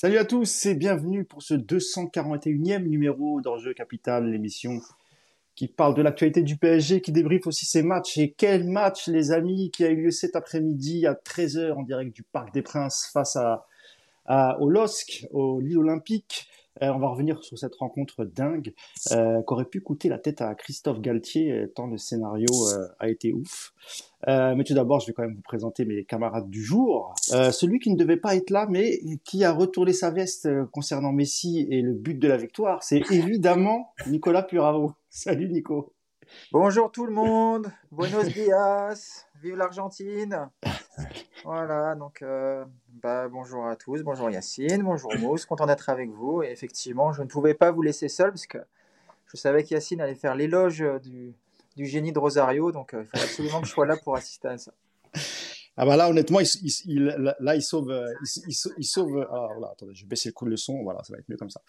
Salut à tous et bienvenue pour ce 241e numéro d'Enjeu Capital, l'émission qui parle de l'actualité du PSG, qui débriefe aussi ses matchs. Et quel match, les amis, qui a eu lieu cet après-midi à 13h en direct du Parc des Princes face à, au LOSC, au Lille Olympique. Euh, on va revenir sur cette rencontre dingue euh, qu'aurait pu coûter la tête à Christophe Galtier, euh, tant le scénario euh, a été ouf. mais tout d'abord, je vais quand même vous présenter mes camarades du jour. celui qui ne devait pas être là, mais qui a retourné sa veste concernant Messi et le but de la victoire, c'est évidemment Nicolas Puravo. Salut Nico. Bonjour tout le monde, buenos dias, vive l'Argentine. Voilà, donc euh, bah, bonjour à tous, bonjour Yacine, bonjour Mousse, content d'être avec vous. Et effectivement, je ne pouvais pas vous laisser seul parce que je savais qu'Yacine allait faire l'éloge du, du, génie de Rosario, donc euh, il fallait absolument que je sois là pour assister à ça. Ah bah là honnêtement, il, il, là il sauve, il, il sauve. Ah voilà, attendez, je vais baisser le coup de le son, voilà, ça va être mieux comme ça.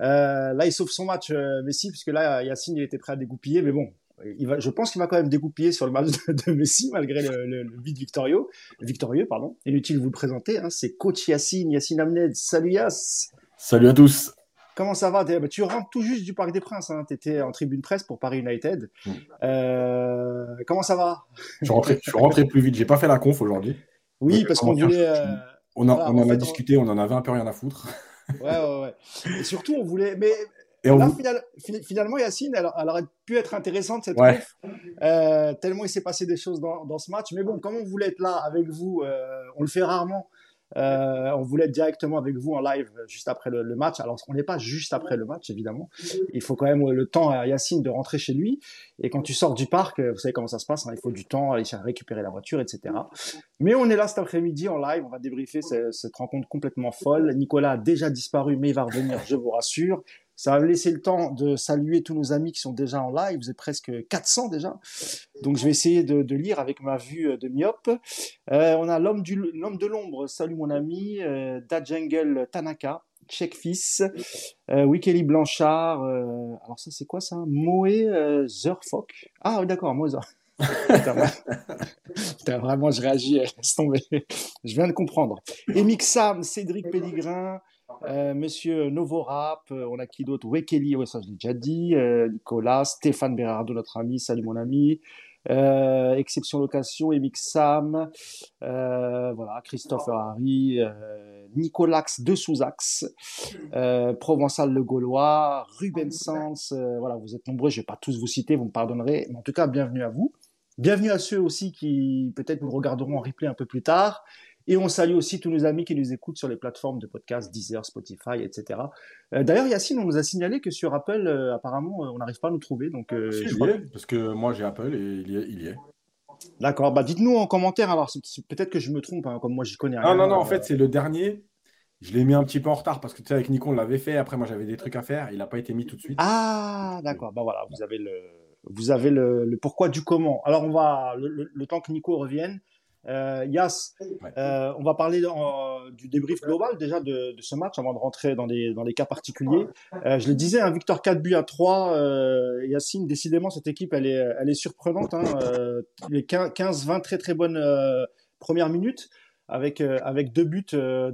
Euh, là il sauve son match euh, Messi puisque là Yacine il était prêt à dégoupiller, mais bon, il va, je pense qu'il va quand même dégoupiller sur le match de, Messi malgré le, le, le vide victorieux. Victorieux, pardon. Inutile de vous le présenter, hein, c'est coach Yacine, Yacine Amned. Salut Yass. Salut à tous. Comment ça va bah, Tu rentres tout juste du Parc des Princes. Hein. Tu étais en tribune presse pour Paris United. Euh, comment ça va? Je suis, rentré, je suis rentré plus vite. J'ai pas fait la conf aujourd'hui. Oui, parce qu'on voulait. Euh, on, a, on en, a discuté, on en avait un peu rien à foutre. Ouais, ouais, ouais. Et surtout, on voulait. Mais là, finalement, Yacine, elle, aurait pu être intéressante cette ouais. euh, tellement il s'est passé des choses dans, dans, ce match. Mais bon, comme on voulait être là avec vous, euh, on le fait rarement. Euh, on voulait être directement avec vous en live juste après le, le match. Alors, on n'est pas juste après le match, évidemment. Il faut quand même le temps à Yacine de rentrer chez lui. Et quand tu sors du parc, vous savez comment ça se passe. Hein, il faut du temps, aller récupérer la voiture, etc. Mais on est là cet après-midi en live. On va débriefer cette, cette rencontre complètement folle. Nicolas a déjà disparu, mais il va revenir, je vous rassure. Ça va me laisser le temps de saluer tous nos amis qui sont déjà en live. Vous êtes presque 400 déjà. Donc, je vais essayer de, lire avec ma vue de myope. Euh, on a l'homme de l'ombre. Salut mon ami. Euh, Tanaka. Checkfis. Euh, Blanchard. Euh, alors, ça, c'est quoi ça? Moé euh. Ah, d'accord, Moé Putain, vraiment, je réagis. Je viens de comprendre. Emix Sam, Cédric Pellegrin. Euh, Monsieur Novorap, euh, on a qui d'autre? Wekeli, ouais, ça je l'ai déjà dit. Euh, Nicolas, Stéphane Berardo, notre ami, salut mon ami. Euh, Exception Location, Emix Sam, voilà, Christopher Harry, Nicolax de Souzax, Provençal le Gaulois, Ruben voilà, vous êtes nombreux, je vais pas tous vous citer, vous me pardonnerez, mais en tout cas, bienvenue à vous. Bienvenue à ceux aussi qui peut-être nous regarderont en replay un peu plus tard. Et on salue aussi tous nos amis qui nous écoutent sur les plateformes de podcast, Deezer, Spotify, etc. Euh, D'ailleurs, Yacine, on nous a signalé que sur Apple, euh, apparemment, euh, on n'arrive pas à nous trouver. Donc, euh, si, je parce que moi j'ai Apple et il y est. Il y est. D'accord, bah dites-nous en commentaire, alors peut-être que je me trompe, hein, comme moi j'y connais rien. Non, non, non, en fait c'est le dernier. Je l'ai mis un petit peu en retard parce que tu sais, avec Nico on l'avait fait, après moi j'avais des trucs à faire, il n'a pas été mis tout de suite. Ah, d'accord, bah voilà, vous avez le, vous avez le, le pourquoi du comment. Alors on va, le, le, le temps que Nico revienne, euh, Yas, euh, on va parler du débrief global déjà de, de, ce match avant de rentrer dans les, dans les cas particuliers. Euh, je le disais, un hein, Victor 4 buts à 3. Euh, Yacine, décidément, cette équipe, elle est, elle est surprenante. Hein, les 15-20 très très bonnes premières minutes avec, avec deux buts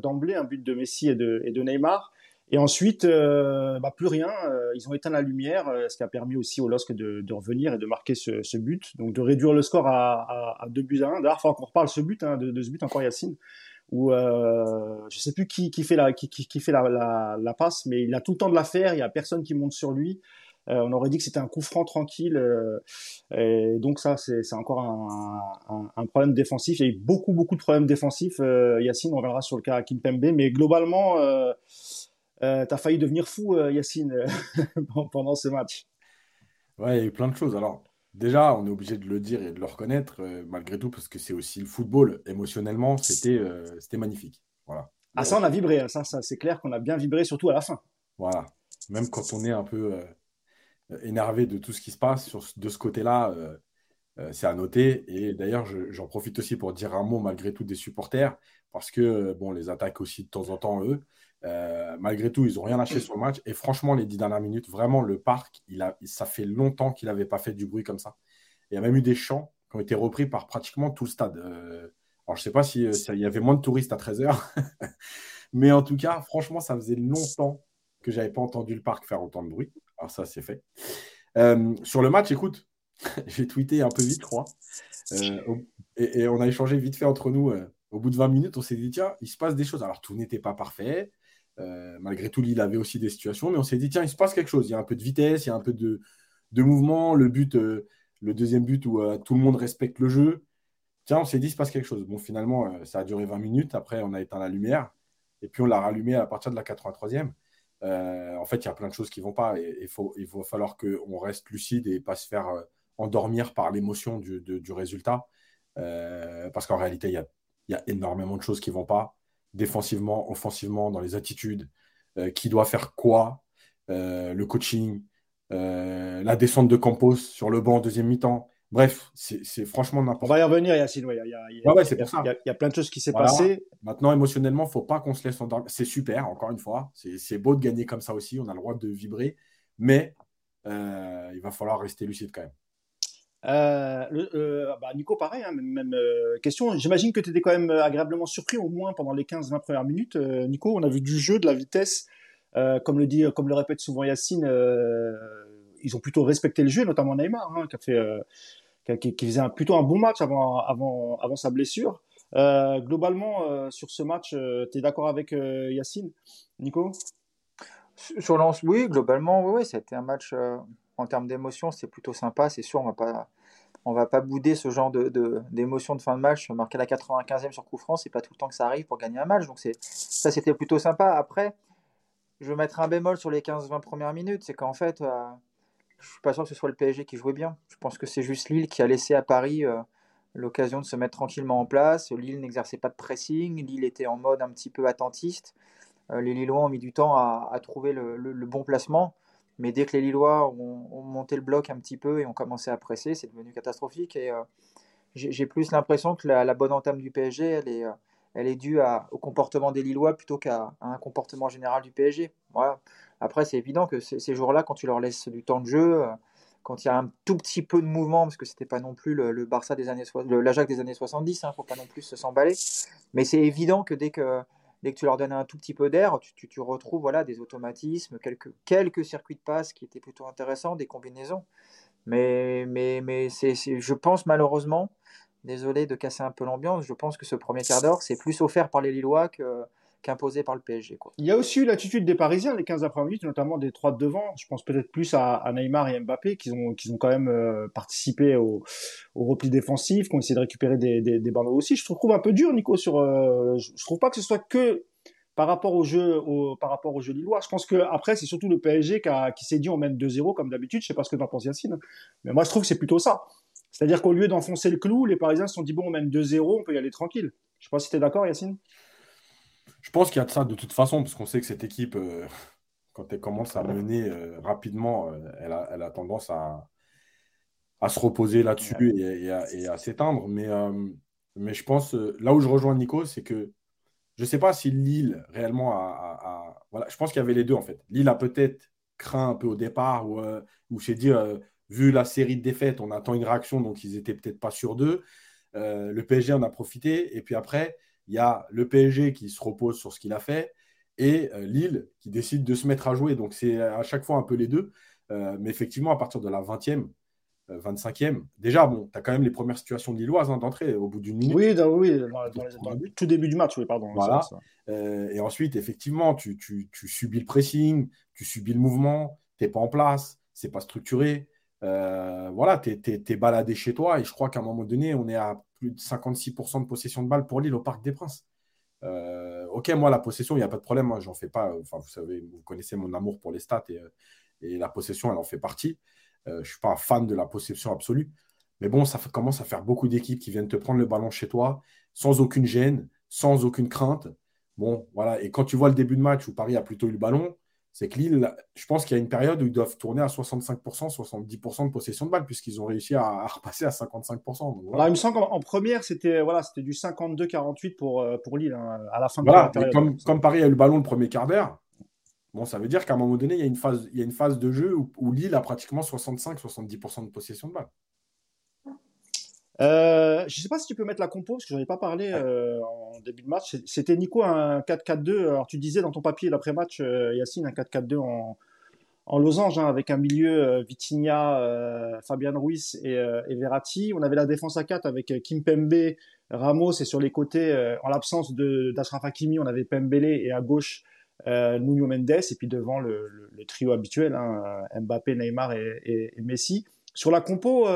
d'emblée, un but de Messi et de, et de Neymar. Et ensuite, euh, bah, plus rien. Euh, ils ont éteint la lumière, euh, ce qui a permis aussi au LOSC de, de, revenir et de marquer ce, ce, but. Donc de réduire le score à, à, à 2 buts à 1. D'ailleurs, il faut qu'on reparle ce but, hein, de, de, ce but encore Yacine, où euh, je sais plus qui, qui fait, la, qui, qui, fait la, la, la, passe, mais il a tout le temps de la faire, il y a personne qui monte sur lui. Euh, on aurait dit que c'était un coup franc tranquille. Euh, et donc ça, c'est encore un, un, un, problème défensif. Il y a eu beaucoup, beaucoup de problèmes défensifs. Yacine, on reviendra sur le cas à Kimpembe, mais globalement... Euh, tu as failli devenir fou, euh, Yacine, euh, pendant ce match. Ouais, il y a eu plein de choses. Alors, déjà, on est obligé de le dire et de le reconnaître, malgré tout, parce que c'est aussi le football. Émotionnellement, c'était c'était magnifique. Voilà. Ah, ça, on a vibré. Hein. Ça, ça c'est clair qu'on a bien vibré, surtout à la fin. Voilà. Même quand on est un peu énervé de tout ce qui se passe sur, de ce côté-là, c'est à noter. Et d'ailleurs, j'en profite aussi pour dire un mot, malgré tout, des supporters, parce que, bon, les attaques aussi de temps en temps, eux. Euh, malgré tout, ils n'ont rien lâché sur le match. Et franchement, les dix dernières minutes, vraiment, le parc, il a, ça fait longtemps qu'il n'avait pas fait du bruit comme ça. Il y a même eu des chants qui ont été repris par pratiquement tout le stade. Euh, alors, je ne sais pas s'il si, euh, y avait moins de touristes à 13h, Mais en tout cas, franchement, ça faisait longtemps que j'avais pas entendu le parc faire autant de bruit. Alors ça, c'est fait. Sur le match, écoute, j'ai tweeté un peu vite, je crois. Euh, et, on a échangé vite fait entre nous. Au bout de 20 minutes, on s'est dit, tiens, il se passe des choses. Alors, tout n'était pas parfait. Malgré tout, il avait aussi des situations. Mais on s'est dit, tiens, il se passe quelque chose. Il y a un peu de vitesse, il y a un peu de, de mouvement. Le but, le deuxième but où tout le monde respecte le jeu. Tiens, on s'est dit, il se passe quelque chose. Bon, finalement, ça a duré 20 minutes. Après, on a éteint la lumière. Et puis, on l'a rallumé à partir de la 83e. Euh, en fait, il y a plein de choses qui ne vont pas. Et, il, faut, il va falloir qu'on reste lucide et pas se faire euh, endormir par l'émotion du, résultat. Euh, parce qu'en réalité, il y, a, énormément de choses qui ne vont pas, défensivement, offensivement, dans les attitudes. qui doit faire quoi Le coaching, la descente de Campos sur le banc deuxième mi-temps. Bref, c'est franchement n'importe quoi. On va y revenir, Yacine. Il y, a, plein de choses qui s'est passé. Maintenant, émotionnellement, il ne faut pas qu'on se laisse endormir. C'est super, encore une fois. C'est beau de gagner comme ça aussi. On a le droit de vibrer. Mais euh, il va falloir rester lucide quand même. Euh, euh, bah, Nico, pareil, hein, même, question. J'imagine que tu étais quand même agréablement surpris, au moins pendant les 15-20 premières minutes. Nico, on a vu du jeu, de la vitesse. comme, le dit, comme le répète souvent Yacine, ils ont plutôt respecté le jeu, notamment Neymar, hein, qui a fait qui, faisait plutôt un bon match avant, avant, avant sa blessure. Euh, globalement, euh, sur ce match, euh, tu es d'accord avec Yacine, Nico? Sur Lens, oui, globalement, oui, c'était un match en termes d'émotion, c'est plutôt sympa. C'est sûr, on va pas, on va pas bouder ce genre de, d'émotion de, fin de match. Marquer la 95e sur coup franc, c'est pas tout le temps que ça arrive pour gagner un match. Donc c'est, ça, c'était plutôt sympa. Après, je vais mettre un bémol sur les 15-20 premières minutes. C'est qu'en fait, je suis pas sûr que ce soit le PSG qui jouait bien. Je pense que c'est juste Lille qui a laissé à Paris euh, l'occasion de se mettre tranquillement en place. Lille n'exerçait pas de pressing. Lille était en mode un petit peu attentiste. Euh, les Lillois ont mis du temps à, trouver le, bon placement. Mais dès que les Lillois ont, monté le bloc un petit peu et ont commencé à presser, c'est devenu catastrophique. Et euh, j'ai plus l'impression que la, bonne entame du PSG, elle est, elle est due au comportement des Lillois plutôt qu'à un comportement général du PSG. Voilà. Après, c'est évident que ces jours-là, quand tu leur laisses du temps de jeu, euh, quand il y a un tout petit peu de mouvement, parce que c'était pas non plus le, Barça des années l'Ajax des années 70, il ne faut pas non plus se s'emballer. Mais c'est évident que dès que dès que tu leur donnes un tout petit peu d'air, tu, retrouves voilà des automatismes, quelques quelques circuits de passe qui étaient plutôt intéressants, des combinaisons. Mais mais mais c'est, je pense malheureusement, désolé de casser un peu l'ambiance, je pense que ce premier quart d'heure c'est plus offert par les Lillois que qu'imposé par le PSG. Il y a aussi eu l'attitude des Parisiens les 15 premières minutes, notamment des trois de devant. Je pense peut-être plus à, Neymar et Mbappé qui ont, qui ont quand même euh, participé au, repli défensif, qui ont essayé de récupérer des, des, des aussi. Je trouve un peu dur, Nico, sur. Euh, je trouve pas que ce soit que par rapport au jeu, au, par rapport au jeu lillois. Je pense que après c'est surtout le PSG qui, s'est dit on mène 2-0 comme d'habitude. Je sais pas ce que tu en penses, Yacine, mais moi je trouve que c'est plutôt ça. C'est-à-dire qu'au lieu d'enfoncer le clou, les Parisiens se sont dit bon on mène 2-0, on peut y aller tranquille. Je sais pas si tu es d'accord, Yacine. Je pense qu'il y a de ça de toute façon, parce qu'on sait que cette équipe, euh, quand elle commence à mener euh, rapidement, euh, elle, a, tendance à, se reposer là-dessus et, à, s'éteindre. Mais, mais je pense, là où je rejoins Nico, c'est que je ne sais pas si Lille réellement a. voilà, je pense qu'il y avait les deux en fait. Lille a peut-être craint un peu au départ, ou où s'est dit, vu la série de défaites, on attend une réaction, donc ils n'étaient peut-être pas sûrs d'eux. le PSG en a profité, et puis après il y a le PSG qui se repose sur ce qu'il a fait et euh, Lille qui décide de se mettre à jouer. Donc c'est à chaque fois un peu les deux. Euh, mais effectivement, à partir de la 20e, 25e, euh, déjà, bon, tu as quand même les premières situations lilloises hein, d'entrée au bout d'une minute. Oui, dans, oui dans, le tout début du match, oui, pardon. Voilà. et ensuite, effectivement, tu, subis le pressing, tu subis le mouvement, tu n'es pas en place, c'est pas structuré. voilà, tu es, baladé chez toi et je crois qu'à un moment donné, on est à plus de 56% de possession de balle pour Lille au Parc des Princes. Euh, ok, moi, la possession, il n'y a pas de problème. Moi, j'en fais pas. Enfin, vous savez, vous connaissez mon amour pour les stats et, euh, la possession, elle en fait partie. Euh, je ne suis pas un fan de la possession absolue. Mais bon, ça commence à faire beaucoup d'équipes qui viennent te prendre le ballon chez toi sans aucune gêne, sans aucune crainte. Bon, voilà. Et quand tu vois le début de match où Paris a plutôt eu le ballon, c'est que Lille, je pense qu'il y a une période où ils doivent tourner à 65%, 70% de possession de balle, puisqu'ils ont réussi à, repasser à 55%. il me semble qu'en première, c'était voilà, du 52-48 pour, euh, pour Lille hein, à la fin de la période. Comme, comme, Paris a eu le ballon le premier quart d'heure, bon, ça veut dire qu'à un moment donné, il y a une phase, il y a une phase de jeu où, Lille a pratiquement 65-70% de possession de balle. Euh, je ne sais pas si tu peux mettre la compo, parce que je n'en ai pas parlé euh, en début de match. C'était Nico un 4-4-2. Alors tu disais dans ton papier l'après-match, euh, Yacine, un 4-4-2 en, en losange, hein, avec un milieu Vitinha, Fabian Ruiz et, et, Verratti. On avait la défense à 4 avec Kim Pembe, Ramos, et sur les côtés, en l'absence d'Ashraf Hakimi, on avait Pembele et à gauche Nuno Mendes, et puis devant le, le, trio habituel, hein, Mbappé, Neymar et, et, Messi. Sur la compo,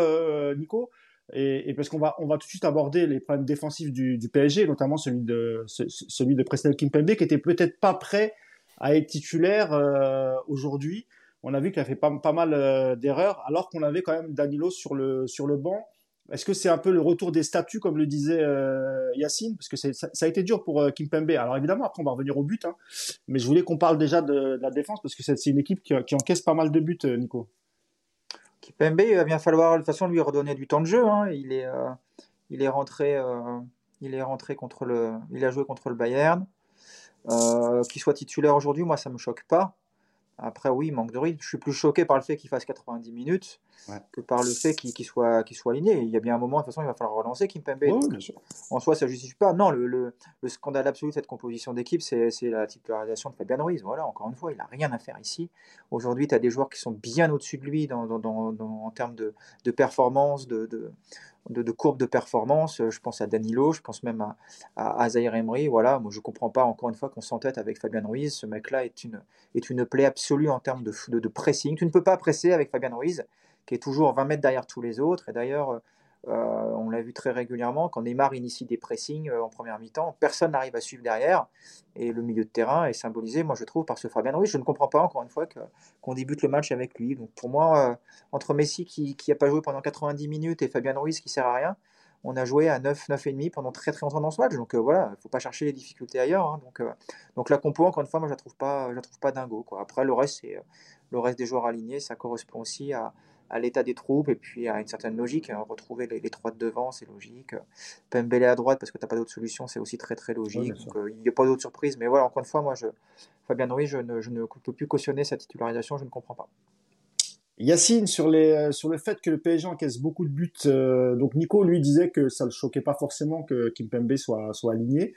Nico, et, parce qu'on va, on va tout de suite aborder les problèmes défensifs du, PSG, notamment celui de, celui de Presnel Kimpembe, qui était peut-être pas prêt à être titulaire euh, aujourd'hui. On a vu qu'il a fait pas, mal euh, d'erreurs, alors qu'on avait quand même Danilo sur le, sur le banc. Est-ce que c'est un peu le retour des statuts, comme le disait euh, Yacine? Parce que ça, a été dur pour Kimpembe. Alors évidemment, après, on va revenir au but. Hein, mais je voulais qu'on parle déjà de, de, la défense, parce que c'est une équipe qui, qui encaisse pas mal de buts, Nico. Kipembe, il va bien falloir de toute façon lui redonner du temps de jeu. Hein. Il, est, euh, il, est rentré, euh, il est rentré contre le, il a joué contre le Bayern. Euh, qu'il soit titulaire aujourd'hui, moi ça me choque pas. Après, oui, il manque de rythme. Je suis plus choqué par le fait qu'il fasse 90 minutes que par le fait qu'il soit, soit aligné. Il y a bien un moment, de toute façon, il va falloir relancer Kimpembe. en soi, ça ne justifie pas. Non, le, le, scandale absolu de cette composition d'équipe, c'est la titularisation de Fabian Ruiz. Voilà, encore une fois, il n'a rien à faire ici. Aujourd'hui, tu as des joueurs qui sont bien au-dessus de lui dans, dans, dans, en termes de, de performance, de, de de, de courbes de performance. Je pense à Danilo, je pense même à, à, Emery. Voilà, moi je ne comprends pas encore une fois qu'on s'entête avec Fabien Ruiz. Ce mec-là est une, est une plaie absolue en termes de, de, de, pressing. Tu ne peux pas presser avec Fabien Ruiz, qui est toujours 20 mètres derrière tous les autres. Et d'ailleurs, euh, on l'a vu très régulièrement, quand Neymar initie des pressings euh, en première mi-temps, personne n'arrive à suivre derrière. Et le milieu de terrain est symbolisé, moi je trouve, par ce Fabien Ruiz. Je ne comprends pas, encore une fois, qu'on débute le match avec lui. Donc pour moi, euh, entre Messi qui n'a pas joué pendant 90 minutes et Fabien Ruiz qui sert à rien, on a joué à 9, 9,5 pendant très très longtemps dans ce match. Donc voilà, il ne faut pas chercher les difficultés ailleurs. Hein. Donc, la compo, encore une fois, moi je ne la trouve pas, je trouve pas dingo. Quoi. Après, le reste, le reste des joueurs alignés, ça correspond aussi à, à l'état des troupes et puis à une certaine logique. Hein. Retrouver les, trois de devant, c'est logique. Pembele à droite parce que tu n'as pas d'autre solution, c'est aussi très très logique. Euh, il n'y a pas d'autre surprise. Mais voilà, encore une fois, moi, je, Fabien Ruiz, je ne, je ne peux plus cautionner sa titularisation, je ne comprends pas. Yacine, sur, les, euh, sur le fait que le PSG encaisse beaucoup de buts, euh, donc Nico lui disait que ça ne le choquait pas forcément que Kimpembe soit, soit aligné.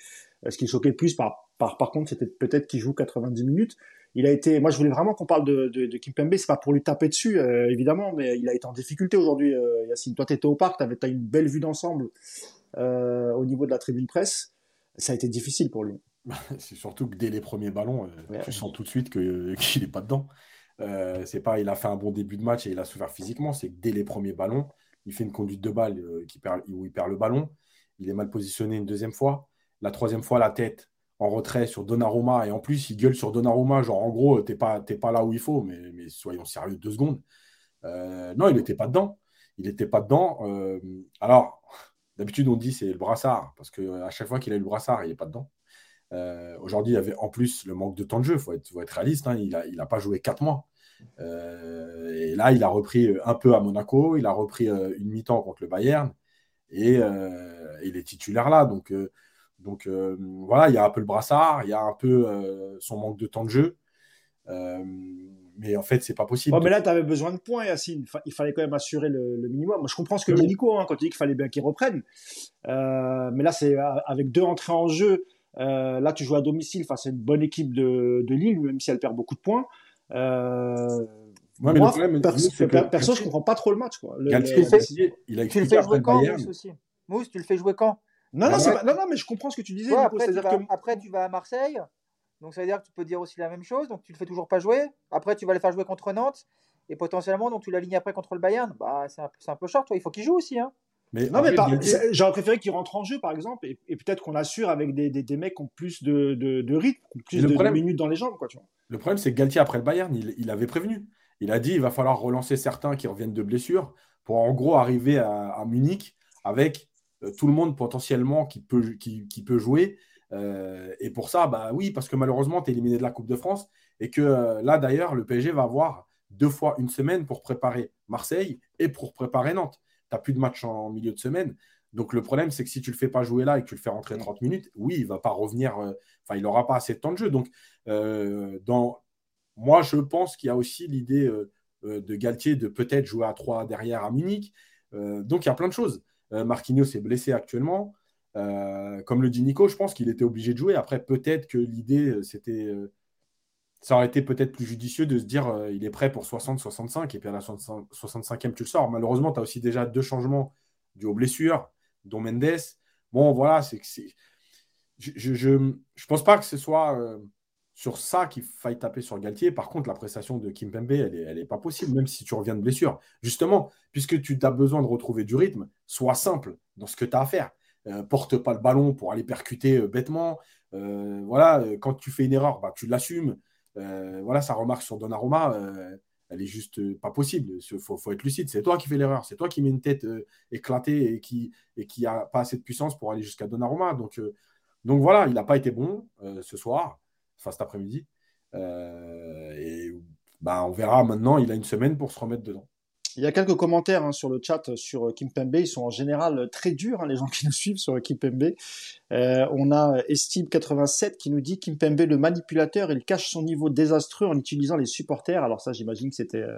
Ce qui le choquait plus, par, par, par contre, c'était peut-être qu'il joue 90 minutes il a été. Moi, je voulais vraiment qu'on parle de, de, de Kimpembe. C'est pas pour lui taper dessus, euh, évidemment, mais il a été en difficulté aujourd'hui. Euh, Yacine, toi, étais au parc, t'avais as une belle vue d'ensemble euh, au niveau de la tribune presse. Ça a été difficile pour lui. C'est surtout que dès les premiers ballons, tu sens tout de suite qu'il n'est pas dedans. c'est pas, il a fait un bon début de match et il a souffert physiquement. C'est que dès les premiers ballons, il fait une conduite de balle qui perd, où il perd le ballon. Il est mal positionné une deuxième fois. La troisième fois, la tête, en retrait sur Donnarumma et en plus il gueule sur Donnarumma genre en gros t'es pas pas là où il faut mais, mais soyons sérieux deux secondes. Euh, non il n'était pas dedans. Il n'était pas dedans euh, alors d'habitude on dit c'est le brassard parce que à chaque fois qu'il a eu le brassard il n'est pas dedans. Euh, aujourd'hui il y avait en plus le manque de temps de jeu être faut être réaliste hein, il a il a pas joué quatre mois. Et là il a repris un peu à Monaco il a repris une mi-temps contre le Bayern et, il est titulaire là donc donc euh, voilà, il y a un peu le brassard, il y a un peu euh, son manque de temps de jeu. Euh, mais en fait, c'est pas possible. mais là, tu avais besoin de points, Yacine. Il fallait quand même assurer le, minimum. Moi, je comprends ce que dit Nico hein, quand il dit qu'il fallait bien qu'il reprenne. mais là, c'est avec deux entrées en jeu. là, tu joues à domicile face à une bonne équipe de, de Lille, même si elle perd beaucoup de points. moi, perso, je comprends pas trop le match. Quoi. il a tu le fais jouer quand, aussi? Mousse, tu le fais jouer quand? Non, non, non, non, mais je comprends ce que tu disais. après, tu vas, après, tu vas à Marseille. Donc, ça veut dire que tu peux dire aussi la même chose. Donc, tu le fais toujours pas jouer. Après, tu vas le faire jouer contre Nantes. Et potentiellement, donc, tu l'alignes après contre le Bayern. Bah, c'est un, un, peu short. Toi. Il faut qu'il joue aussi. Hein. Mais, non, mais j'aurais préféré qu'il rentre en jeu, par exemple, et, peut-être qu'on assure avec des, des, des, mecs qui ont plus de, de, de rythme, plus de, minutes dans les jambes. Quoi, tu vois. Le problème, c'est que Galtier, après le Bayern, il, il, avait prévenu. Il a dit il va falloir relancer certains qui reviennent de blessures pour en gros arriver à, à Munich avec tout le monde potentiellement qui peut, qui, peut jouer. Euh, et pour ça, bah oui, parce que malheureusement, tu es éliminé de la Coupe de France et que euh, là, d'ailleurs, le PSG va avoir deux fois une semaine pour préparer Marseille et pour préparer Nantes. Tu n'as plus de match en milieu de semaine. Donc le problème, c'est que si tu le fais pas jouer là et que tu le fais rentrer 30 minutes, oui, il va pas revenir, enfin, il n'aura pas assez de temps de jeu. Donc, dans... moi, je pense qu'il y a aussi l'idée de Galtier de peut-être jouer à 3 derrière à Munich. donc, il y a plein de choses. Marquinhos est blessé actuellement. comme le dit Nico, je pense qu'il était obligé de jouer. Après, peut-être que l'idée, c'était ça aurait été peut-être plus judicieux de se dire euh, il est prêt pour 60-65 et puis à la 65, e tu le sors. Malheureusement, tu as aussi déjà deux changements du aux blessures, dont Mendes. Bon, voilà, c'est que c'est. Je ne je, pense pas que ce soit euh, sur ça qu'il faille taper sur Galtier. Par contre, la prestation de Kim Pembe, elle n'est elle est pas possible, même si tu reviens de blessure. Justement, puisque tu as besoin de retrouver du rythme, sois simple dans ce que tu as à faire. Euh, porte pas le ballon pour aller percuter bêtement. voilà, quand tu fais une erreur, bah, tu l'assumes. Euh, voilà, sa remarque sur Donnarumma, euh, elle est juste euh, pas possible. Il faut, être lucide. C'est toi qui fais l'erreur. C'est toi qui mets une tête éclatée et qui et qui a pas assez de puissance pour aller jusqu'à Donnarumma. Donc, donc voilà, il n'a pas été bon ce soir, enfin cet après-midi. et bah, on verra maintenant. Il a une semaine pour se remettre dedans. Il y a quelques commentaires hein, sur le chat sur Kim Pembe. Ils sont en général très durs, hein, les gens qui nous suivent sur Kim Pembe. Euh, on a Estime87 qui nous dit Kim Pembe, le manipulateur, il cache son niveau désastreux en utilisant les supporters. Alors ça, j'imagine que c'était euh,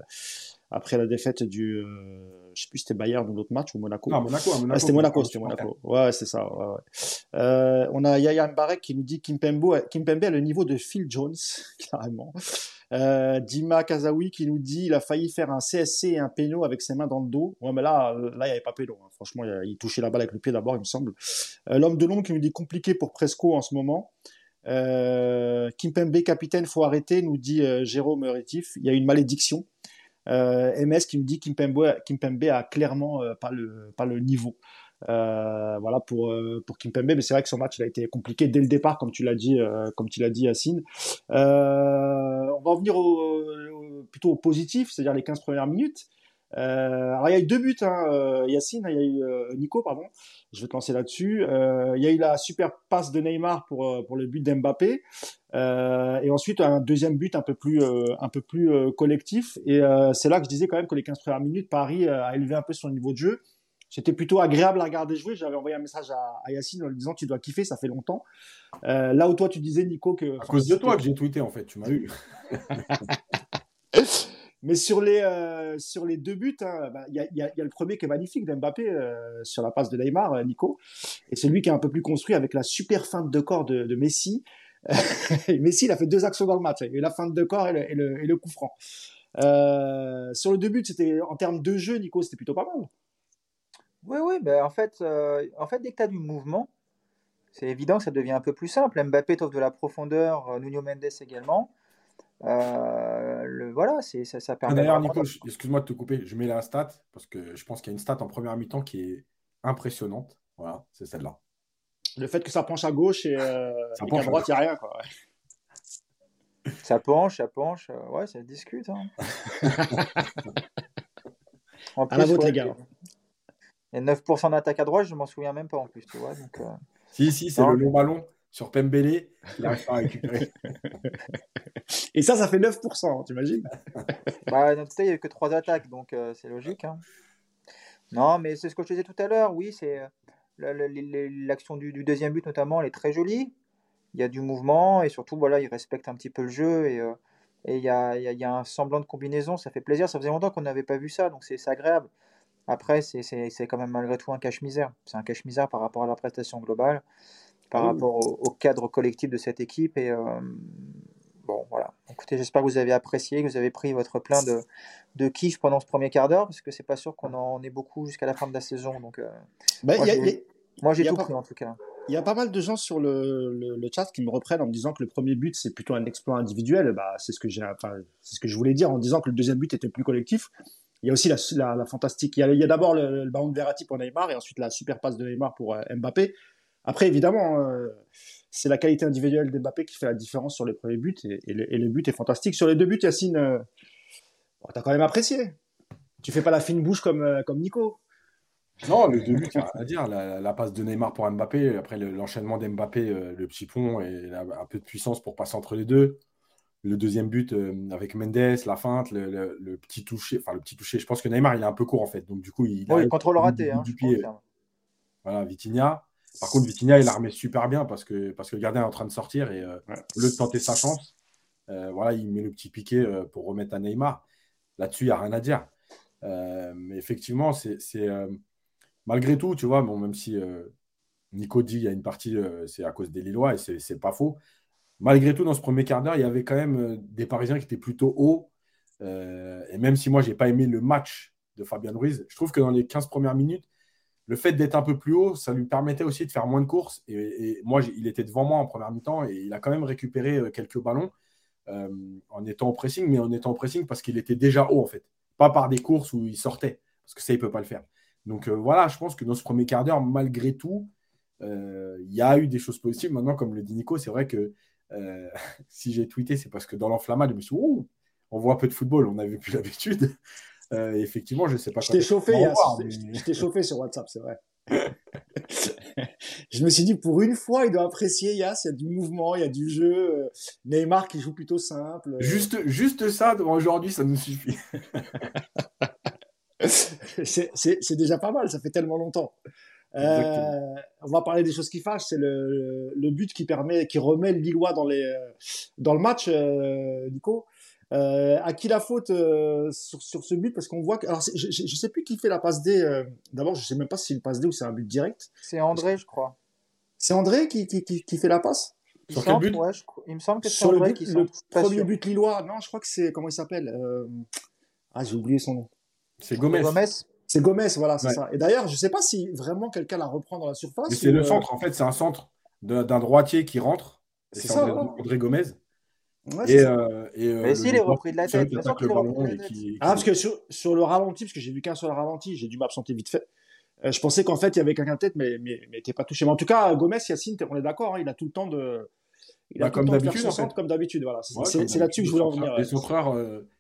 après la défaite du, euh, je sais plus c'était Bayern ou l'autre match ou Monaco. Ah, Monaco, Monaco. Ah, c'était Monaco, c'était Monaco. Ouais, c'est ça. Ouais, ouais. Euh, on a Yaya Mbarek qui nous dit Kim Pembe, Kim Pembe a le niveau de Phil Jones, carrément. Euh, Dima Kazawi qui nous dit il a failli faire un CSC et un péno avec ses mains dans le dos. Ouais, mais là, là, il n'y avait pas péno. Hein. Franchement, il, touchait la balle avec le pied d'abord, il me semble. Euh, L'homme de l'ombre qui nous dit compliqué pour Presco en ce moment. Euh, Kimpembe capitaine, faut arrêter, nous dit euh, Jérôme Rétif. Il y a une malédiction. Euh, MS qui nous dit Kimpembe, Kimpembe a clairement euh, pas le niveau. Euh, voilà pour euh, pour Kimpembe, mais c'est vrai que son match a été compliqué dès le départ, comme tu l'as dit, euh, dit, Yacine. on va en venir plutôt au positif, c'est-à-dire les 15 premières minutes. Alors il y a eu deux buts, hein, Yacine, il y a eu Nico, pardon. Je vais te lancer là-dessus. il y a eu la super passe de Neymar pour pour le but d'Mbappé, et ensuite un deuxième but un peu plus un peu plus collectif. Et c'est là que je disais quand même que les 15 premières minutes, Paris a élevé un peu son niveau de jeu c'était plutôt agréable à regarder jouer. J'avais envoyé un message à, Yacine en lui disant tu dois kiffer, ça fait longtemps. Euh, là où toi tu disais Nico que à cause de toi que j'ai tweeté en fait, tu m'as eu. Mais sur les euh, sur les deux buts, hein, bah, il y, a, y, y, le premier qui est magnifique d'Mbappé euh, sur la passe de Neymar, euh, Nico, et c'est lui qui est un peu plus construit avec la super feinte de corps de, Messi. Messi, il a fait deux actions dans le match, il a eu la feinte de corps et le, coup franc. sur le deux buts, en termes de jeu, Nico, c'était plutôt pas mal. Oui, oui, ben en, fait, en fait, dès que tu as du mouvement, c'est évident que ça devient un peu plus simple. Mbappé t'offre de la profondeur, Nuno Mendes également. Le, voilà, c'est, ça, ça permet. D'ailleurs, Nico, excuse-moi de te couper, je mets la stat parce que je pense qu'il y a une stat en première mi-temps qui est impressionnante. Voilà, c'est celle-là. Le fait que ça penche à gauche et, euh, à droite, il n'y a rien. Quoi. Ça penche, ça penche, ouais, ça discute. Hein. en plus, à la vôtre, les gars. Et 9% d'attaque à droite, je m'en souviens même pas en plus, tu vois. Donc, euh... Si, si, c'est le long ballon sur Pembele il n'arrive pas à récupérer. Et ça, ça fait 9%, t'imagines? Bah, Dans tout cas, il n'y a eu que 3 attaques, donc euh, c'est logique. Hein. Non, mais c'est ce que je te disais tout à l'heure, oui, c'est euh, l'action du, du, deuxième but notamment, elle est très jolie. Il y a du mouvement et surtout, voilà, il respecte un petit peu le jeu et, euh, et il, y a, il, y a, il y a un semblant de combinaison, ça fait plaisir. Ça faisait longtemps qu'on n'avait pas vu ça, donc c'est agréable. Après, c'est quand même malgré tout un cache-misère. C'est un cache-misère par rapport à la prestation globale, par rapport au, cadre collectif de cette équipe. Et euh, bon, voilà. Écoutez, j'espère que vous avez apprécié, que vous avez pris votre plein de, de kiff pendant ce premier quart d'heure, parce que c'est pas sûr qu'on en ait beaucoup jusqu'à la fin de la saison. Donc, euh, bah, moi, j'ai tout pris en tout cas. Il y a pas mal de gens sur le, le, chat qui me reprennent en me disant que le premier but c'est plutôt un exploit individuel. Bah, c'est ce que j'ai, enfin, c'est ce que je voulais dire en disant que le deuxième but était plus collectif. Il y a aussi la, la, fantastique. Il y a, d'abord le, ballon de Verratti pour Neymar et ensuite la super passe de Neymar pour euh, Mbappé. Après, évidemment, euh, c'est la qualité individuelle d'Mbappé qui fait la différence sur les premiers buts et, et, le, but est fantastique. Sur les deux buts, Yacine, euh, tu t'as quand même apprécié. Tu fais pas la fine bouche comme, comme Nico. Non, les deux buts, il à dire. La, passe de Neymar pour Mbappé, après l'enchaînement d'Mbappé, le petit pont et un peu de puissance pour passer entre les deux le deuxième but euh, avec Mendes, la feinte, le, petit toucher, enfin le petit toucher. Je pense que Neymar il est un peu court en fait, donc du coup il, il contrôle raté hein, du pied. Voilà, Vitinha. Par contre, Vitinha il a remis super bien parce que parce que le gardien est en train de sortir et euh, de tenter sa chance, euh, voilà, il met le petit piqué pour remettre à Neymar. Là-dessus, il n'y a rien à dire. mais effectivement, c'est malgré tout, tu vois, bon, même si Nico dit il y a une partie, c'est à cause des Lillois et c'est pas faux. Malgré tout, dans ce premier quart d'heure, il y avait quand même des Parisiens qui étaient plutôt hauts. et même si moi, je n'ai pas aimé le match de Fabien Ruiz, je trouve que dans les 15 premières minutes, le fait d'être un peu plus haut, ça lui permettait aussi de faire moins de courses. Et, moi, il était devant moi en première mi-temps et il a quand même récupéré euh, quelques ballons euh, en étant au pressing, mais en étant au pressing parce qu'il était déjà haut en fait. Pas par des courses où il sortait, parce que ça, il ne peut pas le faire. Donc euh, voilà, je pense que dans ce premier quart d'heure, malgré tout, il y a eu des choses positives. Maintenant, comme le dit Nico, c'est vrai que si j'ai tweeté, c'est parce que dans l'enflammade, je me suis dit, on voit peu de football, on n'avait plus l'habitude. Euh, effectivement, je ne sais pas. Je t'ai chauffé, je t'ai chauffé sur WhatsApp, c'est vrai. je me suis dit, pour une fois, il doit apprécier Yass, il y a du mouvement, il y a du jeu. Euh, Neymar qui joue plutôt simple. Juste, juste ça, aujourd'hui, ça nous suffit. c'est déjà pas mal, ça fait tellement longtemps. Euh, on va parler des choses qui fâchent. C'est le, le, but qui permet, qui remet le Lillois dans les dans le match, Nico. Euh, à qui la faute euh, sur, sur, ce but? Parce qu'on voit que. Alors, je, je, sais plus qui fait la passe D. Euh, d'abord, je sais même pas si c'est une passe D ou c'est un but direct. C'est André, je crois. C'est André qui, qui, qui, fait la passe? Sur quel but? ouais, Il me semble que c'est André qui Le premier but lillois. Non, je crois que c'est. Comment il s'appelle Ah, j'ai oublié son nom. C'est Gomez. C'est Gomez, voilà, c'est ça. Et d'ailleurs, je sais pas si vraiment quelqu'un la reprend dans la surface. c'est le centre, en fait, c'est un centre d'un droitier qui rentre. C'est ça, André Gomez et, euh, et euh, mais si, il est repris de la tête. Ah, parce que sur, sur le ralenti, parce que j'ai vu qu'un seul ralenti, j'ai dû m'absenter vite fait. Euh, je pensais qu'en fait, il y avait quelqu'un de tête, mais, mais, mais pas touché. Mais en tout cas, Gomez, Yacine, on est d'accord, hein, il a tout le temps de. Il a bah, comme d'habitude. En fait. Comme d'habitude, voilà. C'est là-dessus que je voulais en venir. Les centreurs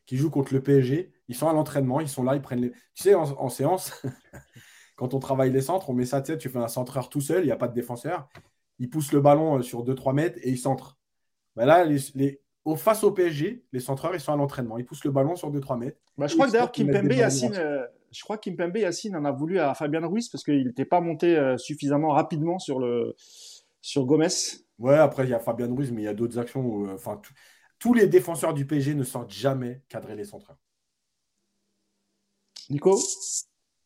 qui jouent contre le PSG, ils sont à l'entraînement, ils sont là, ils prennent les. Tu sais, en, séance, quand on travaille les centres, on met ça, tu sais, tu fais un centreur tout seul, il n'y a pas de défenseur. Il pousse le ballon sur 2-3 mètres et il centre. Bah là, les, face au PSG, les centreurs, ils sont à l'entraînement. Ils poussent le ballon sur 2-3 mètres. Bah, je crois que d'ailleurs, Kimpembe Yacine, euh, je crois Kimpembe Yacine en a voulu à Fabien Ruiz parce qu'il n'était pas monté euh, suffisamment rapidement sur, le, sur Gomez. Ouais, après, il y a Fabien Ruiz, mais il y a d'autres actions où, euh, enfin, tous les défenseurs du PSG ne sortent jamais cadrer les centreurs. Nico?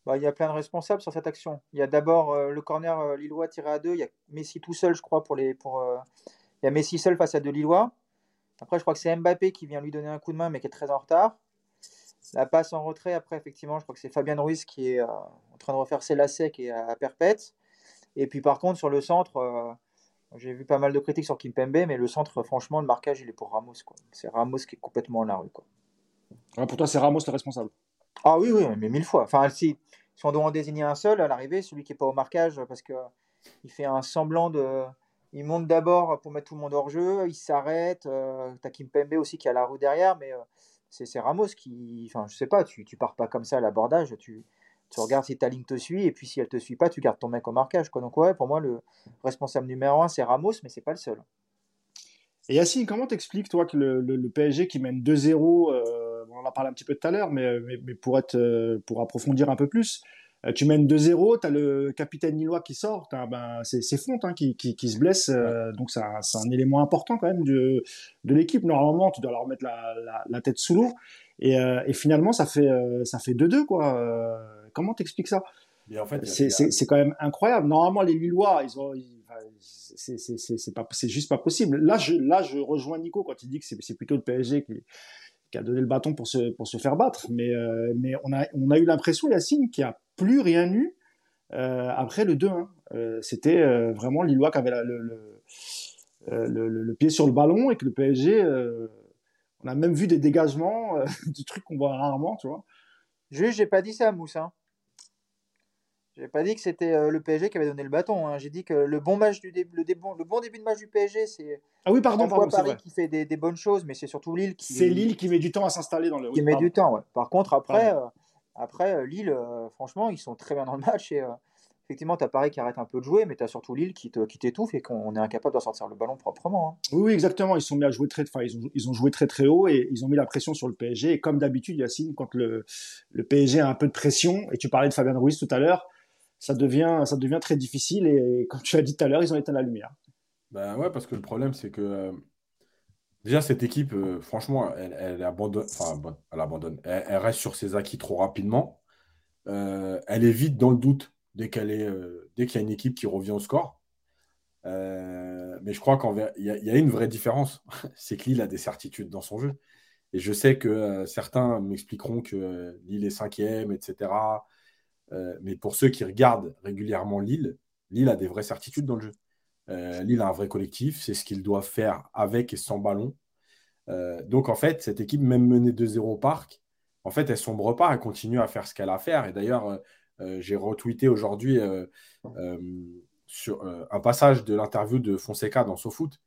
Bah, il y a plein de responsables sur cette action. Il y a d'abord le corner lillois tiré à deux. Il y a Messi tout seul, je crois, pour les. Pour, il y a Messi seul face à deux Lillois. Après, je crois que c'est Mbappé qui vient lui donner un coup de main, mais qui est très en retard. La passe en retrait, après, effectivement, je crois que c'est Fabien Ruiz qui est euh, en train de refaire ses lacets qui est à, perpète. Et puis, par contre, sur le centre, euh, j'ai vu pas mal de critiques sur Kimpembe, mais le centre, franchement, le marquage, il est pour Ramos. C'est Ramos qui est complètement en la rue. Quoi. Ah, pour toi, c'est Ramos le responsable Ah oui, oui, mais mille fois. Enfin, si, si on doit en désigner un seul à l'arrivée, celui qui n'est pas au marquage, parce qu'il fait un semblant de il monte d'abord pour mettre tout le monde hors jeu, il s'arrête. Euh, T'as Kimpembe aussi qui a la roue derrière, mais euh, c'est Ramos qui. Enfin, je sais pas, tu, tu pars pas comme ça à l'abordage. Tu, tu regardes si ta ligne te suit, et puis si elle te suit pas, tu gardes ton mec au marquage. Donc, ouais, pour moi, le responsable numéro un, c'est Ramos, mais c'est pas le seul. Et Yacine, comment t'expliques, toi, que le, PSG qui mène 2-0, euh, on en a parlé un petit peu tout à l'heure, mais, pour, être, euh, pour approfondir un peu plus, tu mènes 2-0, tu as le capitaine Nilois qui sort, ben, c'est Fonte hein, qui, qui, qui, se blesse, euh, donc c'est un, un, élément important quand même de, de l'équipe. Normalement, tu dois leur mettre la, la, la tête sous l'eau, et, euh, et, finalement, ça fait ça fait 2-2 quoi. Euh, comment t'expliques ça? En fait, C'est quand même incroyable. Normalement, les Lillois, ils ont, c'est pas, c'est juste pas possible. Là, je, là, je rejoins Nico quand il dit que c'est plutôt le PSG qui, qui a donné le bâton pour se, pour se faire battre. Mais, euh, mais on, a, on a eu l'impression, Yacine, qu'il n'y a plus rien eu euh, après le 2-1. Euh, c'était vraiment Lillois qui avait le, le, le, pied sur le ballon et que le PSG, on a même vu des dégagements, des trucs qu'on voit rarement, tu vois. Juste, j'ai pas dit ça, Moussa. Hein. J'ai pas dit que c'était euh, le PSG qui avait donné le bâton. Hein. J'ai dit que le bon match du début, le, le, bon début de match du PSG, c'est ah oui pardon, pardon Paris qui fait des, des, bonnes choses, mais c'est surtout Lille qui c'est Lille qui met du temps à s'installer dans le qui met du temps. Ouais. Par contre après, euh, après euh, Lille, franchement, ils sont très bien dans le match et effectivement, tu as Paris qui arrête un peu de jouer, mais tu as surtout Lille qui, qui t'étouffe et qu'on est incapable de sortir le ballon proprement. Hein. Oui, exactement. Ils sont mis à jouer très, enfin, ils ont, ils ont joué très très haut et ils ont mis la pression sur le PSG. Et comme d'habitude, Yacine, quand le, le PSG a un peu de pression, et tu parlais de Fabien Ruiz tout à l'heure, ça devient, ça devient très difficile. Et comme tu l'as dit tout à l'heure, ils ont éteint la lumière. Ben ouais, parce que le problème, c'est que euh, déjà, cette équipe, euh, franchement, elle, abandonne, enfin, elle abandonne. Elle, reste sur ses acquis trop rapidement. Euh, elle est vite dans le doute dès qu'il y a une équipe qui revient au score. mais je crois qu'il y, y, a une vraie différence. c'est que Lille a des certitudes dans son jeu. Et je sais que certains m'expliqueront que Lille est cinquième, etc. mais pour ceux qui regardent régulièrement Lille, Lille a des vraies certitudes dans le jeu. Lille a un vrai collectif, c'est ce qu'ils doivent faire avec et sans ballon. Euh, donc, en fait, cette équipe, même menée 2-0 au parc, en fait, elle sombre pas, elle continue à faire ce qu'elle a à faire. Et d'ailleurs, euh, euh, j'ai retweeté aujourd'hui sur un passage de l'interview de Fonseca dans SoFoot.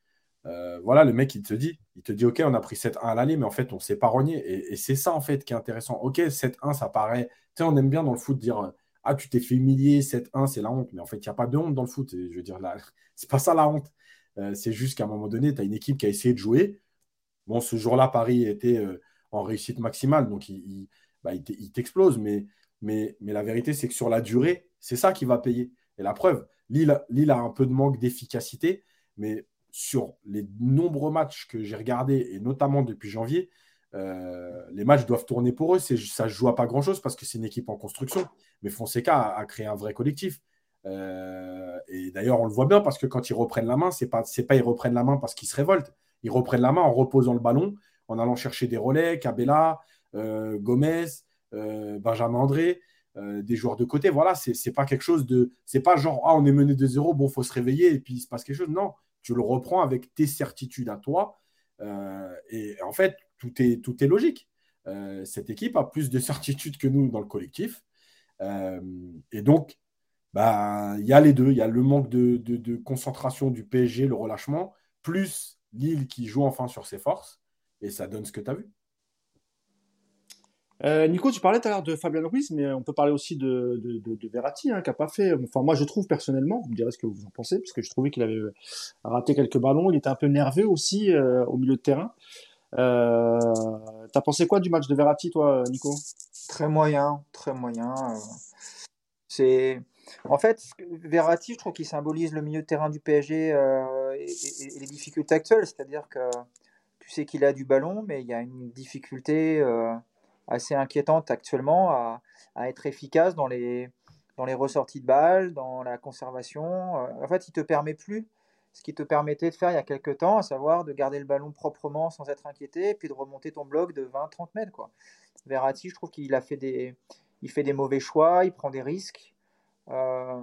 voilà, le mec, il te dit, il te dit, OK, on a pris 7-1 à l'aller, mais en fait, on s'est pas rogné. Et, c'est ça, en fait, qui est intéressant. OK, 7-1, ça paraît. Tu sais, on aime bien dans le foot dire, ah, tu t'es fait humilier, 7-1, c'est la honte. Mais en fait, il n'y a pas de honte dans le foot. je veux dire, là, c'est pas ça la honte. c'est juste qu'à un moment donné, tu as une équipe qui a essayé de jouer. Bon, ce jour-là, Paris était euh, en réussite maximale, donc il, bah, t'explose. Mais la vérité, c'est que sur la durée, c'est ça qui va payer. Et la preuve, Lille, a un peu de manque d'efficacité, mais sur les nombreux matchs que j'ai regardés, et notamment depuis janvier, euh, les matchs doivent tourner pour eux. Ça ne joue à pas grand-chose parce que c'est une équipe en construction. Mais Fonseca a, créé un vrai collectif. Euh, et d'ailleurs, on le voit bien parce que quand ils reprennent la main, ce n'est pas, pas ils reprennent la main parce qu'ils se révoltent ils reprennent la main en reposant le ballon, en allant chercher des relais, Cabella, euh, Gomez, Benjamin André, des joueurs de côté. Voilà, c'est pas quelque chose de. C'est pas genre, ah, on est mené de zéro, bon, faut se réveiller et puis il se passe quelque chose. Non, tu le reprends avec tes certitudes à toi. et en fait, tout est, logique. cette équipe a plus de certitudes que nous dans le collectif. et donc, bah, il y a les deux. Il y a le manque de, de, concentration du PSG, le relâchement, plus Lille qui joue enfin sur ses forces, et ça donne ce que tu as vu. Euh, Nico, tu parlais tout à l'heure de Fabien Ruiz, mais on peut parler aussi de, de, Verratti, hein, qui n'a pas fait. Moi, je trouve personnellement, vous me direz ce que vous en pensez, parce que je trouvais qu'il avait raté quelques ballons. Il était un peu nerveux aussi euh, au milieu de terrain. Euh, T'as pensé quoi du match de Verratti, toi, Nico? Très moyen, très moyen. Euh. C'est en fait, Verratti, je trouve qu'il symbolise le milieu de terrain du PSG euh, et, les difficultés actuelles. C'est-à-dire que tu sais qu'il a du ballon, mais il y a une difficulté assez inquiétante actuellement à, être efficace dans les, ressorties de balles, dans la conservation. En fait, il te permet plus ce qui te permettait de faire il y a quelques temps, à savoir de garder le ballon proprement sans être inquiété, puis de remonter ton bloc de 20-30 mètres. Quoi. Verratti, je trouve qu'il a fait des, il fait des mauvais choix, il prend des risques. Euh,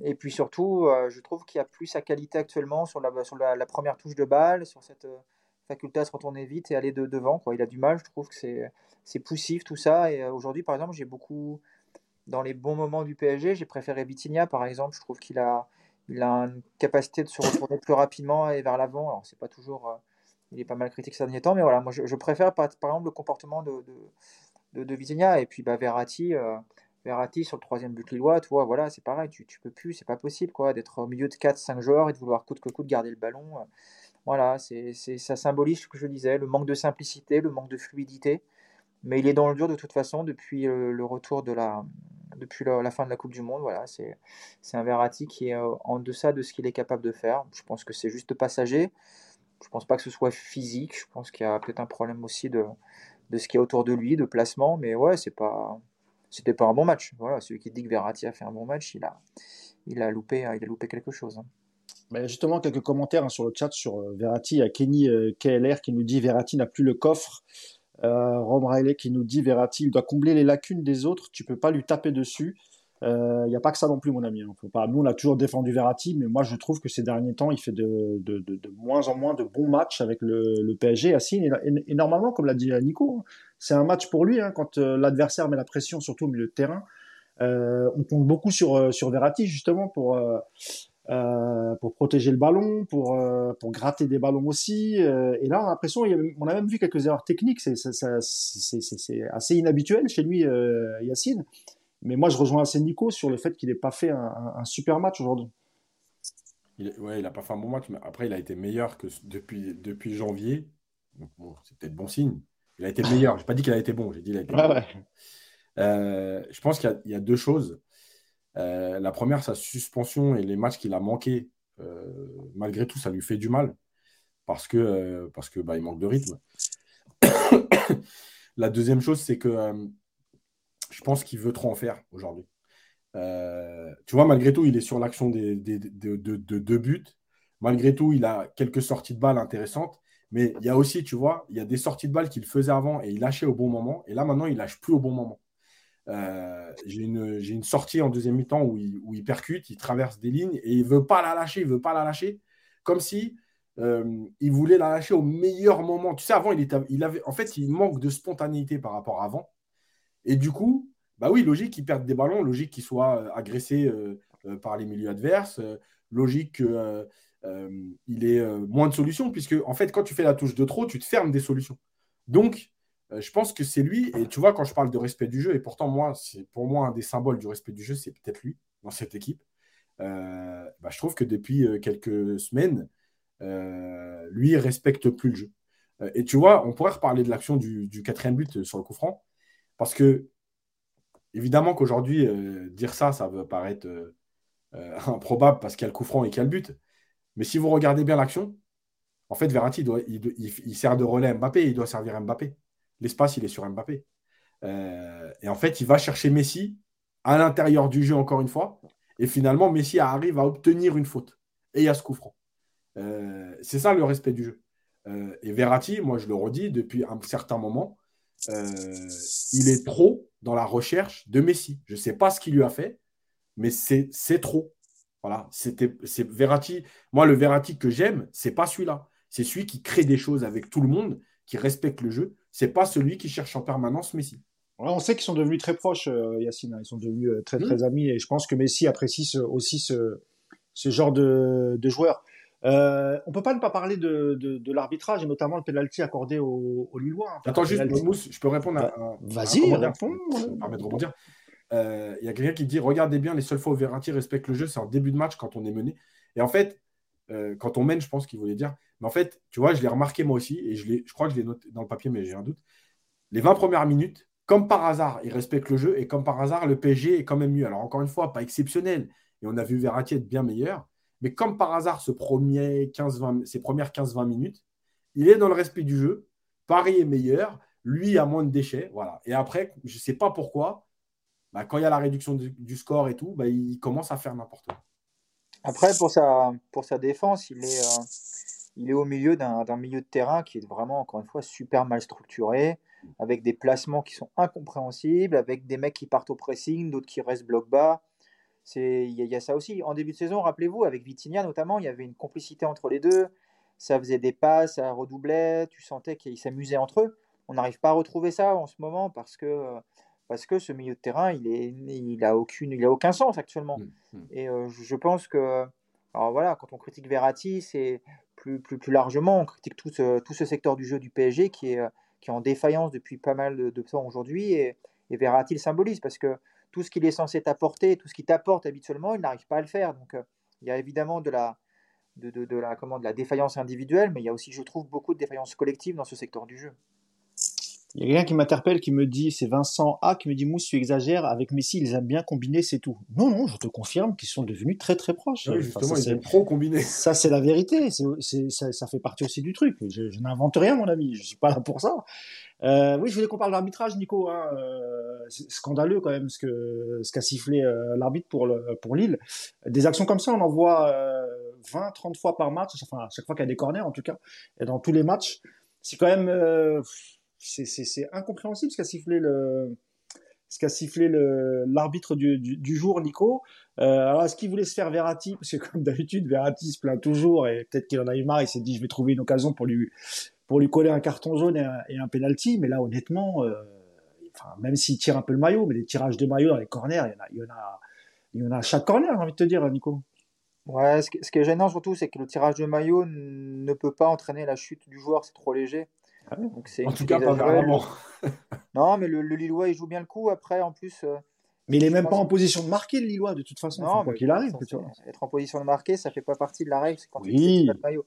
et puis surtout, euh, je trouve qu'il a plus sa qualité actuellement sur la, sur la, première touche de balle, sur cette euh, faculté à se retourner vite et aller de, devant. Quoi. Il a du mal, je trouve que c'est, c'est poussif tout ça. Et aujourd'hui, par exemple, j'ai beaucoup, dans les bons moments du PSG, j'ai préféré Vitinha, par exemple. Je trouve qu'il a, il a une capacité de se retourner plus rapidement et vers l'avant. Alors, c'est pas toujours. il est pas mal critiqué ces derniers temps, mais voilà, moi je, préfère par, exemple le comportement de, de, de, Vitinha. Et puis bah, Verratti. Verratti sur le troisième but lillois, toi, voilà, c'est pareil, tu, tu peux plus, c'est pas possible quoi, d'être au milieu de 4-5 joueurs et de vouloir coûte que coûte garder le ballon. Voilà, c'est, ça symbolise ce que je disais, le manque de simplicité, le manque de fluidité. Mais il est dans le dur de toute façon depuis le, retour de la, depuis la, fin de la Coupe du Monde. Voilà, c'est, un Verratti qui est euh, en deçà de ce qu'il est capable de faire. Je pense que c'est juste passager. Je pense pas que ce soit physique. Je pense qu'il y a peut-être un problème aussi de, de ce qui est autour de lui, de placement. Mais ouais, c'est pas c'était pas un bon match. Voilà, celui qui dit que Verratti a fait un bon match, il a, il a, loupé, il a loupé quelque chose. Hein. Mais justement, quelques commentaires hein, sur le chat sur euh, Verratti. Il y a Kenny euh, KLR qui nous dit Verratti n'a plus le coffre. Euh, Rom Riley qui nous dit Verratti, il doit combler les lacunes des autres. Tu peux pas lui taper dessus. Il euh, n'y a pas que ça non plus, mon ami. Hein. Pas... Nous, on a toujours défendu Verratti, mais moi, je trouve que ces derniers temps, il fait de, de, moins en moins de bons matchs avec le, PSG. Et, et, normalement, comme l'a dit Nico, c'est un match pour lui. Hein, quand euh, l'adversaire met la pression, surtout au milieu de terrain, euh, on compte beaucoup sur, euh, sur Verratti, justement, pour, euh, pour protéger le ballon, pour, pour gratter des ballons aussi. et là, on a l'impression, on a même vu quelques erreurs techniques. C'est assez inhabituel chez lui, Yacine. Mais moi, je rejoins assez Nico sur le fait qu'il n'ait pas fait un, super match aujourd'hui. Il, ouais, il n'a pas fait un bon match, mais après, il a été meilleur que depuis, depuis janvier. bon, c'est peut-être bon signe. Il a été meilleur. Je n'ai pas dit qu'il a été bon, j'ai dit qu'il a été bon. Euh, je pense qu'il y, a deux choses. Euh, la première, sa suspension et les matchs qu'il a manqués, euh, malgré tout, ça lui fait du mal parce que, parce que bah, il manque de rythme. la deuxième chose, c'est que je pense qu'il veut trop en faire aujourd'hui. Euh, tu vois, malgré tout, il est sur l'action de deux buts. Malgré tout, il a quelques sorties de balles intéressantes. Mais il y a aussi, tu vois, il y a des sorties de balles qu'il faisait avant et il lâchait au bon moment. Et là, maintenant, il lâche plus au bon moment. Euh, j'ai une, sortie en deuxième mi-temps où il, percute, il traverse des lignes et il veut pas la lâcher, il veut pas la lâcher, comme si euh, il voulait la lâcher au meilleur moment. Tu sais, avant, il, était, il avait, en fait, il manque de spontanéité par rapport à avant. Et du coup, bah oui, logique qu'il perde des ballons, logique qu'il soit euh, agressé par les milieux adverses, logique qu'il ait moins de solutions, puisque en fait, quand tu fais la touche de trop, tu te fermes des solutions. Donc, euh, je pense que c'est lui. Et tu vois, quand je parle de respect du jeu, et pourtant, moi, c'est pour moi un des symboles du respect du jeu, c'est peut-être lui dans cette équipe. Euh, bah, je trouve que depuis euh, quelques semaines, lui, il respecte plus le jeu. et tu vois, on pourrait reparler de l'action du, quatrième but sur le coup franc, parce que, évidemment, qu'aujourd'hui, dire ça, ça va paraître improbable parce qu'il y a le coup franc et qu'il y a le but. Mais si vous regardez bien l'action, en fait, Verratti, il, sert de relais Mbappé, il doit servir Mbappé. L'espace, il est sur Mbappé. Euh, et en fait, il va chercher Messi à l'intérieur du jeu, encore une fois. Et finalement, Messi arrive à obtenir une faute. Et il y a ce coup franc. Euh, c'est ça le respect du jeu. Euh, et Verratti, moi je le redis depuis un certain moment, il est trop dans la recherche de Messi. Je ne sais pas ce qu'il lui a fait, mais c'est trop. Voilà, c'était c'est Verratti. Moi, le Verratti que j'aime, c'est pas celui-là. C'est celui qui crée des choses avec tout le monde, qui respecte le jeu c'est pas celui qui cherche en permanence Messi. on sait qu'ils sont devenus très proches, euh, Yacine. Hein. Ils sont devenus euh, très, très amis. Et je pense que Messi apprécie aussi ce, genre de, joueur. Euh, on peut pas ne pas parler de, l'arbitrage et notamment le penalty accordé aux au Lillois. Hein. Attends, juste, Mousse, je peux répondre à, bah, Vas-y, réponds. Permet de rebondir. Il y a quelqu'un qui dit Regardez bien, les seules fois où Verratti respecte le jeu, c'est en début de match quand on est mené. Et en fait, quand on mène, je pense qu'il voulait dire mais en fait, tu vois, je l'ai remarqué moi aussi, et je, crois que je l'ai noté dans le papier, mais j'ai un doute. Les 20 premières minutes, comme par hasard, il respecte le jeu, et comme par hasard, le PSG est quand même mieux. Alors encore une fois, pas exceptionnel, et on a vu Verratti être bien meilleur, mais comme par hasard, ce premier 15 -20, ces premières 15-20 minutes, il est dans le respect du jeu, Paris est meilleur, lui a moins de déchets, voilà. Et après, je ne sais pas pourquoi, bah, quand il y a la réduction du, score et tout, bah, il commence à faire n'importe quoi. Après, pour sa, pour sa défense, il est, euh, il est au milieu d'un milieu de terrain qui est vraiment, encore une fois, super mal structuré, avec des placements qui sont incompréhensibles, avec des mecs qui partent au pressing, d'autres qui restent bloc bas. Il y, a ça aussi. En début de saison, rappelez-vous, avec Vitinha notamment, il y avait une complicité entre les deux. Ça faisait des passes, ça redoublait, tu sentais qu'ils s'amusaient entre eux. On n'arrive pas à retrouver ça en ce moment parce que, parce que ce milieu de terrain, il n'a il a aucune, il a aucun sens actuellement. Mmh, mmh. Et euh, je pense que, alors voilà, quand on critique Verratti, c'est plus, plus, plus largement, on critique tout ce, tout ce secteur du jeu du PSG qui est, qui est en défaillance depuis pas mal de, temps aujourd'hui. Et, et Verratti le symbolise parce que tout ce qu'il est censé t'apporter, tout ce qu'il t'apporte habituellement, il n'arrive pas à le faire. Donc euh, il y a évidemment de la, de, de, la, comment, de la défaillance individuelle, mais il y a aussi, je trouve, beaucoup de défaillance collective dans ce secteur du jeu. Il y a quelqu'un qui m'interpelle, qui me dit, c'est Vincent A, qui me dit, Mousse, tu exagères, avec Messi, ils aiment bien combiner, c'est tout. Non, non, je te confirme qu'ils sont devenus très très proches. Oui, justement, ils aiment trop combiner. Ça, c'est la vérité, ça, ça, fait partie aussi du truc. Je, je n'invente rien, mon ami, je suis pas là pour ça. Euh, oui, je voulais qu'on parle d'arbitrage, Nico. Hein. Euh, c'est scandaleux quand même ce que ce qu'a sifflé euh, l'arbitre pour le, pour Lille. Des actions comme ça, on en voit 20, 30 fois par match. Enfin, à chaque fois qu'il y a des corners, en tout cas, et dans tous les matchs, c'est quand même c'est incompréhensible ce qu'a sifflé le ce qu'a sifflé l'arbitre du, du, jour, Nico. Euh, alors, est-ce qu'il voulait se faire Verratti? Parce que comme d'habitude, Verratti se plaint toujours et peut-être qu'il en a eu marre. Il s'est dit, je vais trouver une occasion pour lui pour lui coller un carton jaune et un, penalty. Mais là, honnêtement, euh, même s'il tire un peu le maillot, mais les tirages de maillot dans les corners, il y en a, il y en a, il y en a à chaque corner, j'ai envie de te dire, Nico. Ouais, ce qui est gênant surtout, c'est que le tirage de maillot ne peut pas entraîner la chute du joueur, c'est trop léger. Ah Donc en tout cas, pas vraiment. non, mais le, Lillois, il joue bien le coup. Après, en plus. Euh, mais il est même pas en position de marquer le Lillois, de toute façon, non, quoi qu'il arrive. Être en position de marquer, ça fait pas partie de la règle. Quand oui. maillot.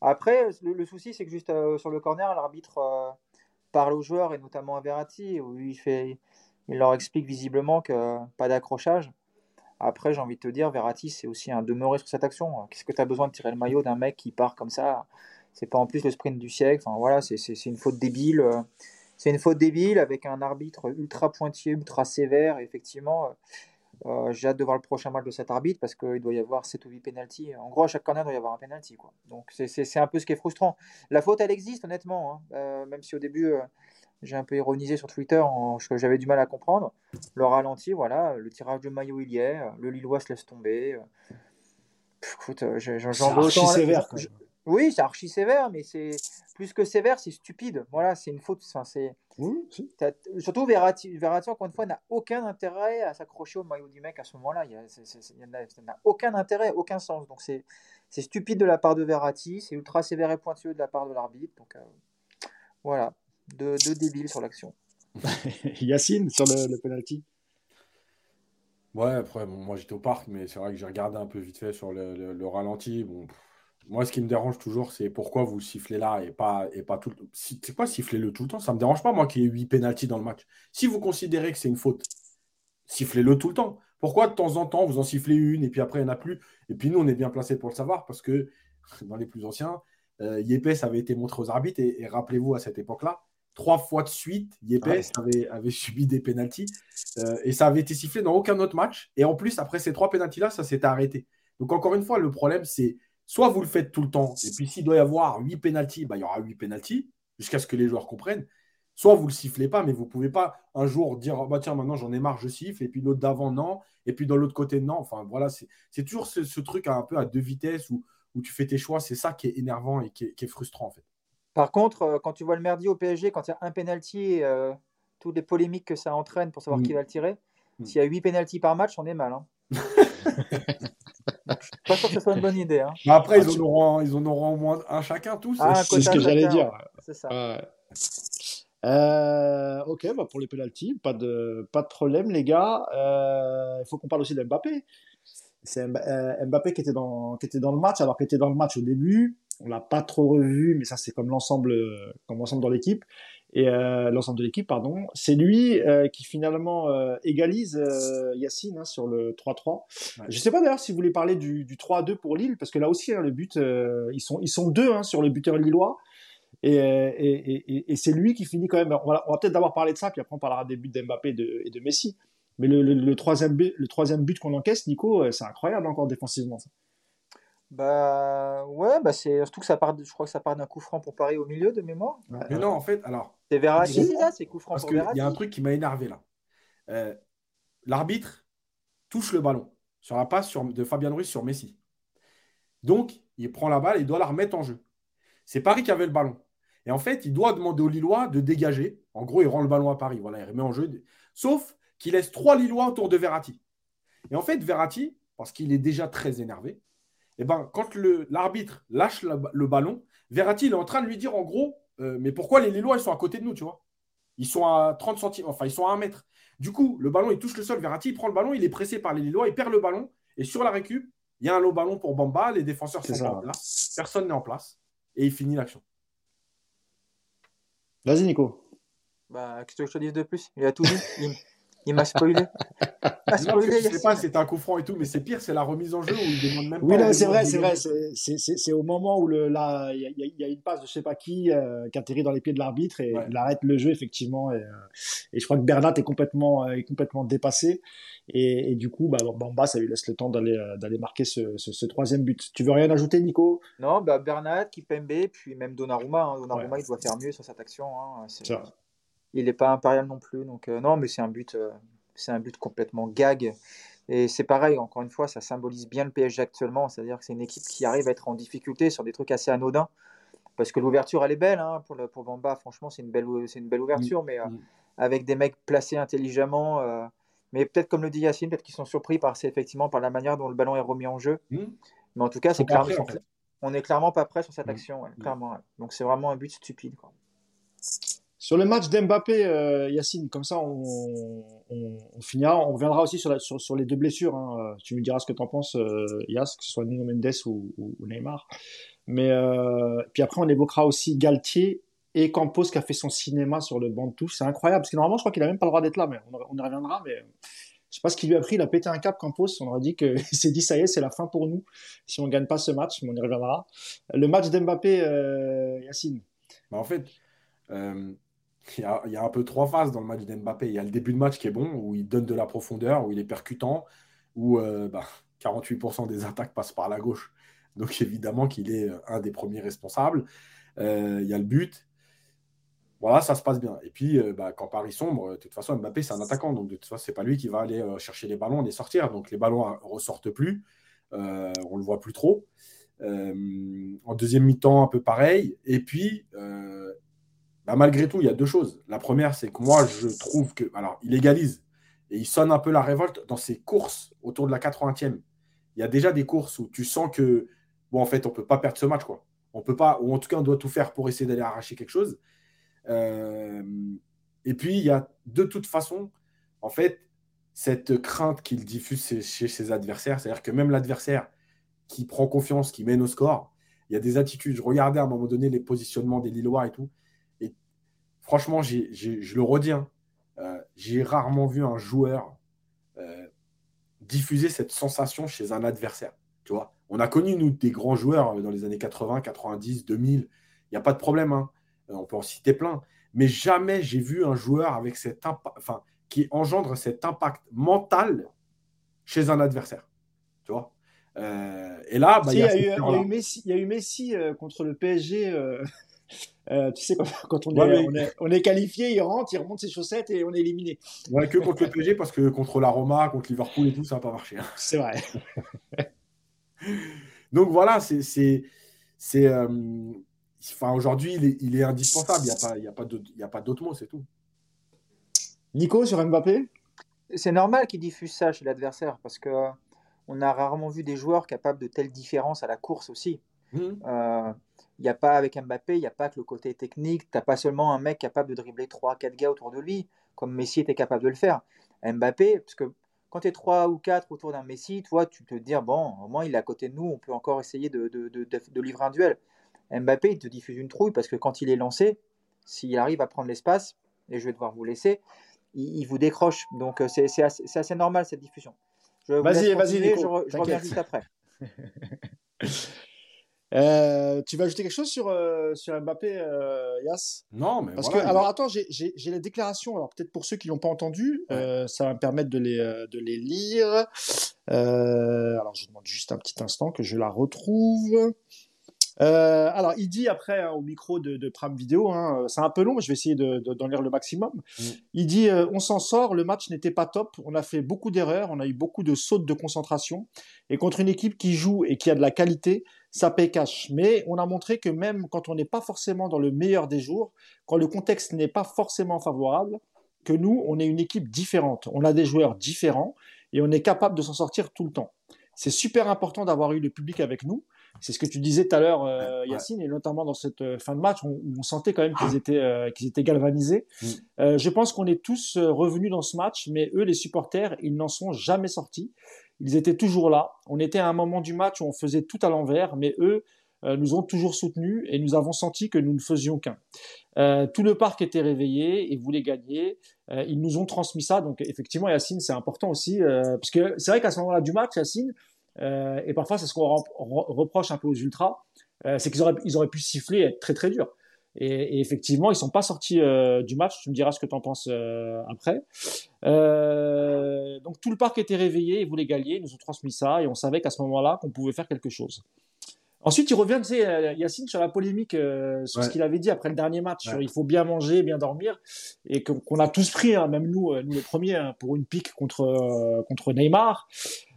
Après, le, souci, c'est que juste euh, sur le corner, l'arbitre euh, parle aux joueurs, et notamment à Verratti, où il, fait, il leur explique visiblement que pas d'accrochage. Après, j'ai envie de te dire, Verratti, c'est aussi un demeuré sur cette action. Qu'est-ce que tu as besoin de tirer le maillot d'un mec qui part comme ça? C'est pas en plus le sprint du siècle. Enfin, voilà, c'est une faute débile. Euh, c'est une faute débile avec un arbitre ultra pointillé, ultra sévère. Effectivement, euh, Euh, j'ai hâte de voir le prochain match de cet arbitre parce qu'il doit y avoir 7 ou 8 pénalties. En gros, à chaque corner, il doit y avoir un pénalty. Donc, c'est un peu ce qui est frustrant. La faute, elle existe, honnêtement. Hein. Euh, même si au début, euh, j'ai un peu ironisé sur Twitter, en, j'avais du mal à comprendre. Le ralenti, voilà, le tirage de maillot, il y est. Le Lillois se laisse tomber. écoute, j'en veux autant. Oui, c'est archi sévère, mais c'est plus que sévère, c'est stupide. Voilà, c'est une faute. Enfin, c'est surtout Verratti, Verratti encore une fois n'a aucun intérêt à s'accrocher au maillot du mec à ce moment-là. Il n'a aucun intérêt, aucun sens. Donc c'est c'est stupide de la part de Verratti, c'est ultra sévère et pointueux de la part de l'arbitre. Donc euh, voilà, deux, débiles sur l'action. Yacine sur le, le penalty. Ouais, après, moi j'étais au parc, mais c'est vrai que j'ai regardé un peu vite fait sur le, le, ralenti. Bon, moi, ce qui me dérange toujours, c'est pourquoi vous sifflez là et pas, et pas tout le temps. C'est quoi sifflez-le tout le temps? Ça ne me dérange pas, moi, qu'il y ait 8 pénalties dans le match. Si vous considérez que c'est une faute, sifflez-le tout le temps. Pourquoi de temps en temps, vous en sifflez une et puis après, il n'y en a plus? Et puis nous, on est bien placés pour le savoir parce que dans les plus anciens, euh, Yepes avait été montré aux arbitres et, rappelez-vous, à cette époque-là, trois fois de suite, Yepes avait, avait, subi des pénalties euh, et ça avait été sifflé dans aucun autre match. Et en plus, après ces trois pénalties-là, ça s'était arrêté. Donc encore une fois, le problème, c'est soit vous le faites tout le temps, et puis s'il doit y avoir 8 pénalties, bah, il y aura 8 pénalties, jusqu'à ce que les joueurs comprennent. Soit vous ne le sifflez pas, mais vous ne pouvez pas un jour dire oh, bah tiens, maintenant j'en ai marre, je siffle, et puis l'autre d'avant, non, et puis dans l'autre côté, non. Enfin voilà, c'est toujours ce, truc un peu à deux vitesses où, où tu fais tes choix. C'est ça qui est énervant et qui est, frustrant en fait. Par contre, euh, quand tu vois le merdier au PSG, quand il y a un penalty, euh, toutes les polémiques que ça entraîne pour savoir mm. qui va le tirer, mm. s'il y a 8 penalties par match, on est mal. Hein. suis pas sûr que ce soit une bonne idée. Hein. après, ils, en auront, ils en auront au moins un chacun, tous. Ah, c'est ce que j'allais dire. C'est ça. Euh, ok, bah pour les pénalties, pas de, pas de problème, les gars. Euh, il faut qu'on parle aussi d'Mbappé. C'est euh, Mbappé qui était, dans, qui était dans le match, alors qu'il était dans le match au début. On l'a pas trop revu, mais ça, c'est comme l'ensemble, comme l'ensemble dans l'équipe et euh, l'ensemble de l'équipe, pardon. C'est lui euh, qui finalement euh, égalise Yacine hein, sur le 3-3. Je ne sais pas d'ailleurs si vous voulez parler du, du 3-2 pour Lille, parce que là aussi, hein, le but, ils, sont, ils sont deux hein, sur le buteur lillois. Et, et, et, c'est lui qui finit quand même. On va, peut-être d'abord parler de ça, puis après on parlera des buts d'Mbappé et de, et de Messi. Mais le, le, troisième, but, le troisième but qu'on encaisse, Nico, c'est incroyable encore défensivement. Ça. Bah ouais, bah c'est surtout que ça part, je crois que ça part d'un coup franc pour Paris au milieu de mémoire. Mais non, en fait, alors. C'est Verratti, ça, c'est coup franc Parce qu'il y a un truc qui m'a énervé là. Euh, l'arbitre touche le ballon sur la passe sur, de Fabien Ruiz sur Messi. Donc, il prend la balle et il doit la remettre en jeu. C'est Paris qui avait le ballon. Et en fait, il doit demander aux Lillois de dégager. En gros, il rend le ballon à Paris. Voilà, il remet en jeu. Sauf qu'il laisse trois Lillois autour de Verratti. Et en fait, Verratti, parce qu'il est déjà très énervé, eh ben, quand l'arbitre lâche le ballon, Verratti il est en train de lui dire en gros, euh, mais pourquoi les Lillois ils sont à côté de nous, tu vois? Ils sont à 30 centimes, enfin ils sont à 1 mètre. Du coup, le ballon il touche le sol, Verratti il prend le ballon, il est pressé par les Lillois, il perd le ballon, et sur la récup, il y a un long ballon pour Bamba, les défenseurs sont pas là, personne n'est en place, et il finit l'action. Vas-y Nico. Bah, qu'est-ce que je te dise de plus? Il a tout dit. Il m'a spoilé. spoilé je sais pas, c'est un coup franc et tout, mais c'est pire, c'est la remise en jeu où il demande même oui, pas. Oui, c'est vrai, c'est vrai. C'est au moment où il y, a une passe de je sais pas qui euh, qui atterrit dans les pieds de l'arbitre et il arrête le jeu effectivement. Et, euh, et je crois que Bernat est complètement, est complètement dépassé. Et, et, du coup, bah, Bamba, ça lui laisse le temps d'aller euh, d'aller marquer ce, ce, troisième but. Tu veux rien ajouter, Nico? Non, bah, Bernat, Kipembe, puis même Donnarumma. Hein. Donnarumma, il doit faire mieux sur cette action. Hein. Il n'est pas impérial non plus. Donc, euh, non, mais c'est un but, euh, c'est un but complètement gag. Et c'est pareil, encore une fois, ça symbolise bien le PSG actuellement. C'est-à-dire que c'est une équipe qui arrive à être en difficulté sur des trucs assez anodins. Parce que l'ouverture, elle est belle. Hein, pour, le, pour Bamba, franchement, c'est une belle, c'est une belle ouverture. Mm. Mais euh, mm. avec des mecs placés intelligemment. mais peut-être, comme le dit Yacine, peut-être qu'ils sont surpris par, effectivement par la manière dont le ballon est remis en jeu. Mm. Mais en tout cas, c'est clairement, on n'est clairement pas prêt sur cette action. clairement, Donc c'est vraiment un but stupide. Quoi. Sur le match d'Mbappé, euh, Yacine, comme ça on, finira. On reviendra aussi sur, les deux blessures. Hein. Tu me diras ce que tu en penses, euh, Yass, que ce soit Nuno Mendes ou, Neymar. Mais euh, puis après, on évoquera aussi Galtier et Campos qui a fait son cinéma sur le banc de touche. C'est incroyable parce que normalement, je crois qu'il a même pas le droit d'être là, mais on, y reviendra. Mais je sais pas ce qu'il lui a pris. Il a pété un cap, Campos. On aurait dit que s'est dit ça y est, c'est la fin pour nous si on gagne pas ce match. Mais on y reviendra. Le match d'Mbappé, Yacine. Bah, en fait il y, a, un peu trois phases dans le match d'Mbappé. Il y a le début de match qui est bon, où il donne de la profondeur, où il est percutant, où 48% bah, des attaques passent par la gauche. Donc évidemment qu'il est un des premiers responsables. il y a le but. Voilà, ça se passe bien. Et puis, bah, quand Paris sombre, de toute façon, Mbappé, c'est un attaquant. Donc, de toute façon, ce n'est pas lui qui va aller chercher les ballons et les sortir. Donc, les ballons ne ressortent plus. on ne le voit plus trop. en deuxième mi-temps, un peu pareil. Et puis, bah, malgré tout, il y a deux choses. La première, c'est que moi, je trouve que. Alors, il égalise et il sonne un peu la révolte dans ses courses autour de la 80e. Il y a déjà des courses où tu sens que, en fait, on ne peut pas perdre ce match, quoi. On peut pas, ou en tout cas, on doit tout faire pour essayer d'aller arracher quelque chose. Euh, et puis, il y a de toute façon, en fait, cette crainte qu'il diffuse chez ses adversaires. C'est-à-dire que même l'adversaire qui prend confiance, qui mène au score, il y a des attitudes. Je regardais à un moment donné les positionnements des Lillois et tout franchement, je le redis, hein, euh, j'ai rarement vu un joueur euh, diffuser cette sensation chez un adversaire. Tu vois On a connu, nous, des grands joueurs euh, dans les années 80, 90, 2000. Il n'y a pas de problème. Hein. On peut en citer plein. Mais jamais j'ai vu un joueur avec cet enfin, qui engendre cet impact mental chez un adversaire. Tu vois et là, bah, il, y y a eu Messi contre le PSG euh, tu sais, quand, on, est, on, est, qualifié, il rentre, il remonte ses chaussettes et on est éliminé. Ouais, que contre le PSG, parce que contre la Roma, contre Liverpool et tout, ça n'a pas marché. Hein. C'est vrai. Donc voilà, c'est. c'est euh, enfin, aujourd'hui, il est, il est, indispensable. Il n'y a pas, pas d'autre mot, c'est tout. Nico, sur Mbappé? C'est normal qu'il diffuse ça chez l'adversaire, parce que on a rarement vu des joueurs capables de telles différences à la course aussi. Mmh. Euh, il n'y a pas avec Mbappé, il n'y a pas que le côté technique. Tu n'as pas seulement un mec capable de dribbler 3-4 gars autour de lui, comme Messi était capable de le faire. Mbappé, parce que quand tu es 3 ou 4 autour d'un Messi, toi, tu te dis, bon, au moins il est à côté de nous, on peut encore essayer de, de, de, livrer un duel. Mbappé, il te diffuse une trouille parce que quand il est lancé, s'il arrive à prendre l'espace, et je vais devoir vous laisser, il, vous décroche. Donc euh, c'est assez, assez, normal cette diffusion. Vas-y, vas-y, je, je reviens juste après. Euh, tu vas ajouter quelque chose sur, euh, sur Mbappé, euh, Yass Non, mais. Parce que, alors attends, j'ai les déclarations. Alors peut-être pour ceux qui l'ont pas entendu, ça va me permettre de les, de les lire. alors je demande juste un petit instant que je la retrouve. Euh, alors, il dit après hein, au micro de, de Prime Vidéo, hein, c'est un peu long, mais je vais essayer d'en de, lire le maximum. Mm. Il dit euh, on s'en sort, le match n'était pas top, on a fait beaucoup d'erreurs, on a eu beaucoup de sautes de concentration, et contre une équipe qui joue et qui a de la qualité, ça paye cash. Mais on a montré que même quand on n'est pas forcément dans le meilleur des jours, quand le contexte n'est pas forcément favorable, que nous, on est une équipe différente, on a des joueurs différents et on est capable de s'en sortir tout le temps. C'est super important d'avoir eu le public avec nous c'est ce que tu disais tout à l'heure, euh, Yacine, et notamment dans cette euh, fin de match, on, on sentait quand même qu'ils étaient, euh, qu'ils étaient galvanisés. Mm. Je pense qu'on est tous revenus dans ce match, mais eux, les supporters, ils n'en sont jamais sortis. Ils étaient toujours là. On était à un moment du match où on faisait tout à l'envers, mais eux nous ont toujours soutenus et nous avons senti que nous ne faisions qu'un. tout le parc était réveillé et voulait gagner. ils nous ont transmis ça, donc effectivement, Yacine, c'est important aussi, parce que c'est vrai qu'à ce moment-là du match, Yacine, euh, et parfois, c'est ce qu'on reproche un peu aux ultras, euh, c'est qu'ils auraient, auraient pu siffler et être très très durs. Et, et effectivement, ils sont pas sortis euh, du match. Tu me diras ce que tu en penses après. donc tout le parc était réveillé, ils voulaient gagner, ils nous ont transmis ça et on savait qu'à ce moment-là, qu'on pouvait faire quelque chose. Ensuite, il revient, tu sais, Yacine, sur la polémique, sur ce qu'il avait dit après le dernier match, sur il faut bien manger, bien dormir, et qu'on a tous pris, hein, même nous, nous les premiers, hein, pour une pique contre, contre Neymar.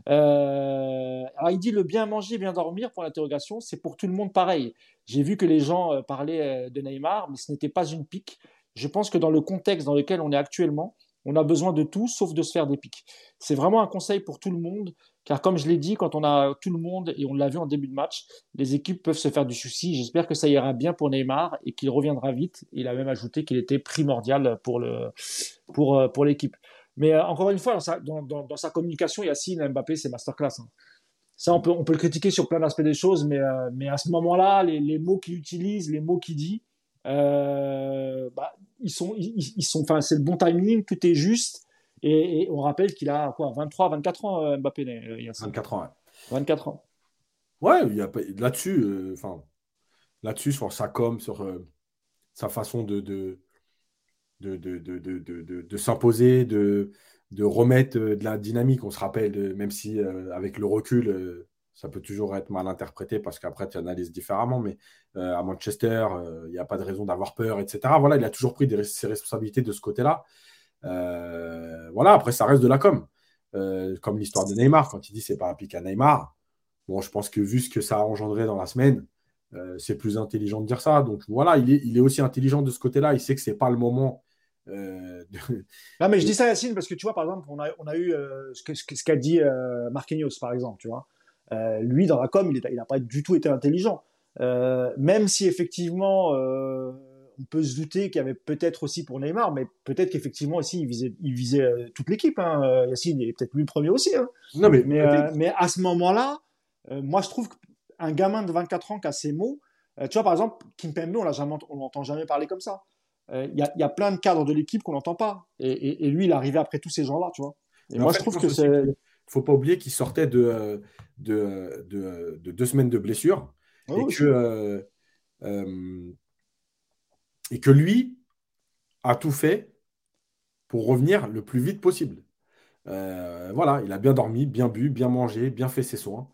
Euh, il dit le bien manger, bien dormir pour l'interrogation, c'est pour tout le monde pareil. J'ai vu que les gens euh, parlaient euh, de Neymar, mais ce n'était pas une pique. Je pense que dans le contexte dans lequel on est actuellement, on a besoin de tout sauf de se faire des piques. C'est vraiment un conseil pour tout le monde, car comme je l'ai dit, quand on a tout le monde et on l'a vu en début de match, les équipes peuvent se faire du souci. J'espère que ça ira bien pour Neymar et qu'il reviendra vite. Il a même ajouté qu'il était primordial pour le pour pour l'équipe. Mais euh, encore une fois, dans sa, communication, Yacine Mbappé, c'est masterclass. Hein. Ça, on peut, on peut le critiquer sur plein d'aspects des choses, mais, euh, mais à ce moment-là, les, mots qu'il utilise, les mots qu'il dit, euh, bah, ils sont, ils, sont, enfin, c'est le bon timing, tout est juste. Et, on rappelle qu'il a quoi, 23, 24 ans, Mbappé. 24 ans, ouais. 24 ans. Ouais, là-dessus, enfin, là-dessus sur sa com, sur sa façon de, de, de, s'imposer, de, de remettre euh, de la dynamique. On se rappelle, même si euh, avec le recul, ça peut toujours être mal interprété parce qu'après, tu analyses différemment. Mais à Manchester, il n'y a pas de raison d'avoir peur, etc. Voilà, il a toujours pris ses responsabilités de ce côté-là. voilà, après, ça reste de la com. comme l'histoire de Neymar, quand il dit c'est pas appliqué à Neymar. Bon, je pense que vu ce que ça a engendré dans la semaine, euh, c'est plus intelligent de dire ça. Donc voilà, il est, il est aussi intelligent de ce côté-là. Il sait que c'est pas le moment. Euh, non, mais je dis ça, Yacine, parce que tu vois, par exemple, on a, on a eu euh, ce, ce qu'a dit Marquinhos, par exemple, tu vois. lui, dans la com, il n'a pas du tout été intelligent. même si effectivement, on peut se douter qu'il y avait peut-être aussi pour Neymar, mais peut-être qu'effectivement aussi, il visait, il visait toute l'équipe. Hein. Yacine, il est peut-être lui le premier aussi. Hein. Non, mais, mais, mais à ce moment-là, moi, je trouve que un gamin de 24 ans qui a ces mots, euh, tu vois, par exemple, Kimpembe, on l'entend jamais parler comme ça. Euh, il y, a plein de cadres de l'équipe qu'on n'entend pas. Et, lui, il est arrivé après tous ces gens-là, tu vois. Et moi, je trouve que c'est. Il faut pas oublier qu'il sortait de, de, de, deux semaines de blessure. et, que, euh, et que lui a tout fait pour revenir le plus vite possible. voilà, il a bien dormi, bien bu, bien mangé, bien fait ses soins.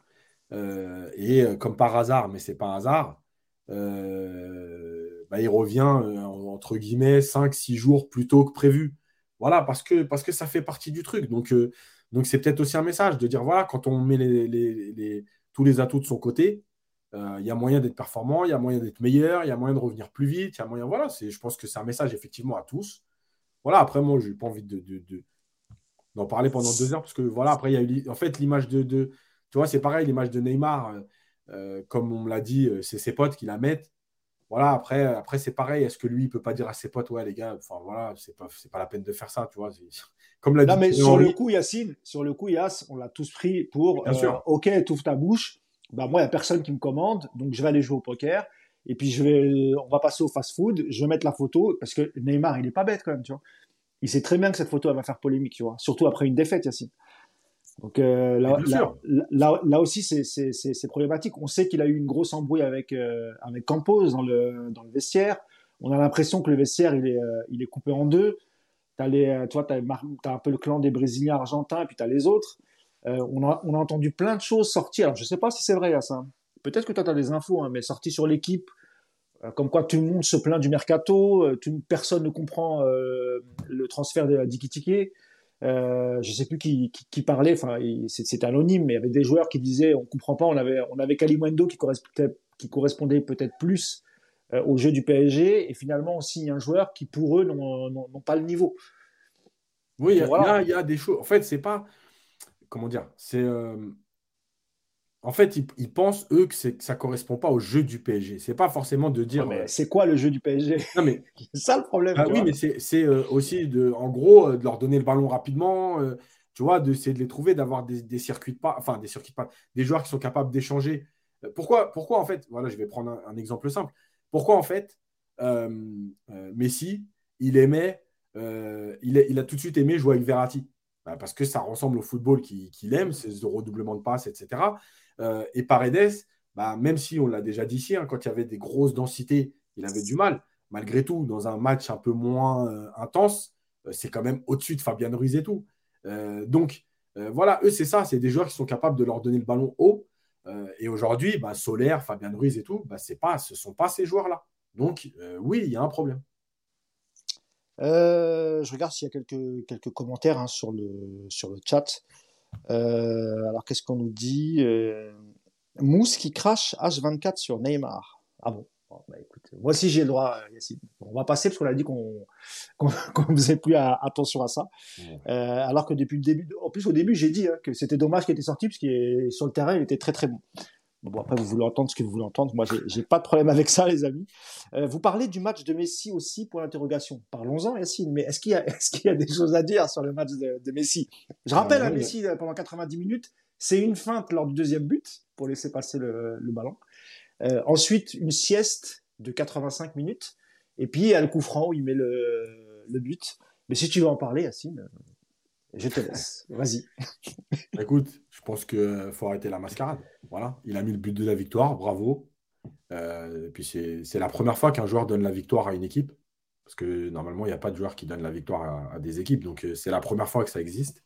Euh, et euh, comme par hasard, mais c'est pas un hasard, euh, bah, il revient entre guillemets 5-6 jours plus tôt que prévu. Voilà, parce que, parce que ça fait partie du truc. Donc, donc c'est peut-être aussi un message de dire voilà, quand on met les, tous les atouts de son côté, il y a moyen d'être performant, il y a moyen d'être meilleur, il y a moyen de revenir plus vite, il y a moyen. Voilà, je pense que c'est un message effectivement à tous. Voilà, après, moi, je n'ai pas envie de, d'en parler pendant deux heures parce que voilà, après, il y a eu en fait l'image de, tu vois, c'est pareil, l'image de Neymar, euh, euh, comme on me l'a dit, euh, c'est ses potes qui la mettent. Voilà, après, après c'est pareil. Est-ce que lui, il peut pas dire à ses potes, ouais, les gars, enfin voilà, c'est pas, pas la peine de faire ça, tu vois. Comme l'a dit. Non, mais sur le coup, Yacine, sur le coup, Yass, on l'a tous pris pour, Bien sûr. ok, étouffe ta bouche. Bah, moi, il n'y a personne qui me commande, donc je vais aller jouer au poker. Et puis, je vais, on va passer au fast-food. Je vais mettre la photo, parce que Neymar, il est pas bête quand même, tu vois. Il sait très bien que cette photo, elle va faire polémique, tu vois. Surtout après une défaite, Yacine. Donc euh, là, là, là, aussi, c'est problématique. On sait qu'il a eu une grosse embrouille avec, euh, avec Campos dans le, dans le vestiaire. On a l'impression que le vestiaire, il est, euh, il est coupé en deux. As les, toi, tu as, as, un peu le clan des Brésiliens argentins, et puis tu as les autres. on, a, on a entendu plein de choses sortir. Alors, je sais pas si c'est vrai, ça. Peut-être que toi, tu as des infos, hein, mais sorti sur l'équipe, comme quoi tout le monde se plaint du mercato, personne ne comprend le transfert de Dikitike. Euh, je sais plus qui, qui, parlait, enfin c'était anonyme, mais il y avait des joueurs qui disaient on comprend pas, on avait on avait qui correspondait qui correspondait peut-être plus euh, au jeu du PSG et finalement aussi un joueur qui pour eux n'ont pas le niveau. Oui, il y, y, a des choses. En fait, c'est pas comment dire, c'est euh, en fait, ils, pensent, eux, que, ça ne correspond pas au jeu du PSG. C'est pas forcément de dire. mais c'est quoi le jeu du PSG Non, mais. c'est ça le problème. Ah oui, mais c'est euh, aussi, de, en gros, euh, de leur donner le ballon rapidement, euh, tu vois, d'essayer de les trouver, d'avoir des, circuits de pas. Enfin, des circuits de pas. Des joueurs qui sont capables d'échanger. Pourquoi, pourquoi, en fait, voilà, je vais prendre un, exemple simple. Pourquoi, en fait, Messi, il aimait. il, il a tout de suite aimé jouer avec Verratti? Bah, parce que ça ressemble au football qu'il aime, ces redoublements de passes, etc. Euh, et Paredes, bah, même si on l'a déjà dit ici, hein, quand il y avait des grosses densités, il avait du mal. Malgré tout, dans un match un peu moins euh, intense, euh, c'est quand même au-dessus de Fabien Ruiz et tout. donc, voilà, eux, c'est ça, c'est des joueurs qui sont capables de leur donner le ballon haut. et aujourd'hui, bah, Solaire, Fabien Ruiz et tout, bah, pas, ce ne sont pas ces joueurs-là. Donc, oui, il y a un problème. je regarde s'il y a quelques, quelques commentaires hein, sur, le, sur le chat. Euh, alors, qu'est-ce qu'on nous dit euh, Mousse qui crache H24 sur Neymar. Ah bon, bah, écoute, moi aussi j'ai le droit, euh, Yacine. On va passer parce qu'on a dit qu'on ne faisait plus attention à ça. alors que depuis le début, en plus au début j'ai dit hein, que c'était dommage qu'il était sorti parce qu'il sur le terrain il était très très bon. Bon, après, vous voulez entendre ce que vous voulez entendre. Moi, j'ai pas de problème avec ça, les amis. Euh, vous parlez du match de Messi aussi pour l'interrogation. Parlons-en, Yacine. Mais est-ce qu'il y, a, est qu'il y a des choses à dire sur le match de, Messi? Je rappelle, à hein, Messi, euh, pendant 90 minutes, c'est une feinte lors du deuxième but pour laisser passer le, ballon. Euh, ensuite, une sieste de 85 minutes. Et puis, il y a le coup franc où il met le, le but. Mais si tu veux en parler, Yacine, je te laisse. Vas-y. Écoute, je pense qu'il faut arrêter la mascarade. Voilà. Il a mis le but de la victoire. Bravo. Euh, et puis c'est la première fois qu'un joueur donne la victoire à une équipe. Parce que normalement, il n'y a pas de joueur qui donne la victoire à, des équipes. Donc, c'est la première fois que ça existe.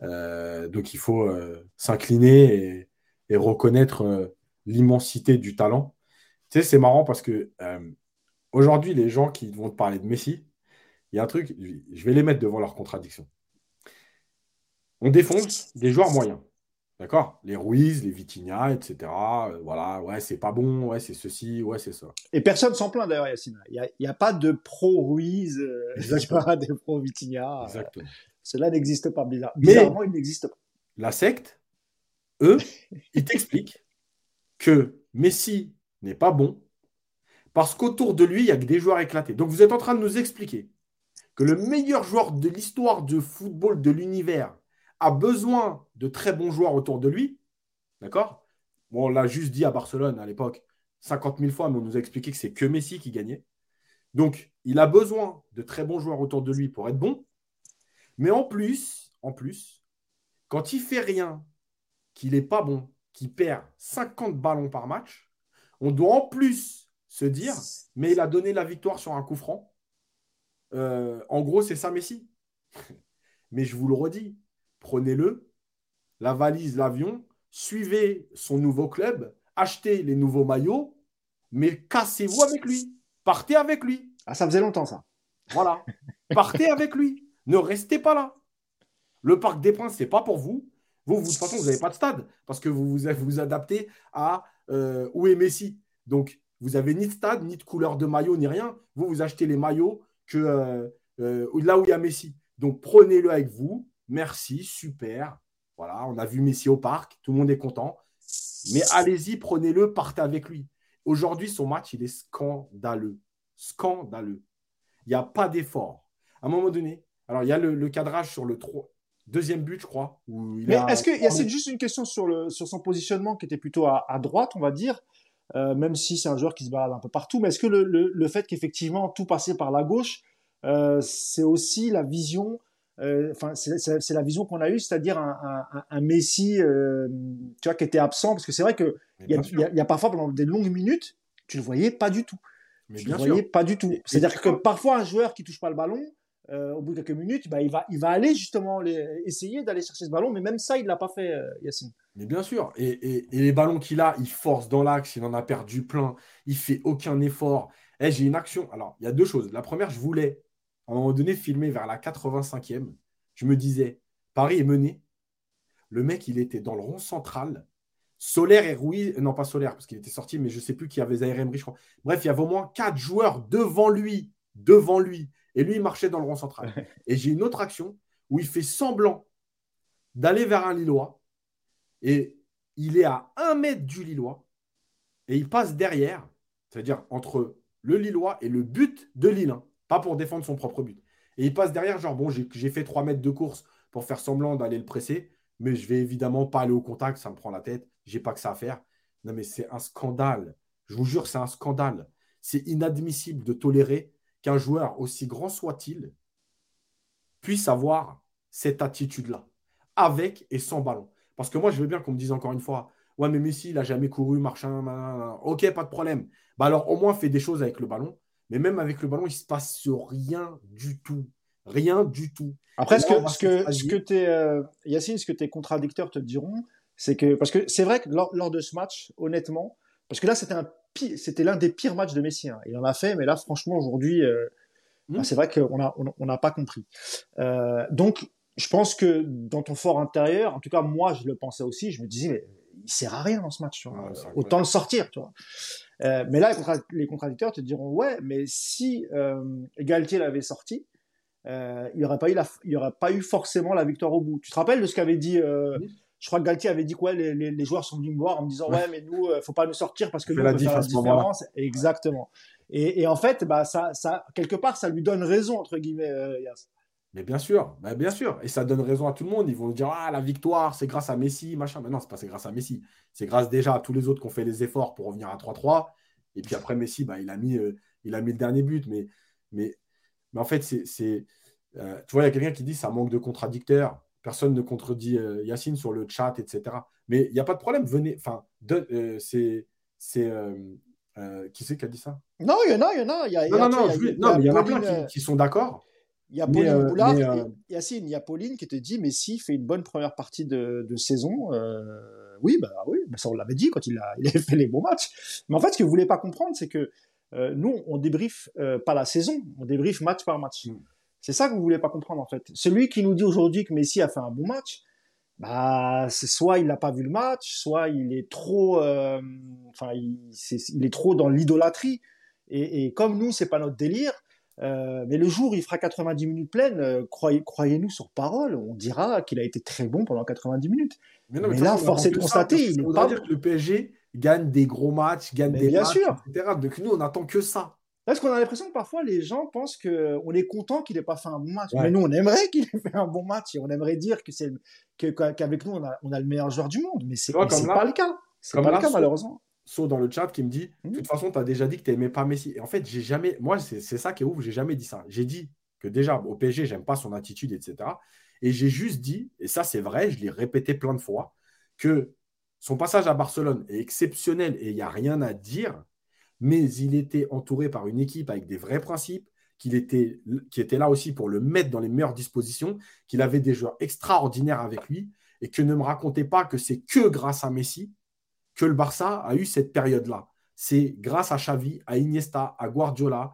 donc, il faut s'incliner et, reconnaître l'immensité du talent. Tu sais, c'est marrant parce que aujourd'hui, les gens qui vont te parler de Messi, il y a un truc, je vais les mettre devant leur contradiction. On défonce des joueurs moyens. D'accord? Les Ruiz, les Vitinha, etc. Euh, voilà, ouais, c'est pas bon, ouais, c'est ceci, ouais, c'est ça. Et personne s'en plaint d'ailleurs, Yacine. Il n'y a, pas de pro Ruiz, euh, pas de pro Vitinha. Exactement. cela n'existe pas. Bizarre. Bizarrement, il n'existe pas. La secte, eux, ils t'expliquent que Messi n'est pas bon parce qu'autour de lui, il y a que des joueurs éclatés. Donc vous êtes en train de nous expliquer que le meilleur joueur de l'histoire de football de l'univers a besoin de très bons joueurs autour de lui. D'accord? On l'a juste dit à Barcelone à l'époque 50 000 fois, mais on nous a expliqué que c'est que Messi qui gagnait. Donc, il a besoin de très bons joueurs autour de lui pour être bon. Mais en plus, en plus, quand il fait rien, qu'il n'est pas bon, qu'il perd 50 ballons par match, on doit en plus se dire, mais il a donné la victoire sur un coup franc. Euh, en gros, c'est ça Messi? mais je vous le redis, prenez-le, la valise, l'avion, suivez son nouveau club, achetez les nouveaux maillots, mais cassez-vous avec lui. Partez avec lui. Ah, ça faisait longtemps, ça. Voilà. Partez avec lui. Ne restez pas là. Le Parc des Princes, ce n'est pas pour vous. Vous, de toute façon, vous n'avez pas de stade parce que vous vous, vous adaptez à euh, où est Messi. Donc, vous n'avez ni de stade, ni de couleur de maillot, ni rien. Vous, vous achetez les maillots que, euh, euh, là où il y a Messi. Donc, prenez-le avec vous. Merci, super. Voilà, on a vu Messi au parc, tout le monde est content. Mais allez-y, prenez-le, partez avec lui. Aujourd'hui, son match, il est scandaleux. Scandaleux. Il n'y a pas d'effort. À un moment donné, alors il y a le, cadrage sur le deuxième but, je crois. Mais est-ce qu'il y a c'est juste une question sur, le, sur son positionnement qui était plutôt à, droite, on va dire, euh, même si c'est un joueur qui se balade un peu partout. Mais est-ce que le, fait qu'effectivement tout passait par la gauche, euh, c'est aussi la vision enfin, c'est la vision qu'on a eue, c'est-à-dire un, un, un, Messi, euh, tu vois, qui était absent, parce que c'est vrai que il y, a parfois pendant des longues minutes, tu le voyais pas du tout. Mais tu le voyais pas du tout. C'est-à-dire que parfois un joueur qui touche pas le ballon, euh, au bout de quelques minutes, bah, il va, il va aller justement essayer d'aller chercher ce ballon, mais même ça, il l'a pas fait, Yacine. Mais bien sûr. Et, et, et les ballons qu'il a, il force dans l'axe, il en a perdu plein, il fait aucun effort. Eh, j'ai une action. Alors, il y a deux choses. La première, je voulais à un moment donné, filmé vers la 85e, je me disais, Paris est mené. Le mec, il était dans le rond central. Solaire et Ruiz, non pas Solaire, parce qu'il était sorti, mais je ne sais plus qui avait Zaire je crois. Bref, il y avait au moins quatre joueurs devant lui, devant lui. Et lui, il marchait dans le rond central. Et j'ai une autre action où il fait semblant d'aller vers un Lillois. Et il est à un mètre du Lillois. Et il passe derrière, c'est-à-dire entre le Lillois et le but de Lille. Pas pour défendre son propre but. Et il passe derrière, genre, bon, j'ai fait 3 mètres de course pour faire semblant d'aller le presser, mais je vais évidemment pas aller au contact, ça me prend la tête, j'ai pas que ça à faire. Non, mais c'est un scandale. Je vous jure, c'est un scandale. C'est inadmissible de tolérer qu'un joueur, aussi grand soit-il, puisse avoir cette attitude-là, avec et sans ballon. Parce que moi, je veux bien qu'on me dise encore une fois, ouais, mais Messi, il n'a jamais couru, machin, ok, pas de problème. Bah alors, au moins, fais des choses avec le ballon. Mais même avec le ballon, il ne se passe rien du tout. Rien du tout. Après, ce que, ce que, ce que es, euh, Yacine, ce que tes contradicteurs te diront, c'est que, parce que c'est vrai que lors, de ce match, honnêtement, parce que là, c'était un c'était l'un des pires matchs de Messi. Hein. Il en a fait, mais là, franchement, aujourd'hui, euh, hmm. bah, c'est vrai qu'on n'a on, n'a pas compris. Euh, donc, je pense que dans ton fort intérieur, en tout cas, moi, je le pensais aussi, je me disais, mais il sert à rien dans ce match. Autant le sortir, tu vois. Euh, mais là, les, contradicteurs te diront ouais, mais si euh, Galtier l'avait sorti, euh, il n'y aurait pas eu il aurait pas eu forcément la victoire au bout. Tu te rappelles de ce qu'avait dit euh, Je crois que Galtier avait dit quoi les, les, joueurs sont venus me voir en me disant ouais, mais nous, faut pas nous sortir parce que nous, on peut faire la différence. Exactement. Et, et, en fait, bah ça, ça, quelque part, ça lui donne raison entre guillemets, Yas. Mais bien sûr, bah, bien sûr. Et ça donne raison à tout le monde. Ils vont dire Ah, la victoire, c'est grâce à Messi, machin. Mais non, c'est pas grâce à Messi. C'est grâce déjà à tous les autres qui ont fait les efforts pour revenir à 3-3. Et puis après, Messi, bah, il, a mis, euh, il a mis le dernier but. Mais, mais, mais en fait, c'est. Euh, tu vois, il y a quelqu'un qui dit ça manque de contradicteurs. Personne ne contredit euh, Yacine sur le chat, etc. Mais il n'y a pas de problème. Venez. Enfin, c'est. Euh, qui c'est qui a dit ça? Non, il y en a, il y en a. Il y a, non, non, non, il non, mais il y en a plein qui, sont d'accord. Il y a Pauline euh, Boulard, euh... Yacine, il y a Pauline qui te dit Messi fait une bonne première partie de, de saison. Euh, oui, bah oui, bah ça on l'avait dit quand il a, il fait les bons matchs. Mais en fait, ce que vous voulez pas comprendre, c'est que euh, nous, on débriefe euh, pas la saison, on débriefe match par match. Mm. C'est ça que vous voulez pas comprendre en fait. Celui qui nous dit aujourd'hui que Messi a fait un bon match, bah c'est soit il n'a pas vu le match, soit il est trop, enfin il est trop dans l'idolâtrie. Et, et, comme nous, c'est pas notre délire, euh, mais le jour où il fera 90 minutes pleines, euh, croyez, croyez-nous sur parole, on dira qu'il a été très bon pendant 90 minutes. Mais, non, mais, là, force est de constater, il pas... dire que le PSG gagne des gros matchs, gagne des bien matchs, sûr. etc. Donc nous, on n'attend que ça. Parce qu'on a l'impression que parfois les gens pensent qu'on est content qu'il n'ait pas fait un bon match. Mais nous, on aimerait qu'il ait fait un bon match et on aimerait dire que c'est qu'avec nous, on a, on a, le meilleur joueur du monde. Mais c'est pas le cas. C'est pas le cas, malheureusement. Saut dans le chat qui me dit De toute mmh. façon, tu as déjà dit que tu n'aimais pas Messi. Et en fait, j'ai jamais. Moi, c'est ça qui est ouf, j'ai jamais dit ça. J'ai dit que déjà, au PSG, j'aime pas son attitude, etc. Et j'ai juste dit, et ça, c'est vrai, je l'ai répété plein de fois, que son passage à Barcelone est exceptionnel et il n'y a rien à dire, mais il était entouré par une équipe avec des vrais principes, qu'il était, qui était là aussi pour le mettre dans les meilleures dispositions, qu'il avait des joueurs extraordinaires avec lui, et que ne me racontez pas que c'est que grâce à Messi que le Barça a eu cette période-là. C'est grâce à Xavi, à Iniesta, à Guardiola,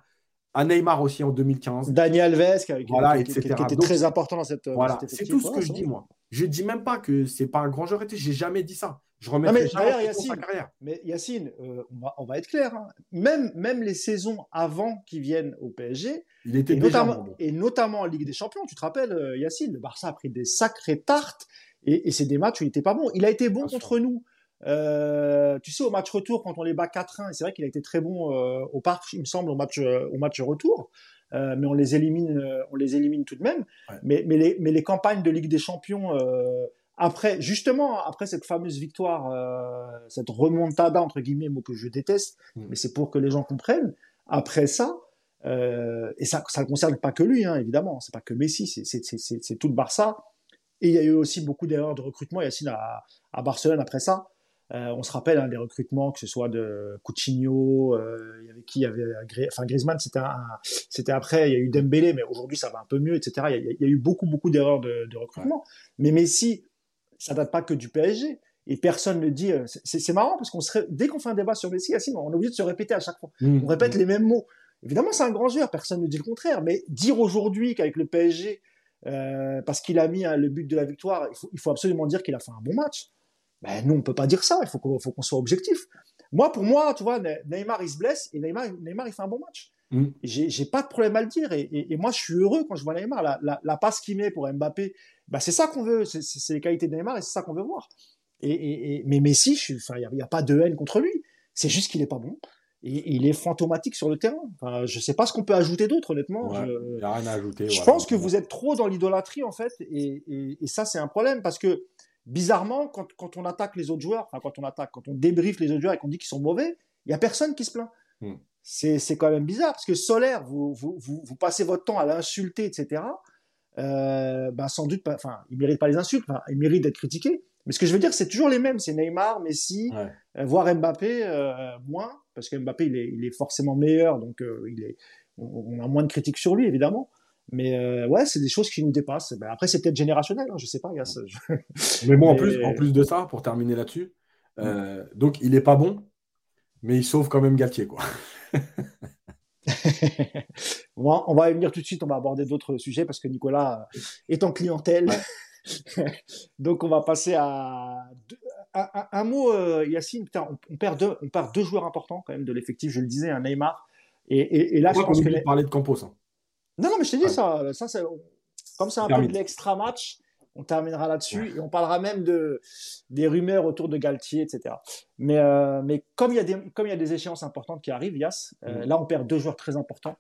à Neymar aussi en 2015. Daniel Alves, qui, était très important dans cette. Voilà, c'est tout ce que je dis, moi. Je dis même pas que c'est pas un grand joueur. J'ai jamais dit ça. Je remets mais Yacine, carrière. Mais Yacine, euh, on, va, être clair. Hein. Même, même les saisons avant qu'il vienne au PSG, il était et, notamment, et notamment en Ligue des Champions, tu te rappelles, euh, Yacine, le Barça a pris des sacrées tartes et, c'est des matchs où il n'était pas bon. Il a été bon contre nous. Euh, tu sais, au match retour, quand on les bat 4-1, et c'est vrai qu'il a été très bon euh, au parc, il me semble, au match, euh, au match retour. Mais on les élimine, on les élimine tout de même. Mais, mais, les, mais les campagnes de Ligue des Champions, après, justement, après cette fameuse victoire, cette remontada entre guillemets, mot que je déteste, mm. mais c'est pour que les gens comprennent. Après ça, et ça, ça ne concerne pas que lui, hein, évidemment, c'est pas que Messi, c'est tout le Barça. Et il y a eu aussi beaucoup d'erreurs de recrutement. Yacine à, à Barcelone après ça. Euh, on se rappelle hein, des recrutements, que ce soit de Coutinho, euh, il y avait qui, il y avait enfin Griezmann, c'était c'était après, il y a eu Dembélé, mais aujourd'hui ça va un peu mieux, etc. Il y a, eu beaucoup beaucoup d'erreurs de, de, recrutement. Mais Messi, ça date pas que du PSG. Et personne ne dit. Euh, c'est marrant parce qu'on serait dès qu'on fait un débat sur Messi, on est obligé de se répéter à chaque fois. Mmh. on répète les mêmes mots. Évidemment, c'est un grand joueur, personne ne dit le contraire. Mais dire aujourd'hui qu'avec le PSG, euh, parce qu'il a mis hein, le but de la victoire, il faut, il faut absolument dire qu'il a fait un bon match. Ben, nous, on peut pas dire ça. Il faut qu'on, soit objectif. Moi, pour moi, tu vois, Neymar, il se blesse et Neymar, Neymar il fait un bon match. Mm. J'ai, pas de problème à le dire. Et, et, moi, je suis heureux quand je vois Neymar. La, la, la passe qu'il met pour Mbappé, ben, c'est ça qu'on veut. C'est, les qualités de Neymar et c'est ça qu'on veut voir. Et, mais Messi, il n'y a, a, pas de haine contre lui. C'est juste qu'il est pas bon. Et, il est fantomatique sur le terrain. Enfin, je sais pas ce qu'on peut ajouter d'autre, honnêtement. je, y a rien à ajouter. Je pense que vous êtes trop dans l'idolâtrie, en fait. Et, et ça, c'est un problème parce que bizarrement, quand, quand, on attaque les autres joueurs, enfin quand on attaque, quand on débriefe les autres joueurs et qu'on dit qu'ils sont mauvais, il y a personne qui se plaint. Hmm. C'est, quand même bizarre parce que Solaire, vous, vous, vous, vous passez votre temps à l'insulter, etc. Euh, ben sans doute pas, enfin, il mérite pas les insultes, enfin, il mérite d'être critiqué. Mais ce que je veux dire, c'est toujours les mêmes. C'est Neymar, Messi, euh, voire Mbappé, euh, moins, parce que Mbappé, il est, il est forcément meilleur, donc euh, il est, on, a moins de critiques sur lui, évidemment. Mais euh, ouais, c'est des choses qui nous dépassent. Ben, après, c'est peut-être générationnel, hein, je sais pas. mais bon, en, plus, en plus de ça, pour terminer là-dessus, euh, donc il est pas bon, mais il sauve quand même Galtier, quoi. on va y venir tout de suite, on va aborder d'autres sujets parce que Nicolas est en clientèle. donc on va passer à, un, mot, euh, Yacine. on, perd deux, on perd deux joueurs importants quand même de l'effectif. Je le disais, un Neymar. Et, et, là, je pense que les... parler de Campos. Hein? Non, non, mais je t'ai dit ça. ça comme c'est un peu de l'extra match, on terminera là-dessus et on parlera même de des rumeurs autour de Galtier, etc. Mais euh, mais comme il y a des comme il y a des échéances importantes qui arrivent, Yas, euh, mm. là on perd deux joueurs très importants.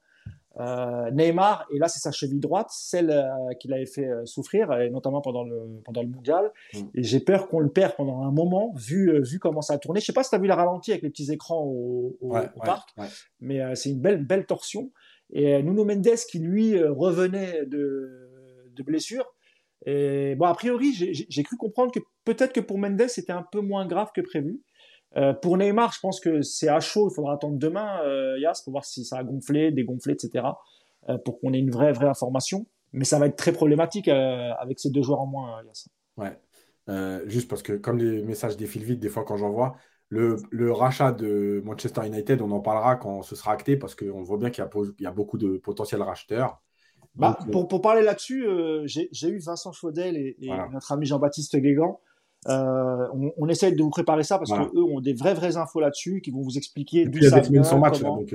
Euh, Neymar et là c'est sa cheville droite, celle qui l'avait fait souffrir, et notamment pendant le pendant le mondial. Mm. Et j'ai peur qu'on le perde pendant un moment, vu vu comment ça a tourné. Je sais pas si tu as vu la ralenti avec les petits écrans au, au, parc, mais c'est une belle belle torsion. Et euh, Nuno Mendes qui lui euh, revenait de, de blessure. Et bon, a priori, j'ai cru comprendre que peut-être que pour Mendes c'était un peu moins grave que prévu. pour Neymar, je pense que c'est à chaud. Il faudra attendre demain, Yas, pour voir si ça a gonflé, dégonflé, etc. pour qu'on ait une vraie, vraie information. Mais ça va être très problématique avec ces deux joueurs en moins, Yas. Ouais. juste parce que comme les messages défilent vite, des fois quand j'en vois, le, rachat de Manchester United, on en parlera quand ce sera acté parce qu'on voit bien qu'il y, a beaucoup de potentiels racheteurs. Bah, euh, pour, parler là-dessus, euh, j'ai eu Vincent Chaudel et, notre ami Jean-Baptiste Guégan. Euh, on, on, essaye de vous préparer ça parce qu'eux ont des vraies vraies infos là-dessus qui vont vous expliquer d'où ça vient. Sans match, donc,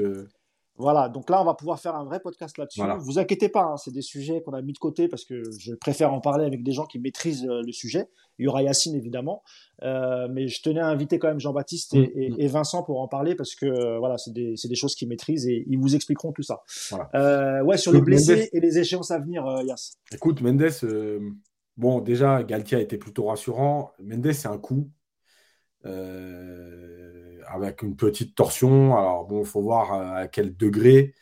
voilà, donc là, on va pouvoir faire un vrai podcast là-dessus. Vous inquiétez pas, hein, c'est des sujets qu'on a mis de côté parce que je préfère en parler avec des gens qui maîtrisent euh, le sujet. Il y aura Yacine, évidemment. Euh, mais je tenais à inviter quand même Jean-Baptiste et, mm, mm. Vincent pour en parler parce que euh, voilà, c'est des, des, choses qu'ils maîtrisent et ils vous expliqueront tout ça. ouais, sur les blessés et les échéances à venir, Yass. Écoute, Mendes, bon, déjà, Galtier a été plutôt rassurant. Mendes, c'est un coup. Euh, avec une petite torsion. Alors bon, il faut voir euh, à quel degré.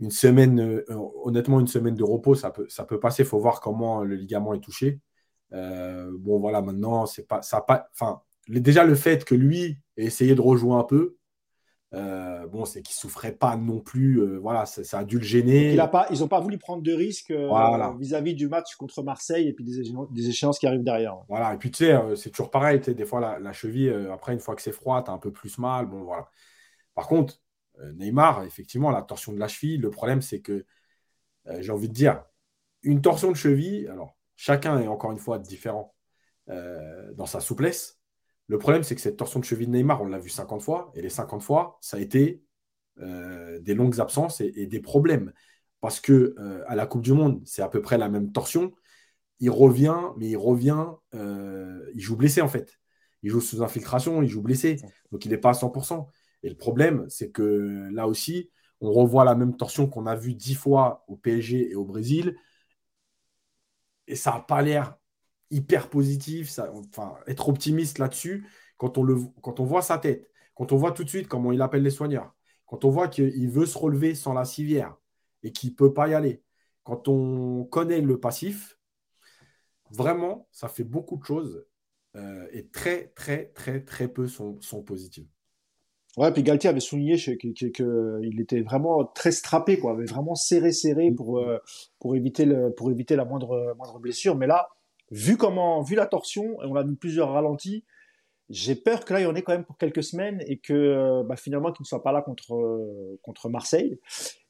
Une semaine, euh, honnêtement, une semaine de repos, ça peut, passer. Il faut voir comment le ligament est touché. Bon, voilà, maintenant, c'est pas, ça pas, enfin, déjà le fait que lui ait essayé de rejouer un peu, euh, bon, c'est qu'il souffrait pas non plus. Euh, voilà, ça, a dû le gêner. Il a pas, ils n'ont pas voulu prendre de risques euh, vis-à-vis du match contre Marseille et puis des, échéances qui arrivent derrière. Voilà, et puis tu sais, c'est toujours pareil. des fois, la, cheville, après, une fois que c'est froid, tu as un peu plus mal. Bon, voilà. Par contre, Neymar, effectivement, la torsion de la cheville, le problème, c'est que j'ai envie de dire, une torsion de cheville, alors chacun est encore une fois différent dans sa souplesse. Le problème, c'est que cette torsion de cheville de Neymar, on l'a vu 50 fois, et les 50 fois, ça a été euh, des longues absences et, des problèmes. Parce que euh, à la Coupe du Monde, c'est à peu près la même torsion. Il revient, mais il revient, euh, il joue blessé en fait. Il joue sous infiltration, il joue blessé. Donc il n'est pas à 100%. Et le problème, c'est que là aussi, on revoit la même torsion qu'on a vue 10 fois au PSG et au Brésil. Et ça n'a pas l'air hyper positif, ça, enfin, être optimiste là-dessus, quand on, le, quand on voit sa tête, quand on voit tout de suite comment il appelle les soigneurs, quand on voit qu'il veut se relever sans la civière et qu'il ne peut pas y aller, quand on connaît le passif, vraiment, ça fait beaucoup de choses euh, et très, très, très, très peu sont, sont positives. Ouais, puis Galtier avait souligné qu'il était vraiment très strappé, quoi, avait vraiment serré, serré pour, euh, pour, éviter, le, pour éviter la moindre, moindre blessure. Mais là, vu comment, vu la torsion, et on a vu plusieurs ralentis, j'ai peur que là, il y en ait quand même pour quelques semaines et que euh, bah, finalement, qu'il ne soit pas là contre, euh, contre Marseille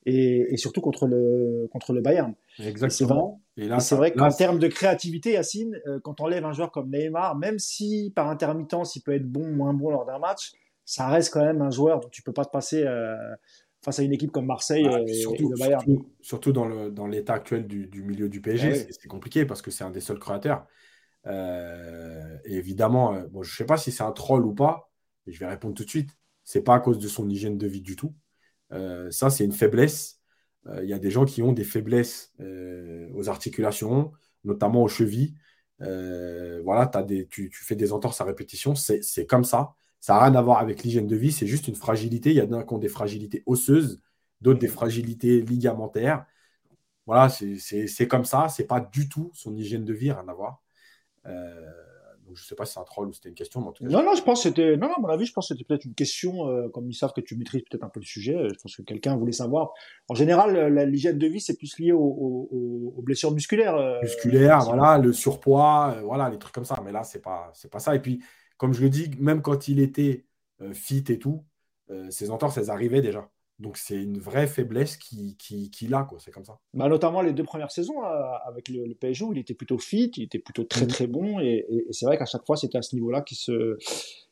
et, surtout contre le, contre le Bayern. Exactement. Et c'est vrai qu'en termes de créativité, Yacine, euh, quand on enlève un joueur comme Neymar, même si par intermittence, il peut être bon ou moins bon lors d'un match, ça reste quand même un joueur dont tu peux pas te passer face à une équipe comme Marseille ah, et, surtout, le Bayern. Surtout, dans, le, dans l'état actuel du, du, milieu du PSG, ah c'est, compliqué parce que c'est un des seuls créateurs. Euh, et évidemment, euh, bon, je ne sais pas si c'est un troll ou pas, mais je vais répondre tout de suite. C'est pas à cause de son hygiène de vie du tout. Euh, ça, c'est une faiblesse. Il y a des gens qui ont des faiblesses aux articulations, notamment aux chevilles. voilà, as des, tu, tu, fais des entorses à répétition, c'est, c'est comme ça. Ça n'a rien à voir avec l'hygiène de vie, c'est juste une fragilité. Il y a d'un qui ont des fragilités osseuses, d'autres des fragilités ligamentaires. Voilà, c'est comme ça. C'est pas du tout son hygiène de vie, rien à voir. Euh, donc je ne sais pas si c'est un troll ou c'était une question. non, non, je pense que c'était. Non, non, à mon avis, je pense que c'était peut-être une question. Euh, comme ils savent que tu maîtrises peut-être un peu le sujet, je pense que quelqu'un voulait savoir. En général, l'hygiène de vie, c'est plus lié aux, blessures musculaires. Euh, musculaires, voilà, le surpoids, voilà, les trucs comme ça. Mais là, c'est pas, c'est pas ça. Et puis, comme je le dis, même quand il était euh, fit et tout, euh, ses entorses, elles arrivaient déjà. Donc c'est une vraie faiblesse qu'il qui, qui a. C'est comme ça. Bah, notamment les deux premières saisons avec le, le, PSG où il était plutôt fit, il était plutôt très mhm. très bon et, c'est vrai qu'à chaque fois c'était à ce niveau-là qu'il se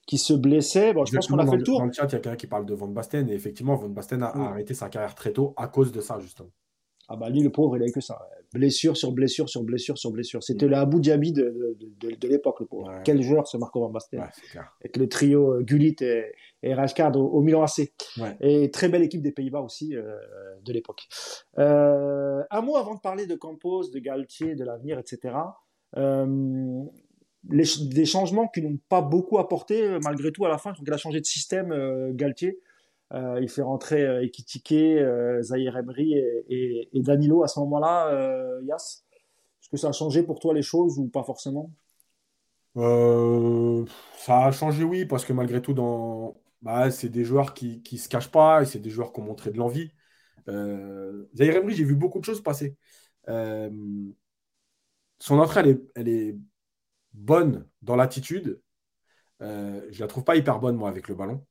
qui se blessait. Bon, je pense qu'on a fait le tour. Dans le chat, il y a quelqu'un qui parle de Van Basten et effectivement Van Basten a, arrêté sa carrière très tôt à cause de ça justement. Ah bah lui, le pauvre, il avait que ça. Blessure sur blessure sur blessure sur blessure. C'était mm. le Abu Dhabi de, de, de, l'époque, le pauvre. Quel joueur ce Marco Van Basten. Avec le trio euh, Gullit et, et Rashkard au, Milan AC. Et très belle équipe des Pays-Bas aussi euh, de l'époque. Euh, un mot avant de parler de Campos, de Galtier, de l'avenir, etc. Euh, les, des changements qui n'ont pas beaucoup apporté malgré tout à la fin. Donc il a changé de système, Galtier. Euh, il fait rentrer euh, Ekitike, euh, Zahir et, Danilo à ce moment-là, Yas. Est-ce que ça a changé pour toi les choses ou pas forcément? Ça a changé, oui, parce que malgré tout. Bah, c'est des joueurs qui ne se cachent pas et c'est des joueurs qui ont montré de l'envie. Euh, Zahir Emery, j'ai vu beaucoup de choses passer. Euh, son entrée, elle est, bonne dans l'attitude. Euh, je la trouve pas hyper bonne, moi, avec le ballon.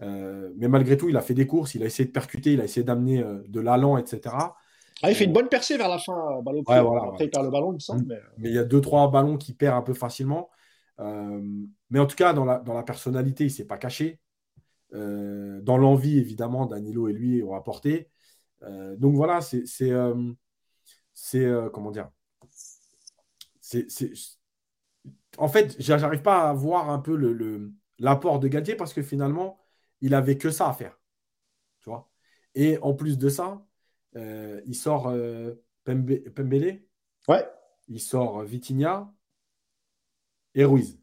Euh, mais malgré tout, il a fait des courses, il a essayé de percuter, il a essayé d'amener de l'allant, etc. Ah, il fait une bonne percée vers la fin, ballon Après, il perd le ballon, il me semble. Mais... mais... il y a deux, trois ballons qui perd un peu facilement. mais en tout cas, dans la, dans la personnalité, il ne s'est pas caché. dans l'envie, évidemment, Danilo et lui ont apporté. Euh, donc voilà, c'est. c'est euh, euh, comment dire? C'est, En fait, j'arrive pas à voir un peu le, l'apport de Galtier parce que finalement, il avait que ça à faire. Tu vois Et en plus de ça, il sort Pembele. Ouais. Il sort Vitinha et Ruiz.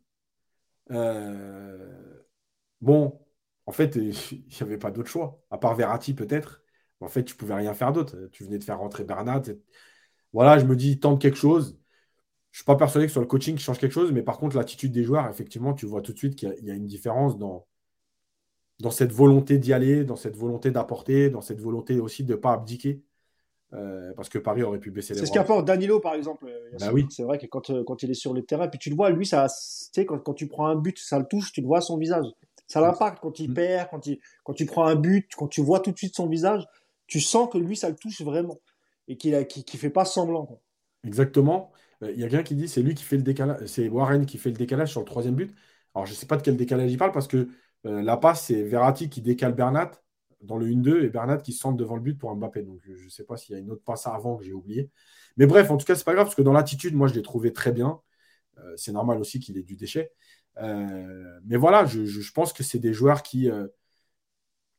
bon, en fait, il n'y avait pas d'autre choix, à part Verratti peut-être. En fait, tu pouvais rien faire d'autre. Tu venais de faire rentrer Bernat. Voilà, je me dis, tente quelque chose. Je ne suis pas persuadé que soit le coaching qui change quelque chose, mais par contre, l'attitude des joueurs, effectivement, tu vois tout de suite qu'il y, a une différence dans, dans cette volonté d'y aller, dans cette volonté d'apporter, dans cette volonté aussi de ne pas abdiquer. Euh, parce que Paris aurait pu baisser les C'est ce qu'apporte Danilo, par exemple. Euh, bah oui. C'est vrai que quand, euh, quand, il est sur le terrain, puis tu le vois, lui, ça, quand, quand tu prends un but, ça le touche, tu le vois son visage. Ça l'impacte quand il mm. perd, quand, il, quand tu prends un but, quand tu vois tout de suite son visage, tu sens que lui, ça le touche vraiment et qu'il ne qui, fait pas semblant. Exactement. Euh, il y a quelqu'un qui dit c'est lui qui fait le décalage, c'est Warren qui fait le décalage sur le troisième but. Alors je ne sais pas de quel décalage il parle parce que euh, la passe, c'est Verratti qui décale Bernat dans le 1-2 et Bernat qui se centre devant le but pour Mbappé. Donc je ne sais pas s'il y a une autre passe avant que j'ai oublié. Mais bref, en tout cas, c'est pas grave parce que dans l'attitude, moi, je l'ai trouvé très bien. Euh, c'est normal aussi qu'il ait du déchet. mais voilà, je, pense que c'est des joueurs qui,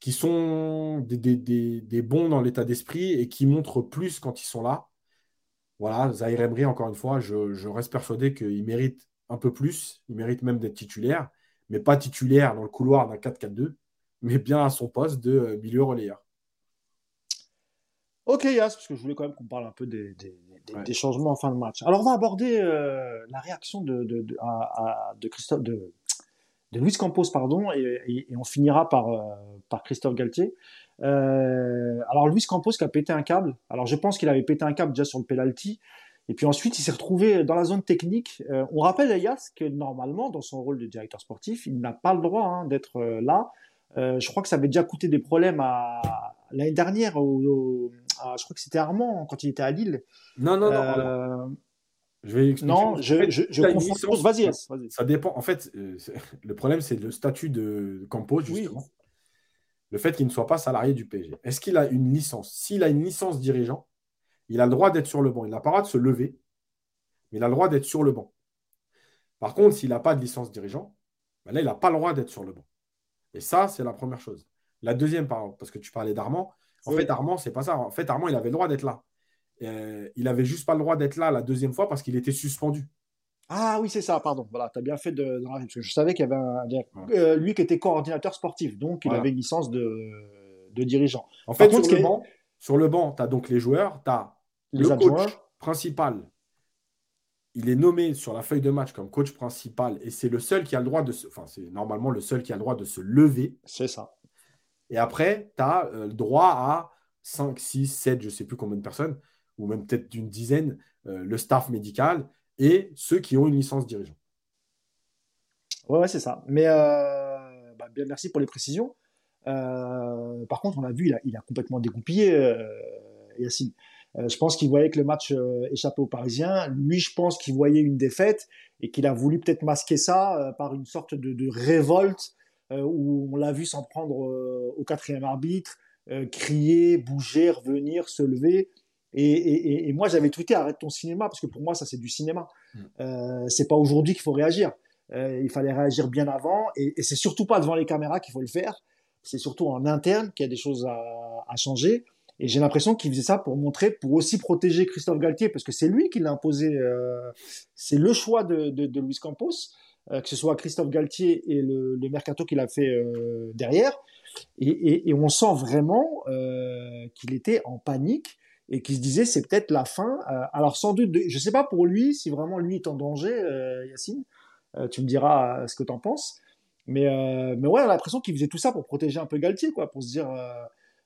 qui sont des, bons dans l'état d'esprit et qui montrent plus quand ils sont là. Voilà, Zahir Emery, encore une fois, je, reste persuadé qu'il mérite un peu plus, il mérite même d'être titulaire, mais pas titulaire dans le couloir d'un 4-4-2, mais bien à son poste de euh, milieu relayeur. Ok, Yas, parce que je voulais quand même qu'on parle un peu des, changements en fin de match. Alors, on va aborder euh, la réaction de, de Christophe, de, de Luis Campos, pardon, et, on finira par, euh, par Christophe Galtier. Euh, alors Luis Campos qui a pété un câble. Alors je pense qu'il avait pété un câble déjà sur le penalty. Et puis ensuite, il s'est retrouvé dans la zone technique. Euh, on rappelle à Yas que normalement, dans son rôle de directeur sportif, il n'a pas le droit hein, d'être là. je crois que ça avait déjà coûté des problèmes à l'année dernière. Au, je crois que c'était Armand quand il était à Lille. Non, non, non. Je vais Non, je, je, je Vas-y, Ça dépend. En fait, euh, le problème, c'est le statut de Campos, justement. Le fait qu'il ne soit pas salarié du PSG. Est-ce qu'il a une licence? S'il a une licence dirigeant, il a le droit d'être sur le banc. Il n'a pas le droit de se lever, mais il a le droit d'être sur le banc. Par contre, s'il n'a pas de licence dirigeant, ben là, il n'a pas le droit d'être sur le banc. Et ça, c'est la première chose. La deuxième, parce que tu parlais d'Armand. En fait, Armand, c'est pas ça. En fait, Armand, il avait le droit d'être là. Euh, il avait juste pas le droit d'être là la deuxième fois parce qu'il était suspendu. Ah oui, c'est ça, pardon. Voilà, tu as bien fait de, parce que je savais qu'il y avait un, euh, lui qui était coordinateur sportif, donc il avait une licence de, de dirigeant. En fait, sur, le banc, sur le banc, tu as donc les joueurs, tu as le coach principal. Il est nommé sur la feuille de match comme coach principal et c'est le seul qui a le droit de se, enfin, c'est normalement le seul qui a le droit de se lever. C'est ça. Et après, tu as euh, le droit à 5, 6, 7, je ne sais plus combien de personnes ou même peut-être d'une dizaine, euh, le staff médical et ceux qui ont une licence dirigeant. Ouais, c'est ça. Mais euh, bah, bien, merci pour les précisions. Par contre, on l'a vu, il a, il a, complètement dégoupillé, Yacine. Je pense qu'il voyait que le match échappait aux Parisiens. Lui, je pense qu'il voyait une défaite et qu'il a voulu peut-être masquer ça par une sorte de, de révolte où on l'a vu s'en prendre au quatrième arbitre, crier, bouger, revenir, se lever. Et, moi, j'avais tweeté arrête ton cinéma parce que pour moi, ça c'est du cinéma. Mm. Euh, c'est pas aujourd'hui qu'il faut réagir. Euh, il fallait réagir bien avant et, et c'est surtout pas devant les caméras qu'il faut le faire. C'est surtout en interne qu'il y a des choses à, changer. Et j'ai l'impression qu'il faisait ça pour montrer, pour aussi protéger Christophe Galtier parce que c'est lui qui l'a imposé. Euh, c'est le choix de, Luis Campos, que ce soit Christophe Galtier et le, mercato qu'il a fait derrière. Et, on sent vraiment qu'il était en panique et qui se disait c'est peut-être la fin. Euh, alors sans doute, je sais pas pour lui si vraiment lui est en danger, euh, Yacine, tu me diras ce que tu en penses. Mais, mais ouais, on a l'impression qu'il faisait tout ça pour protéger un peu Galtier, quoi, pour se dire,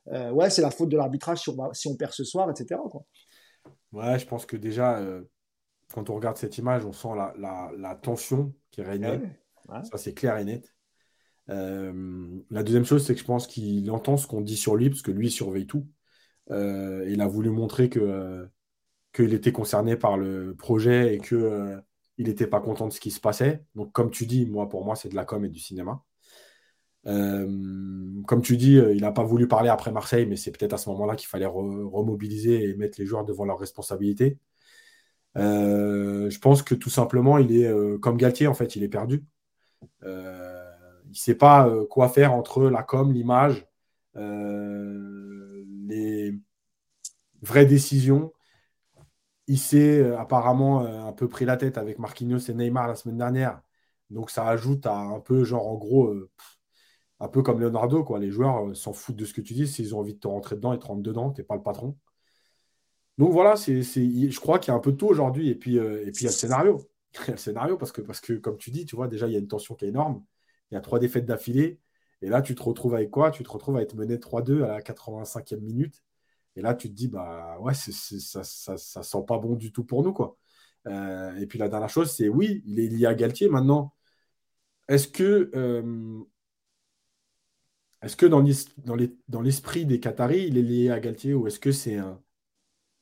ouais, c'est la faute de l'arbitrage si, si, on perd ce soir, etc. Quoi. Ouais, je pense que déjà, quand on regarde cette image, on sent la, la, tension qui régnait. Ça, c'est clair et net. la deuxième chose, c'est que je pense qu'il entend ce qu'on dit sur lui, parce que lui, il surveille tout. il a voulu montrer que qu'il était concerné par le projet et que euh, il n'était pas content de ce qui se passait. Donc, comme tu dis, moi, pour moi, c'est de la com et du cinéma. Euh, comme tu dis, euh, il n'a pas voulu parler après Marseille, mais c'est peut-être à ce moment-là qu'il fallait remobiliser et mettre les joueurs devant leurs responsabilités. je pense que tout simplement, il est comme Galtier, en fait, il est perdu. il ne sait pas quoi faire entre la com, l'image, les vraies décisions il s'est euh, apparemment euh, un peu pris la tête avec Marquinhos et Neymar la semaine dernière. Donc ça ajoute à un peu, genre en gros, euh, un peu comme Leonardo, quoi. Les joueurs s'en foutent de ce que tu dis. S'ils ont envie de te rentrer dedans et te rentrer dedans, tu n'es pas le patron. Donc voilà, je crois qu'il y a un peu tout aujourd'hui. Et puis, et puis il y a le scénario. Il y a le scénario parce que, parce que, comme tu dis, tu vois, déjà, il y a une tension qui est énorme. Il y a trois défaites d'affilée. Et là, tu te retrouves avec quoi? Tu te retrouves à être mené 3-2 à la 85e minute. Et là, tu te dis, bah ouais, ça, ça, ça, sent pas bon du tout pour nous, quoi. Euh, et puis la dernière chose, c'est oui, il est lié à Galtier. Maintenant, est-ce que, euh, est-ce que dans l'esprit des Qataris, il est lié à Galtier ou est-ce que c'est un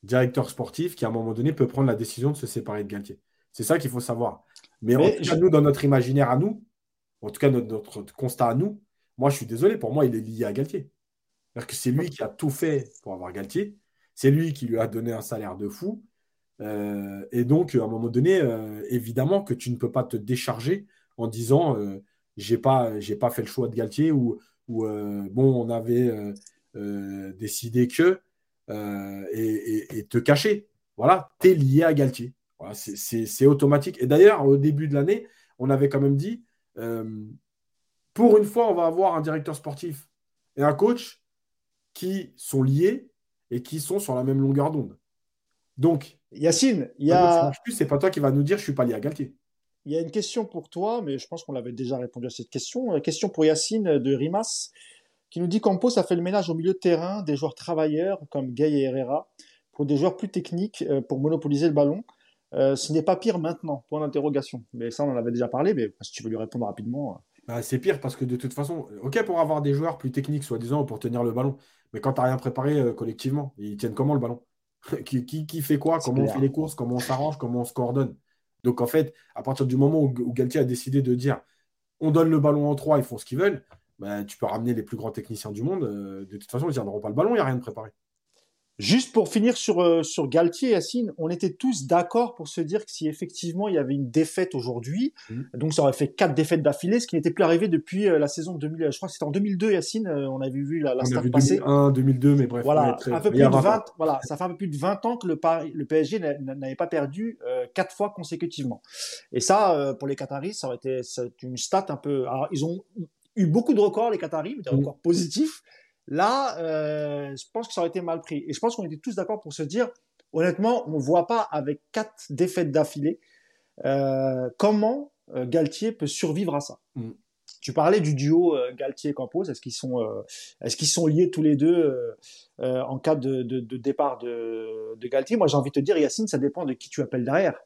directeur sportif qui, à un moment donné, peut prendre la décision de se séparer de Galtier? C'est ça qu'il faut savoir. Mais, en tout cas, nous, dans notre imaginaire à nous, en tout cas, notre, notre constat à nous, moi, je suis désolé, pour moi, il est lié à Galtier cest que c'est lui qui a tout fait pour avoir Galtier. C'est lui qui lui a donné un salaire de fou. Euh, et donc, à un moment donné, euh, évidemment que tu ne peux pas te décharger en disant euh, j'ai pas, j'ai pas fait le choix de Galtier ou, ou bon, on avait décidé que et, te cacher. Voilà, tu es lié à Galtier. Voilà, c'est automatique. Et d'ailleurs, au début de l'année, on avait quand même dit pour une fois, on va avoir un directeur sportif et un coach qui sont liés et qui sont sur la même longueur d'onde. Donc, Yacine, il y a. C'est pas toi qui va nous dire je suis pas lié à Galtier. Il y a une question pour toi, mais je pense qu'on avait déjà répondu à cette question. Question pour Yacine de Rimas, qui nous dit Campos a fait le ménage au milieu de terrain des joueurs travailleurs comme Gay et Herrera pour des joueurs plus techniques euh, pour monopoliser le ballon. Euh, ce n'est pas pire maintenant, point d'interrogation. Mais ça, on en avait déjà parlé, mais si tu veux lui répondre rapidement. Euh. Bah, c'est pire parce que de toute façon, ok pour avoir des joueurs plus techniques, soi-disant, pour tenir le ballon, mais quand tu n'as rien préparé euh, collectivement, ils tiennent comment le ballon? Qui, qui, fait quoi? Comment on fait les courses? Comment on s'arrange? Comment on se coordonne Donc en fait, à partir du moment où, Galtier a décidé de dire on donne le ballon en trois, ils font ce qu'ils veulent, bah, tu peux ramener les plus grands techniciens du monde. Euh, de toute façon, ils n'auront pas le ballon, il n'y a rien de préparé. Juste pour finir sur, euh, sur Galtier, Yacine, on était tous d'accord pour se dire que si effectivement il y avait une défaite aujourd'hui, mmh. donc ça aurait fait quatre défaites d'affilée, ce qui n'était plus arrivé depuis euh, la saison 2000, je crois que c'était en 2002, Yacine, euh, on avait vu la, la on a vu 2001, 2002, mais bref. Voilà, un peu plus de 20, voilà, ça fait un peu plus de 20 ans que le, le PSG n'avait pas perdu quatre fois consécutivement. Et ça, pour les Qataris, ça aurait été une stat un peu. Alors, ils ont eu beaucoup de records, les Qataris, mais des mmh. records positifs. Là, euh, je pense que ça aurait été mal pris. Et je pense qu'on était tous d'accord pour se dire, honnêtement, on ne voit pas avec quatre défaites d'affilée euh, comment euh, Galtier peut survivre à ça. Mm. Tu parlais du duo Galtier-Campos. Est-ce qu'ils sont, est-ce qu'ils sont liés tous les deux en cas de, départ de, de Galtier? Moi, j'ai envie de te dire, Yacine, ça dépend de qui tu appelles derrière.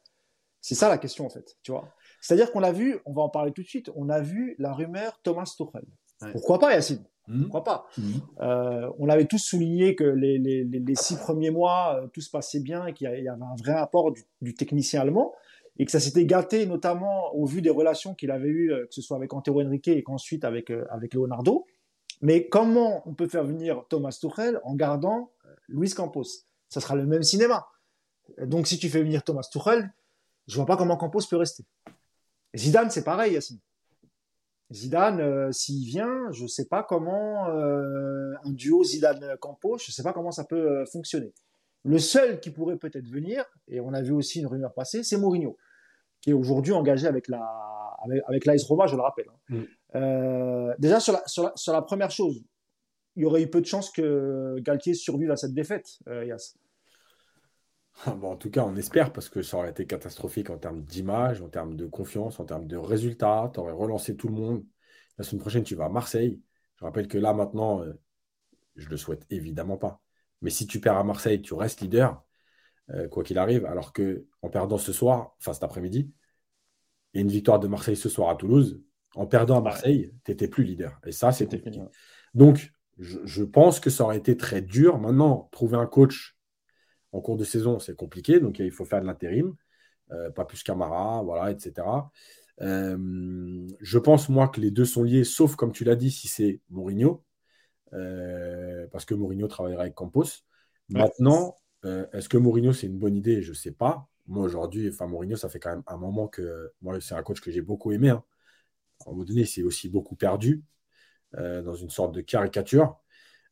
C'est ça la question en fait, tu vois. C'est-à-dire qu'on a vu, on va en parler tout de suite, on a vu la rumeur Thomas Tuchel. Pourquoi pas, Yacine? Je crois pas? Mmh. Euh, on avait tous souligné que les, les, les six premiers mois, euh, tout se passait bien et qu'il y avait un vrai apport du, technicien allemand et que ça s'était gâté notamment au vu des relations qu'il avait eues, euh, que ce soit avec Antero Henrique et qu'ensuite avec, avec Leonardo. Mais comment on peut faire venir Thomas Tuchel en gardant Luis Campos? Ça sera le même cinéma. Donc si tu fais venir Thomas Tuchel, je vois pas comment Campos peut rester. Zidane, c'est pareil, Yacine. Zidane, euh, s'il vient, je ne sais pas comment euh, un duo Zidane-Campos, je ne sais pas comment ça peut euh, fonctionner. Le seul qui pourrait peut-être venir, et on a vu aussi une rumeur passer, c'est Mourinho, qui est aujourd'hui engagé avec la avec, l'AS Roma, je le rappelle. Hein. Mm. déjà sur la, sur, la, première chose, il y aurait eu peu de chances que Galtier survive à cette défaite, Yas. Bon, en tout cas, on espère parce que ça aurait été catastrophique en termes d'image, en termes de confiance, en termes de résultats. Tu aurais relancé tout le monde. La semaine prochaine, tu vas à Marseille. Je rappelle que là, maintenant, euh, je le souhaite évidemment pas. Mais si tu perds à Marseille, tu restes leader, euh, quoi qu'il arrive. Alors que en perdant ce soir, enfin cet après-midi, et une victoire de Marseille ce soir à Toulouse, en perdant à Marseille, tu n'étais plus leader. Et ça, c'est compliqué. Donc, je, pense que ça aurait été très dur. Maintenant, trouver un coach en cours de saison, c'est compliqué. Donc, il faut faire de l'intérim. Euh, pas plus Camara, voilà, etc. Euh, je pense, moi, que les deux sont liés, sauf, comme tu l'as dit, si c'est Mourinho. Euh, parce que Mourinho travaillera avec Campos. Maintenant, est-ce que Mourinho, c'est une bonne idée? Je ne sais pas. Moi, aujourd'hui, enfin, Mourinho, ça fait quand même un moment que. Moi, c'est un coach que j'ai beaucoup aimé. Hein. À un moment donné, c'est aussi beaucoup perdu. Dans une sorte de caricature.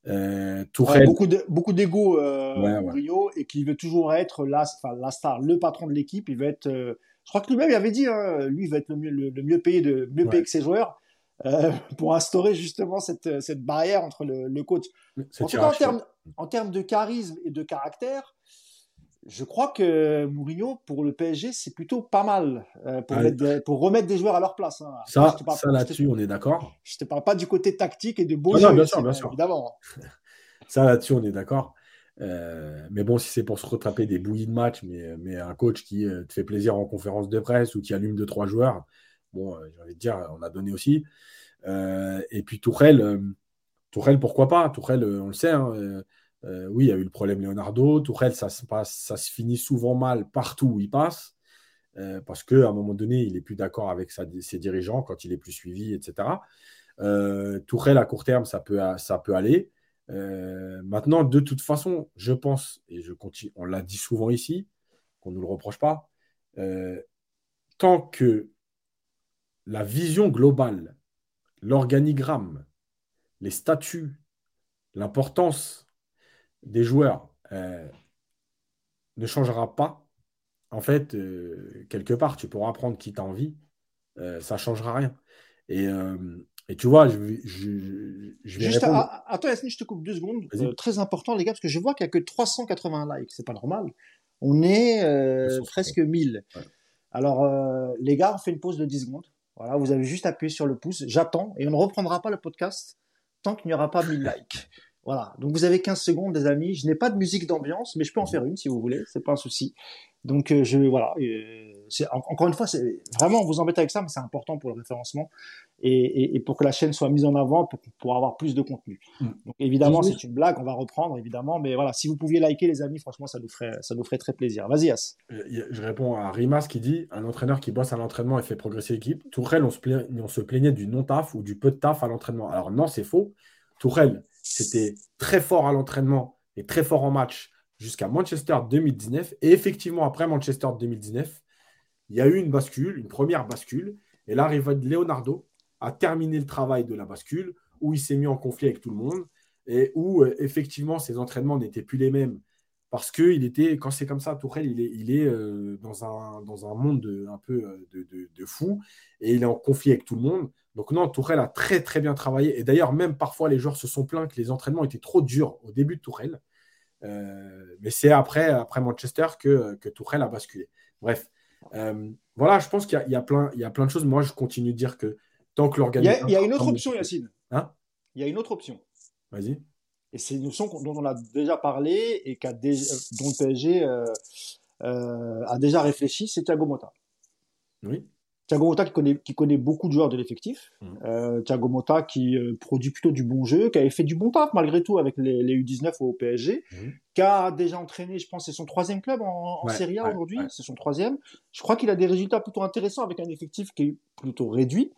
Euh, beaucoup de, beaucoup d'ego euh, et qui veut toujours être la, la star, le patron de l'équipe. Il veut être. Euh, je crois que lui-même il avait dit, hein, lui il va être le mieux, le, mieux payé de mieux payé que ses joueurs pour instaurer justement cette, cette barrière entre le, le coach. En tout cas, en termes, en termes de charisme et de caractère, je crois que Mourinho, pour le PSG, c'est plutôt pas mal euh, pour, pour, remettre des joueurs à leur place. Hein. Ça, ça là-dessus, on est d'accord. Je ne te parle pas du côté tactique et de beau jeu, bien sûr, bien sûr. évidemment. ça, là-dessus, on est d'accord. Euh, mais bon, si c'est pour se rattraper des bouillies de match, mais, mais un coach qui euh, te fait plaisir en conférence de presse ou qui allume deux, trois joueurs, bon, j'ai envie de dire, on a donné aussi. et puis Tourelle, Tourelle, pourquoi pas? Tourelle, on le sait, hein, euh, oui, il y a eu le problème Leonardo. Tourelle, ça se, passe, ça se finit souvent mal partout où il passe, euh, parce qu'à un moment donné, il n'est plus d'accord avec ses dirigeants quand il est plus suivi, etc. Euh, Tourelle, à court terme, ça peut, ça peut aller. Euh, maintenant, de toute façon, je pense, et je continue, on l'a dit souvent ici, qu'on ne nous le reproche pas, tant que la vision globale, l'organigramme, les statuts, l'importance des joueurs euh, ne changera pas, en fait, euh, quelque part, tu pourras prendre qui t'as envie, euh, ça ne changera rien. Et, tu vois, je, je, je vais Juste attends, Yacine, je te coupe deux secondes. très important, les gars, parce que je vois qu'il n'y a que 380 likes. C'est pas normal. On est presque 1000. Alors, les gars, on fait une pause de 10 secondes. Voilà, vous avez juste appuyé sur le pouce. J'attends et on ne reprendra pas le podcast tant qu'il n'y aura pas 1000 likes. Voilà. Donc vous avez 15 secondes, les amis. Je n'ai pas de musique d'ambiance, mais je peux en faire une si vous voulez. C'est pas un souci. Donc euh, je voilà. Euh, encore une fois, c'est vraiment vous embêtez avec ça, mais c'est important pour le référencement et, pour que la chaîne soit mise en avant pour, pour avoir plus de contenu. Mm. Donc évidemment, c'est une blague, on va reprendre évidemment, mais voilà, si vous pouviez liker les amis, franchement, ça nous ferait ça nous ferait très plaisir. Vas-y As. Euh, je réponds à Rimas qui dit un entraîneur qui bosse à l'entraînement et fait progresser l'équipe. Tourelle, on se, plaignait, on se plaignait du non taf ou du peu de taf à l'entraînement. Alors non, c'est faux. Tourelle, c'était très fort à l'entraînement et très fort en match jusqu'à Manchester 2019. Et effectivement, après Manchester 2019, il y a eu une bascule, une première bascule. Et là, Leonardo a terminé le travail de la bascule, où il s'est mis en conflit avec tout le monde et où euh, effectivement ses entraînements n'étaient plus les mêmes. Parce que il était, quand c'est comme ça, Tourelle, il est, euh, dans, un, monde de, un peu euh, de, de, fou et il est en conflit avec tout le monde. Donc non, Tourelle a très très bien travaillé. Et d'ailleurs, même parfois, les joueurs se sont plaints que les entraînements étaient trop durs au début de Tourelle. Euh, mais c'est après, après Manchester que, que Tourelle a basculé. Bref, euh, voilà, je pense qu'il y, a plein, il y a plein de choses. Moi, je continue de dire que tant que l'organisation... Il, y a une autre option, Yacine. Hein? Il y a une autre option. Vas-y. Et c'est une option dont on a déjà parlé et dont le PSG euh, a déjà réfléchi, c'est Thiago Motta. Oui. Thiago Motta qui connaît, qui connaît beaucoup de joueurs de l'effectif. Mmh. Euh, Thiago Motta qui euh, produit plutôt du bon jeu, qui avait fait du bon taf malgré tout avec les, les U19 au PSG, mmh. qui a déjà entraîné, je pense, c'est son troisième club en, en Serie A aujourd'hui, c'est son troisième. Je crois qu'il a des résultats plutôt intéressants avec un effectif qui est plutôt réduit.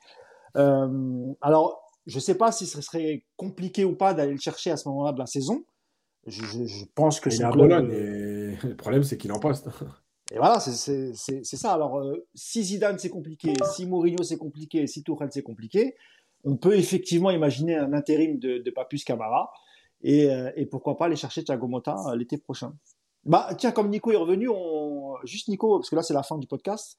Euh, alors, je sais pas si ce serait compliqué ou pas d'aller le chercher à ce moment-là de la saison. Je, je, je pense que c'est. Le problème, c'est qu'il en poste. Et voilà, c'est ça. Alors, euh, si Zidane c'est compliqué, si Mourinho c'est compliqué, si Tourelle c'est compliqué, on peut effectivement imaginer un intérim de, de Papus Camara et, euh, et, pourquoi pas aller chercher Thiago Motta euh, l'été prochain. Bah tiens, comme Nico est revenu, on... juste Nico, parce que là c'est la fin du podcast.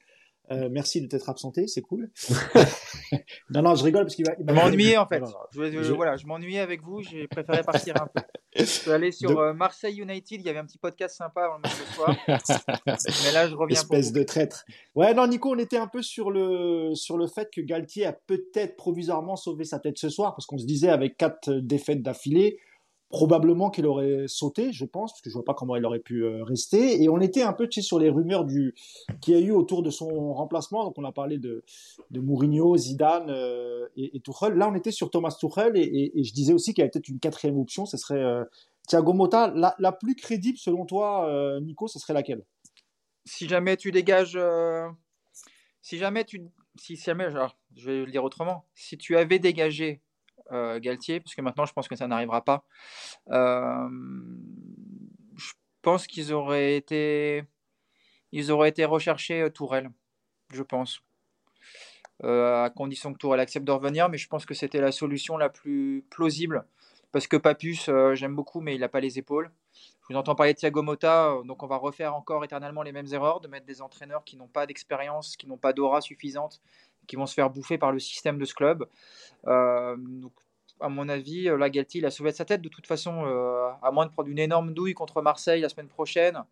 Euh, merci de t'être absenté, c'est cool. non, non, je rigole parce qu'il va. Je m'ennuyais en fait. Je, voilà, je m'ennuyais avec vous. J'ai préféré partir un peu. Je suis allé sur euh, Marseille United. Il y avait un petit podcast sympa avant le match ce soir. Mais là, je reviens. Espèce de traître. Ouais, non, Nico, on était un peu sur le sur le fait que Galtier a peut-être provisoirement sauvé sa tête ce soir parce qu'on se disait avec quatre défaites d'affilée probablement qu'il aurait sauté, je pense, parce que je vois pas comment il aurait pu euh, rester. Et on était un peu tu sur les rumeurs du qu'il a eu autour de son remplacement. Donc on a parlé de, de Mourinho, Zidane euh, et, et, Tuchel. Là, on était sur Thomas Tuchel et, je disais aussi qu'il y avait peut-être une quatrième option. Ce serait euh, Thiago Motta. La, la, plus crédible, selon toi, euh, Nico, ce serait laquelle? Si jamais tu dégages, si jamais tu, si jamais, je vais le dire autrement, si tu avais dégagé Galtier, parce que maintenant je pense que ça n'arrivera pas. Euh, je pense qu'ils auraient été, ils auraient été recherchés euh, Tourelle, je pense. à condition que Tourelle accepte de revenir, mais je pense que c'était la solution la plus plausible. Parce que Papus, j'aime beaucoup, mais il n'a pas les épaules. Je vous entends parler de Thiago Motta, donc on va refaire encore éternellement les mêmes erreurs, de mettre des entraîneurs qui n'ont pas d'expérience, qui n'ont pas d'aura suffisante, qui vont se faire bouffer par le système de ce club. Euh, donc, à mon avis, euh, la Galtier, il a sauvé sa tête de toute façon, euh, à moins de prendre une énorme douille contre Marseille la semaine prochaine.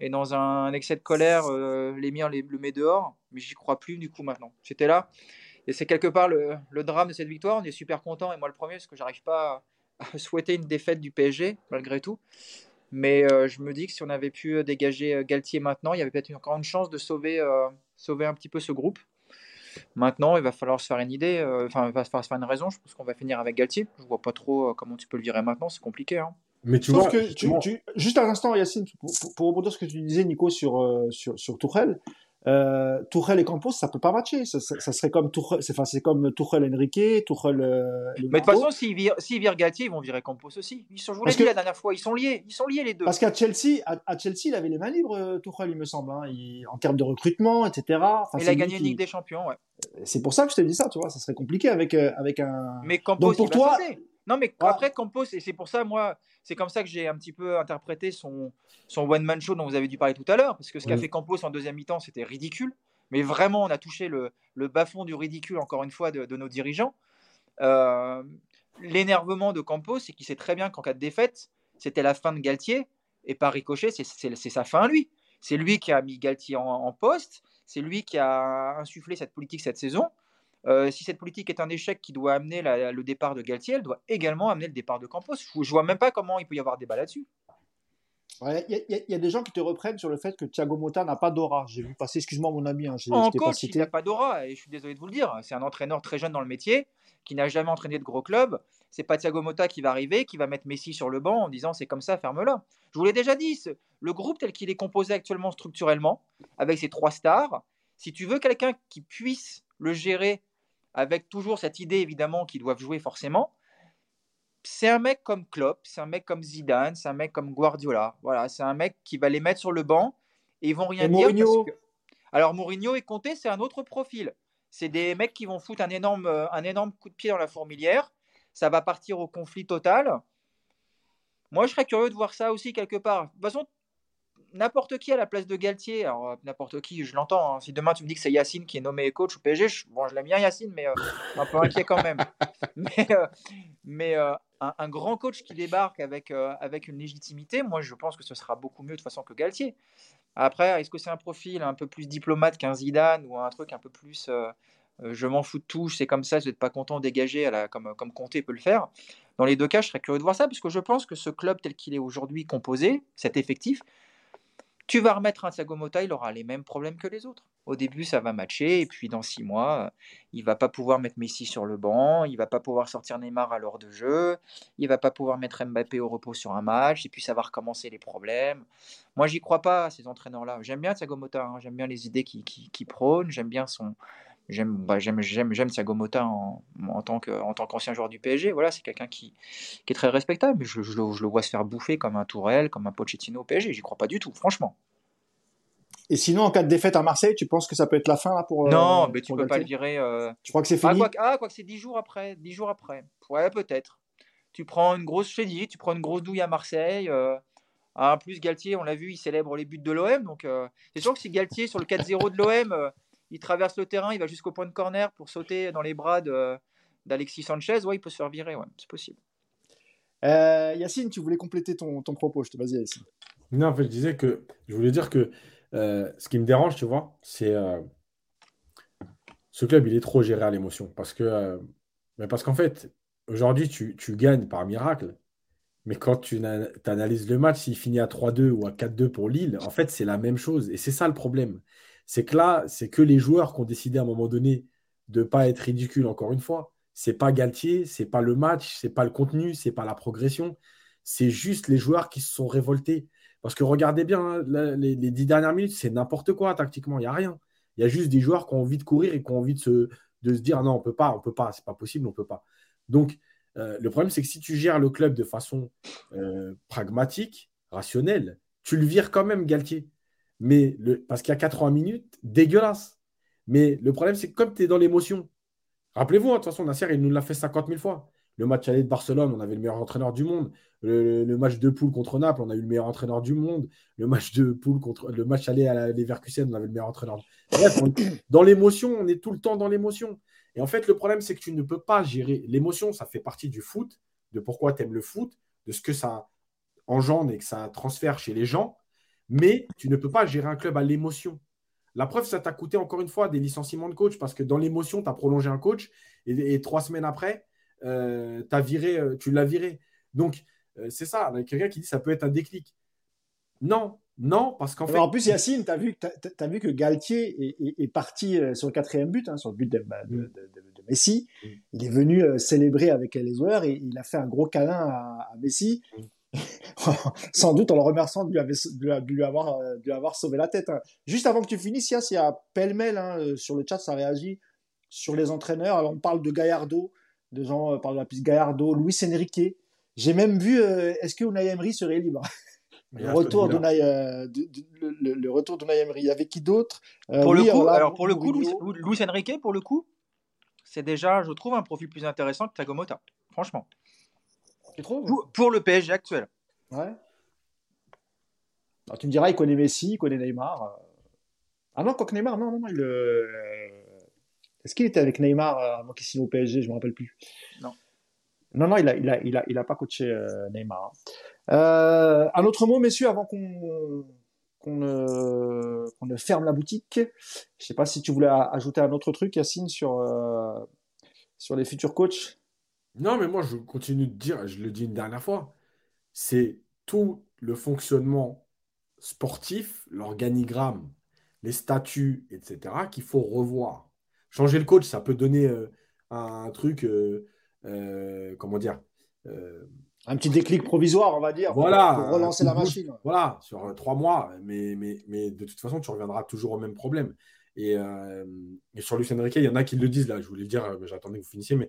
Et dans un excès de colère, l'émir le met dehors. Mais j'y crois plus du coup maintenant. J'étais là. Et c'est quelque part le, drame de cette victoire. On est super content, et moi le premier, parce que j'arrive pas à, souhaiter une défaite du PSG, malgré tout. Mais je me dis que si on avait pu dégager Galtier maintenant, il y avait peut-être encore une chance de sauver, sauver un petit peu ce groupe. Maintenant, il va falloir se faire une idée, euh, enfin, il va falloir se faire une raison. Je pense qu'on va finir avec Galtier. Je vois pas trop euh, comment tu peux le virer maintenant, c'est compliqué. Hein. Mais tu vois, que tu, juste un instant, Yacine, pour, pour, rebondir sur ce que tu disais, Nico, sur, euh, sur, sur Tourelle, euh, Tourelle et Campos, ça peut pas matcher. Ça, ça, serait comme Tourelle, c'est, enfin, c'est comme Tourelle Enrique, Tourelle. Euh, mais de toute façon, s'ils virent, s'ils virent Galtier, ils vont virer Campos aussi. Ils sont, je vous l'ai dit la dernière fois, ils sont liés. Ils sont liés les deux. Parce qu'à Chelsea, à, Chelsea, il avait les mains libres, euh, Tourelle, il me semble, hein, en termes de recrutement, etc. Enfin, il a gagné une Ligue des Champions, ouais. C'est pour ça que je te dis ça, tu vois. Ça serait compliqué avec, euh, avec un. Mais Campos, Donc pour toi. Non, mais après, Campos, et c'est pour ça, moi, c'est comme ça que j'ai un petit peu interprété son, son one-man show dont vous avez dû parler tout à l'heure. Parce que ce qu'a fait Campos en deuxième mi-temps, c'était ridicule. Mais vraiment, on a touché le, le bas-fond du ridicule, encore une fois, de, nos dirigeants. Euh, l'énervement de Campos, c'est qu'il sait très bien qu'en cas de défaite, c'était la fin de Galtier. Et par ricochet, c'est sa fin lui. C'est lui qui a mis Galtier en, poste. C'est lui qui a insufflé cette politique cette saison. Euh, si cette politique est un échec qui doit amener le départ de Galtier, elle doit également amener le départ de Campos. Je ne vois même pas comment il peut y avoir débat là-dessus. Il y, a des gens qui te reprennent sur le fait que Thiago Motta n'a pas d'aura. J'ai vu passer, excuse-moi mon ami, hein, en coach, il n'a pas d'aura, et je suis désolé de vous le dire. C'est un entraîneur très jeune dans le métier, qui n'a jamais entraîné de gros clubs. C'est pas Thiago Motta qui va arriver, qui va mettre Messi sur le banc en disant c'est comme ça, ferme-la. Je vous l'ai déjà dit, le groupe tel qu'il est composé actuellement structurellement, avec ses trois stars, si tu veux quelqu'un qui puisse le gérer avec toujours cette idée évidemment qu'ils doivent jouer forcément, c'est un mec comme Klopp, c'est un mec comme Zidane, c'est un mec comme Guardiola. Voilà, c'est un mec qui va les mettre sur le banc et ils vont rien dire. Alors Mourinho et Conte, c'est un autre profil. C'est des mecs qui vont foutre un énorme, euh, un énorme coup de pied dans la fourmilière. Ça va partir au conflit total. Moi, je serais curieux de voir ça aussi quelque part. De toute façon, n'importe qui à la place de Galtier, alors euh, n'importe qui, je l'entends. Hein. Si demain tu me dis que c'est Yacine qui est nommé coach au PSG, je, bon, je l'aime bien Yacine, mais euh, un peu inquiet quand même. mais, mais un, grand coach qui débarque avec, euh, avec une légitimité, moi je pense que ce sera beaucoup mieux de façon que Galtier. Après, est-ce que c'est un profil un peu plus diplomate qu'un Zidane ou un truc un peu plus euh, euh, je m'en fous de tout, c'est comme ça, je n'êtes pas content, à la, comme, comme Conte peut le faire. Dans les deux cas, je serais curieux de voir ça, parce que je pense que ce club tel qu'il est aujourd'hui composé, cet effectif, tu vas remettre un Thiago il aura les mêmes problèmes que les autres. Au début, ça va matcher, et puis dans six mois, il va pas pouvoir mettre Messi sur le banc, il va pas pouvoir sortir Neymar à l'heure de jeu, il va pas pouvoir mettre Mbappé au repos sur un match, et puis ça va recommencer les problèmes. Moi, j'y crois pas ces entraîneurs-là. J'aime bien Thiago Motta, hein. j'aime bien les idées qu'il qui, prône, j'aime bien son, j'aime bah, j'aime j'aime Thiago Motta en, en tant que en tant qu'ancien joueur du PSG voilà c'est quelqu'un qui, qui, est très respectable mais je, je, le vois se faire bouffer comme un Tourelle comme un Pochettino au PSG j'y crois pas du tout franchement et sinon, en cas de défaite à Marseille, tu penses que ça peut être la fin là pour Non, euh, mais tu peux pas le virer. Euh... Tu crois que c'est fini Ah, quoi, ah, quoi que c'est dix jours après. Dix jours après. Ouais, peut-être. Tu prends une grosse, je tu prends une grosse douille à Marseille. Euh... en plus, Galtier, on l'a vu, il célèbre les buts de l'OM. Donc, c'est sûr que si Galtier, sur le 4-0 de l'OM, il traverse le terrain, il va jusqu'au point de corner pour sauter dans les bras d'Alexis Sanchez, ouais, il peut se faire virer, ouais, c'est possible. Euh, Yacine, tu voulais compléter ton, ton propos, je te vas-y Yacine. Non, en fait, je disais que je voulais dire que euh, ce qui me dérange, tu vois, c'est euh, ce club, il est trop géré à l'émotion. Parce que, mais parce qu'en fait, aujourd'hui, tu, tu, gagnes par miracle. Mais quand tu analyses le match, s'il finit à 3-2 ou à 4-2 pour Lille, en fait, c'est la même chose. Et c'est ça le problème. C'est que là, c'est que les joueurs qui ont décidé à un moment donné de ne pas être ridicules, encore une fois. C'est pas Galtier, c'est pas le match, c'est pas le contenu, c'est pas la progression. C'est juste les joueurs qui se sont révoltés. Parce que regardez bien, hein, les, dix dernières minutes, c'est n'importe quoi tactiquement, il n'y a rien. Il y a juste des joueurs qui ont envie de courir et qui ont envie de se, dire non, on peut pas, on peut pas, c'est pas possible, on peut pas. Donc, euh, le problème, c'est que si tu gères le club de façon euh, pragmatique, rationnelle, tu le vires quand même, Galtier. Mais parce qu'il y a 80 minutes, dégueulasse. Mais le problème, c'est que comme tu es dans l'émotion, rappelez-vous, hein, de toute façon, Nasser, il nous l'a fait 50 000 fois. Le match aller de Barcelone, on avait le meilleur entraîneur du monde. Le, match de poule contre Naples, on a eu le meilleur entraîneur du monde. Le match de poule contre le match aller à Leverkusen, on avait le meilleur entraîneur. Bref, dans l'émotion, on est tout le temps dans l'émotion. Et en fait, le problème, c'est que tu ne peux pas gérer l'émotion. Ça fait partie du foot, de pourquoi tu aimes le foot, de ce que ça engendre et que ça transfère chez les gens. Mais tu ne peux pas gérer un club à l'émotion. La preuve, ça t'a coûté encore une fois des licenciements de coach parce que dans l'émotion, tu as prolongé un coach et, trois semaines après, euh, as viré, euh, tu l'as viré. Donc, euh, c'est ça. Il y a quelqu'un qui dit ça peut être un déclic. Non, non, parce qu'en fait. En plus, Yacine, tu as, vu, as, vu que Galtier est, parti sur le quatrième but, hein, sur le but de, mm. Messi. Mm. Il est venu célébrer avec les joueurs et il a fait un gros câlin à, Messi. Mm. Sans doute en le remerciant de lui, avoir, euh, lui avoir sauvé la tête. Hein. Juste avant que tu finisses, il y a pêle-mêle hein, sur le chat, ça réagit sur les entraîneurs. Alors, on parle de Gallardo, de gens parlent de la piste Gallardo, Luis Enrique. J'ai même vu, est-ce que Unai Emery serait libre? Le retour, de, euh, le, le, retour de Emery. Il y avait qui d'autre? Euh, Pour le coup, alors, pour le coup, Luis, Enrique, pour le coup, c'est déjà, je trouve, un profil plus intéressant que Tagomota. Franchement. Tu trouves pour, le PSG actuel. Ouais. Alors, tu me diras, il connaît Messi, il connaît Neymar. Euh. Ah non, quoi que Neymar, non, non, non. Il, Est-ce qu'il était avec Neymar avant qu'il signe au PSG Je ne me rappelle plus. Non. Non, non, il n'a il a, il a, il a pas coaché Neymar. Hein. Euh, un autre mot, messieurs, avant qu'on qu'on ne, ferme la boutique. Je ne sais pas si tu voulais ajouter un autre truc, Yacine, sur, euh, sur les futurs coachs. Non, mais moi, je continue de dire, je le dis une dernière fois, c'est tout le fonctionnement sportif, l'organigramme, les statuts, etc., qu'il faut revoir. Changer le coach, ça peut donner euh, un, truc, comment dire, un petit déclic provisoire, on va dire, voilà, pour, relancer la machine. Voilà, sur euh, trois mois, mais, mais, mais de toute façon, tu reviendras toujours au même problème. Et, euh, sur Lucien Riquet, il y en a qui le disent là, je voulais le dire, euh, j'attendais que vous finissiez, mais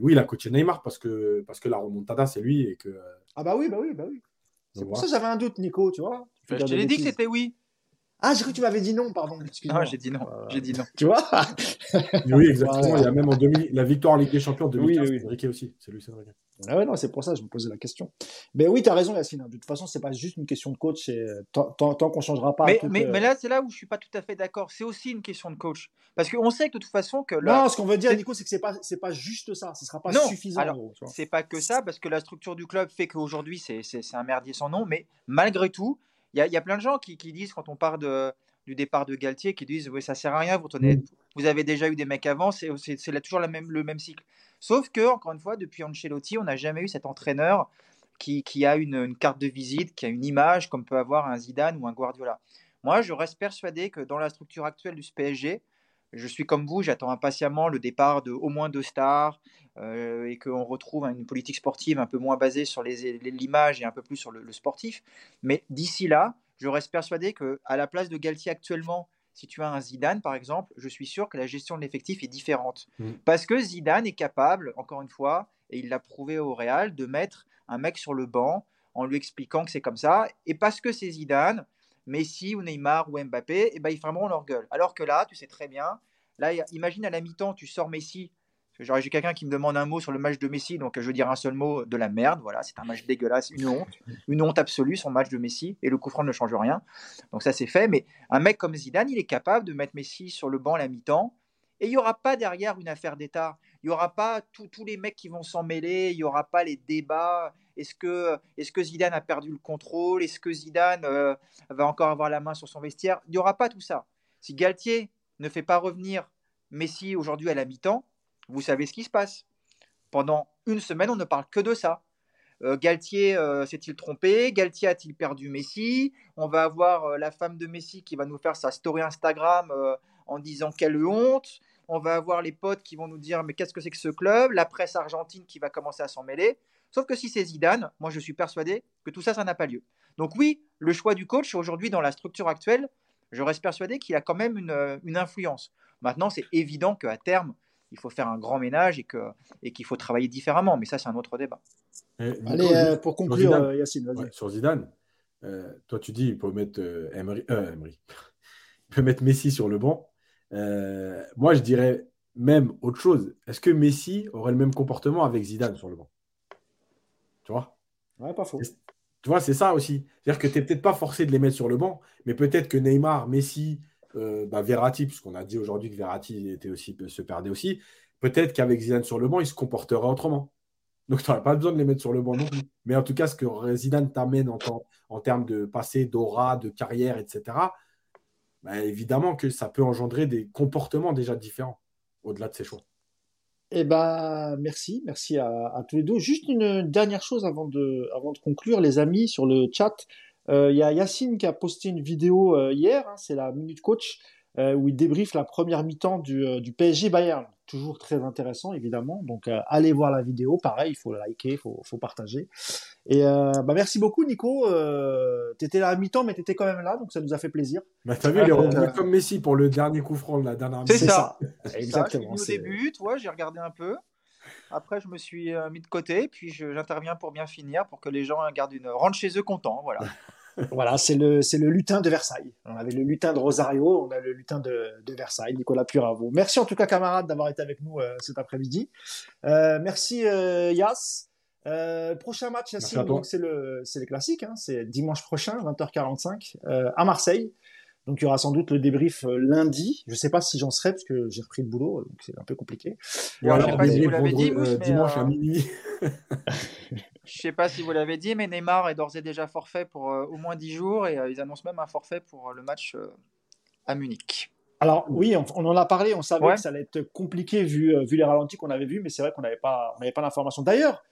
oui, il a coaché Neymar parce que, parce que la remontada, c'est lui. Et que, ah bah oui, bah oui, bah oui. C'est pour ça que j'avais un doute, Nico, tu vois. Je te l'ai dit que c'était oui. Ah, j'ai cru que tu m'avais dit non, pardon. Ah, j'ai dit non. J'ai dit non. Tu vois Oui, exactement. Il y a même en 2000, la victoire en Ligue des Champions en 2015, oui, oui. aussi. C'est lui, c'est vrai. Ah ouais, non, c'est pour ça que je me posais la question. Mais oui, tu as raison, Yacine. De toute façon, c'est pas juste une question de coach. Tant, tant, tant qu'on changera pas. Mais, mais, mais, là, c'est là où je suis pas tout à fait d'accord. C'est aussi une question de coach. Parce qu'on sait que de toute façon que. Non, ce qu'on veut dire, Nico, c'est que c'est pas, c'est pas juste ça. Ce sera pas non, suffisant. Alors, c'est pas que ça, parce que la structure du club fait qu'aujourd'hui, c'est, c'est, un merdier sans nom. Mais malgré tout, il y a, y a, plein de gens qui, qui disent quand on part de du départ de Galtier qui disent oui ça sert à rien vous tenez, mm. vous avez déjà eu des mecs avant c'est toujours la même, le même cycle sauf que encore une fois depuis Ancelotti on n'a jamais eu cet entraîneur qui, qui a une, une, carte de visite qui a une image comme peut avoir un Zidane ou un Guardiola moi je reste persuadé que dans la structure actuelle du PSG je suis comme vous, j'attends impatiemment le départ de au moins deux stars euh, et qu'on retrouve une politique sportive un peu moins basée sur l'image et un peu plus sur le, le sportif. Mais d'ici là, je reste persuadé que à la place de Galtier actuellement, si tu as un Zidane par exemple, je suis sûr que la gestion de l'effectif est différente. Mm. Parce que Zidane est capable, encore une fois, et il l'a prouvé au Real, de mettre un mec sur le banc en lui expliquant que c'est comme ça. Et parce que c'est Zidane, Messi ou Neymar ou Mbappé, eh ben, ils fermeront leur gueule. Alors que là, tu sais très bien, là, imagine à la mi-temps, tu sors Messi j'ai quelqu'un qui me demande un mot sur le match de Messi, donc je veux dire un seul mot de la merde. Voilà, c'est un match dégueulasse, une honte, une honte absolue son match de Messi et le coup franc ne change rien. Donc ça c'est fait. Mais un mec comme Zidane, il est capable de mettre Messi sur le banc à la mi-temps et il n'y aura pas derrière une affaire d'État. Il n'y aura pas tous les mecs qui vont s'en mêler. Il n'y aura pas les débats. Est-ce que, est que Zidane a perdu le contrôle? Est-ce que Zidane euh, va encore avoir la main sur son vestiaire? Il n'y aura pas tout ça. Si Galtier ne fait pas revenir Messi aujourd'hui à la mi-temps, vous savez ce qui se passe. Pendant une semaine, on ne parle que de ça. Euh, Galtier euh, s'est-il trompé? Galtier a-t-il perdu Messi? On va avoir la femme de Messi qui va nous faire sa story Instagram en disant quelle honte. On va avoir les potes qui vont nous dire mais qu'est-ce que c'est que ce club? La presse argentine qui va commencer à s'en mêler. Sauf que si c'est Zidane, moi je suis persuadé que tout ça, ça n'a pas lieu. Donc oui, le choix du coach aujourd'hui dans la structure actuelle, je reste persuadé qu'il a quand même une, une influence. Maintenant, c'est évident qu'à terme, il faut faire un grand ménage et qu'il et qu'il faut travailler différemment. Mais ça, c'est un autre débat. Allez, euh, pour conclure, euh, Yacine, vas-y. sur Zidane, euh, toi, tu dis il peut mettre Emery, Emery. il peut mettre Messi sur le banc. moi, je dirais même autre chose. Est-ce que Messi aurait le même comportement avec Zidane sur le banc? Tu vois? Ouais, pas faux. Tu vois, c'est ça aussi. C'est-à-dire que tu n'es peut-être pas forcé de les mettre sur le banc, mais peut-être que Neymar, Messi, euh, bah, Verratti, puisqu'on a dit aujourd'hui que Verratti était aussi, se perdait aussi, peut-être qu'avec Zidane sur le banc, il se comporterait autrement. Donc, tu n'aurais pas besoin de les mettre sur le banc non plus. Mais en tout cas, ce que Zidane t'amène en, en, termes de passé, d'aura, de carrière, etc., bah, évidemment que ça peut engendrer des comportements déjà différents au-delà de ses choix. Eh ben, merci, merci à, tous les deux. Juste une dernière chose avant de, conclure, les amis, sur le chat. Euh, il y a Yacine qui a posté une vidéo euh, hier, hein, c'est la Minute Coach, où il débriefe la première mi-temps du, du, PSG Bayern. Toujours très intéressant, évidemment. Donc, allez voir la vidéo. Pareil, il faut liker, il faut, faut, partager. Et bah, merci beaucoup, Nico. tu étais là à mi-temps, mais tu étais quand même là, donc ça nous a fait plaisir. Bah, T'as vu, il est revenu comme Messi pour le dernier coup franc de la dernière mi-temps. C'est ça. Exactement. au début, toi, j'ai regardé un peu. Après, je me suis mis de côté, puis j'interviens pour bien finir, pour que les gens gardent une... rentrent chez eux contents. Voilà. Voilà, c'est le, c'est le lutin de Versailles. On avait le lutin de Rosario, on a le lutin de, de Versailles, Nicolas Puravo. Merci en tout cas, camarades, d'avoir été avec nous euh, cet après-midi. Euh, merci, euh, Yas. Euh, prochain match, Yassine, donc c'est le, c'est les classiques, hein, c'est dimanche prochain, 20h45, à Marseille. Donc il y aura sans doute le débrief lundi. Je sais pas si j'en serai parce que j'ai repris le boulot, donc c'est un peu compliqué. Ou alors, sais pas si vous l'avez dit, dimanche à minuit. Je sais pas si vous l'avez dit, mais Neymar est d'ores et déjà forfait pour euh, au moins 10 jours et euh, ils annoncent même un forfait pour euh, le match à Munich. Alors oui, on, en a parlé, on savait que ça allait être compliqué vu, vu les ralentis qu'on avait vus, mais c'est vrai qu'on n'avait pas, pas l'information. D'ailleurs,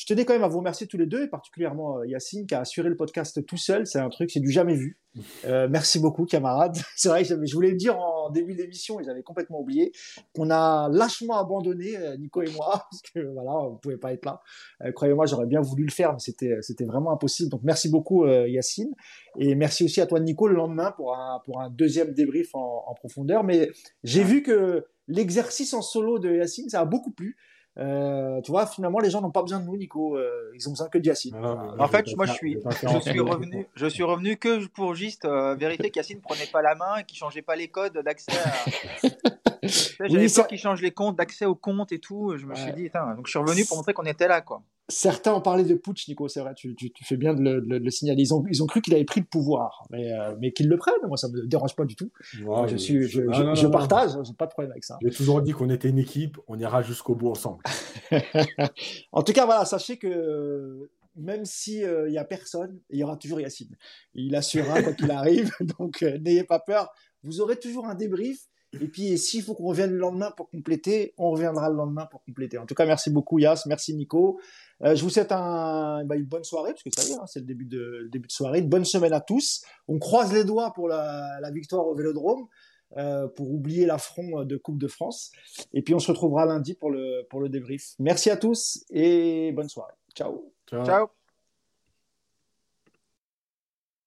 je tenais quand même à vous remercier tous les deux, et particulièrement euh, Yacine, qui a assuré le podcast tout seul. C'est un truc, c'est du jamais vu. Euh, merci beaucoup, camarades. C'est vrai, je voulais le dire en début d'émission, ils avaient complètement oublié qu'on a lâchement abandonné, euh, Nico et moi, parce que voilà, on pouvait pas être là. Croyez-moi, j'aurais bien voulu le faire, mais c'était, c'était vraiment impossible. Donc merci beaucoup, Yacine. Et merci aussi à toi, Nico, le lendemain pour un, pour un deuxième débrief en, en profondeur. Mais j'ai vu que l'exercice en solo de Yacine, ça a beaucoup plu. Euh, tu vois, finalement, les gens n'ont pas besoin de nous, Nico. Euh, ils ont besoin que de Yacine. en fait, moi, je suis, je suis revenu, je suis revenu que pour juste euh, vérifier qu'Yacine ne prenait pas la main et qu'il changeait pas les codes d'accès. À... J'avais peur qu'il change les comptes d'accès aux comptes et tout. Je me suis dit, donc je suis revenu pour montrer qu'on était là, quoi. Certains ont parlé de putsch, Nico, c'est vrai, tu, tu, fais bien de le, de le, signaler. Ils ont, ils ont cru qu'il avait pris le pouvoir, mais, euh, mais qu'ils le prennent, moi ça me dérange pas du tout. je, suis, je, je, partage, j'ai pas de problème avec ça. J'ai toujours dit qu'on était une équipe, on ira jusqu'au bout ensemble. en tout cas, voilà, sachez que même s'il euh, il y a personne, il y aura toujours Yacine. Il assurera quand il arrive, donc euh, n'ayez pas peur. Vous aurez toujours un débrief et puis, s'il faut qu'on revienne le lendemain pour compléter, on reviendra le lendemain pour compléter. En tout cas, merci beaucoup, Yas. Merci, Nico. Euh, je vous souhaite un, bah, une bonne soirée, parce que ça y est, hein, c'est le début de, début de soirée. Une bonne semaine à tous. On croise les doigts pour la, la victoire au Vélodrome, euh, pour oublier l'affront de Coupe de France. Et puis, on se retrouvera lundi pour le, pour le débrief. Merci à tous et bonne soirée. Ciao. Ciao. Ciao.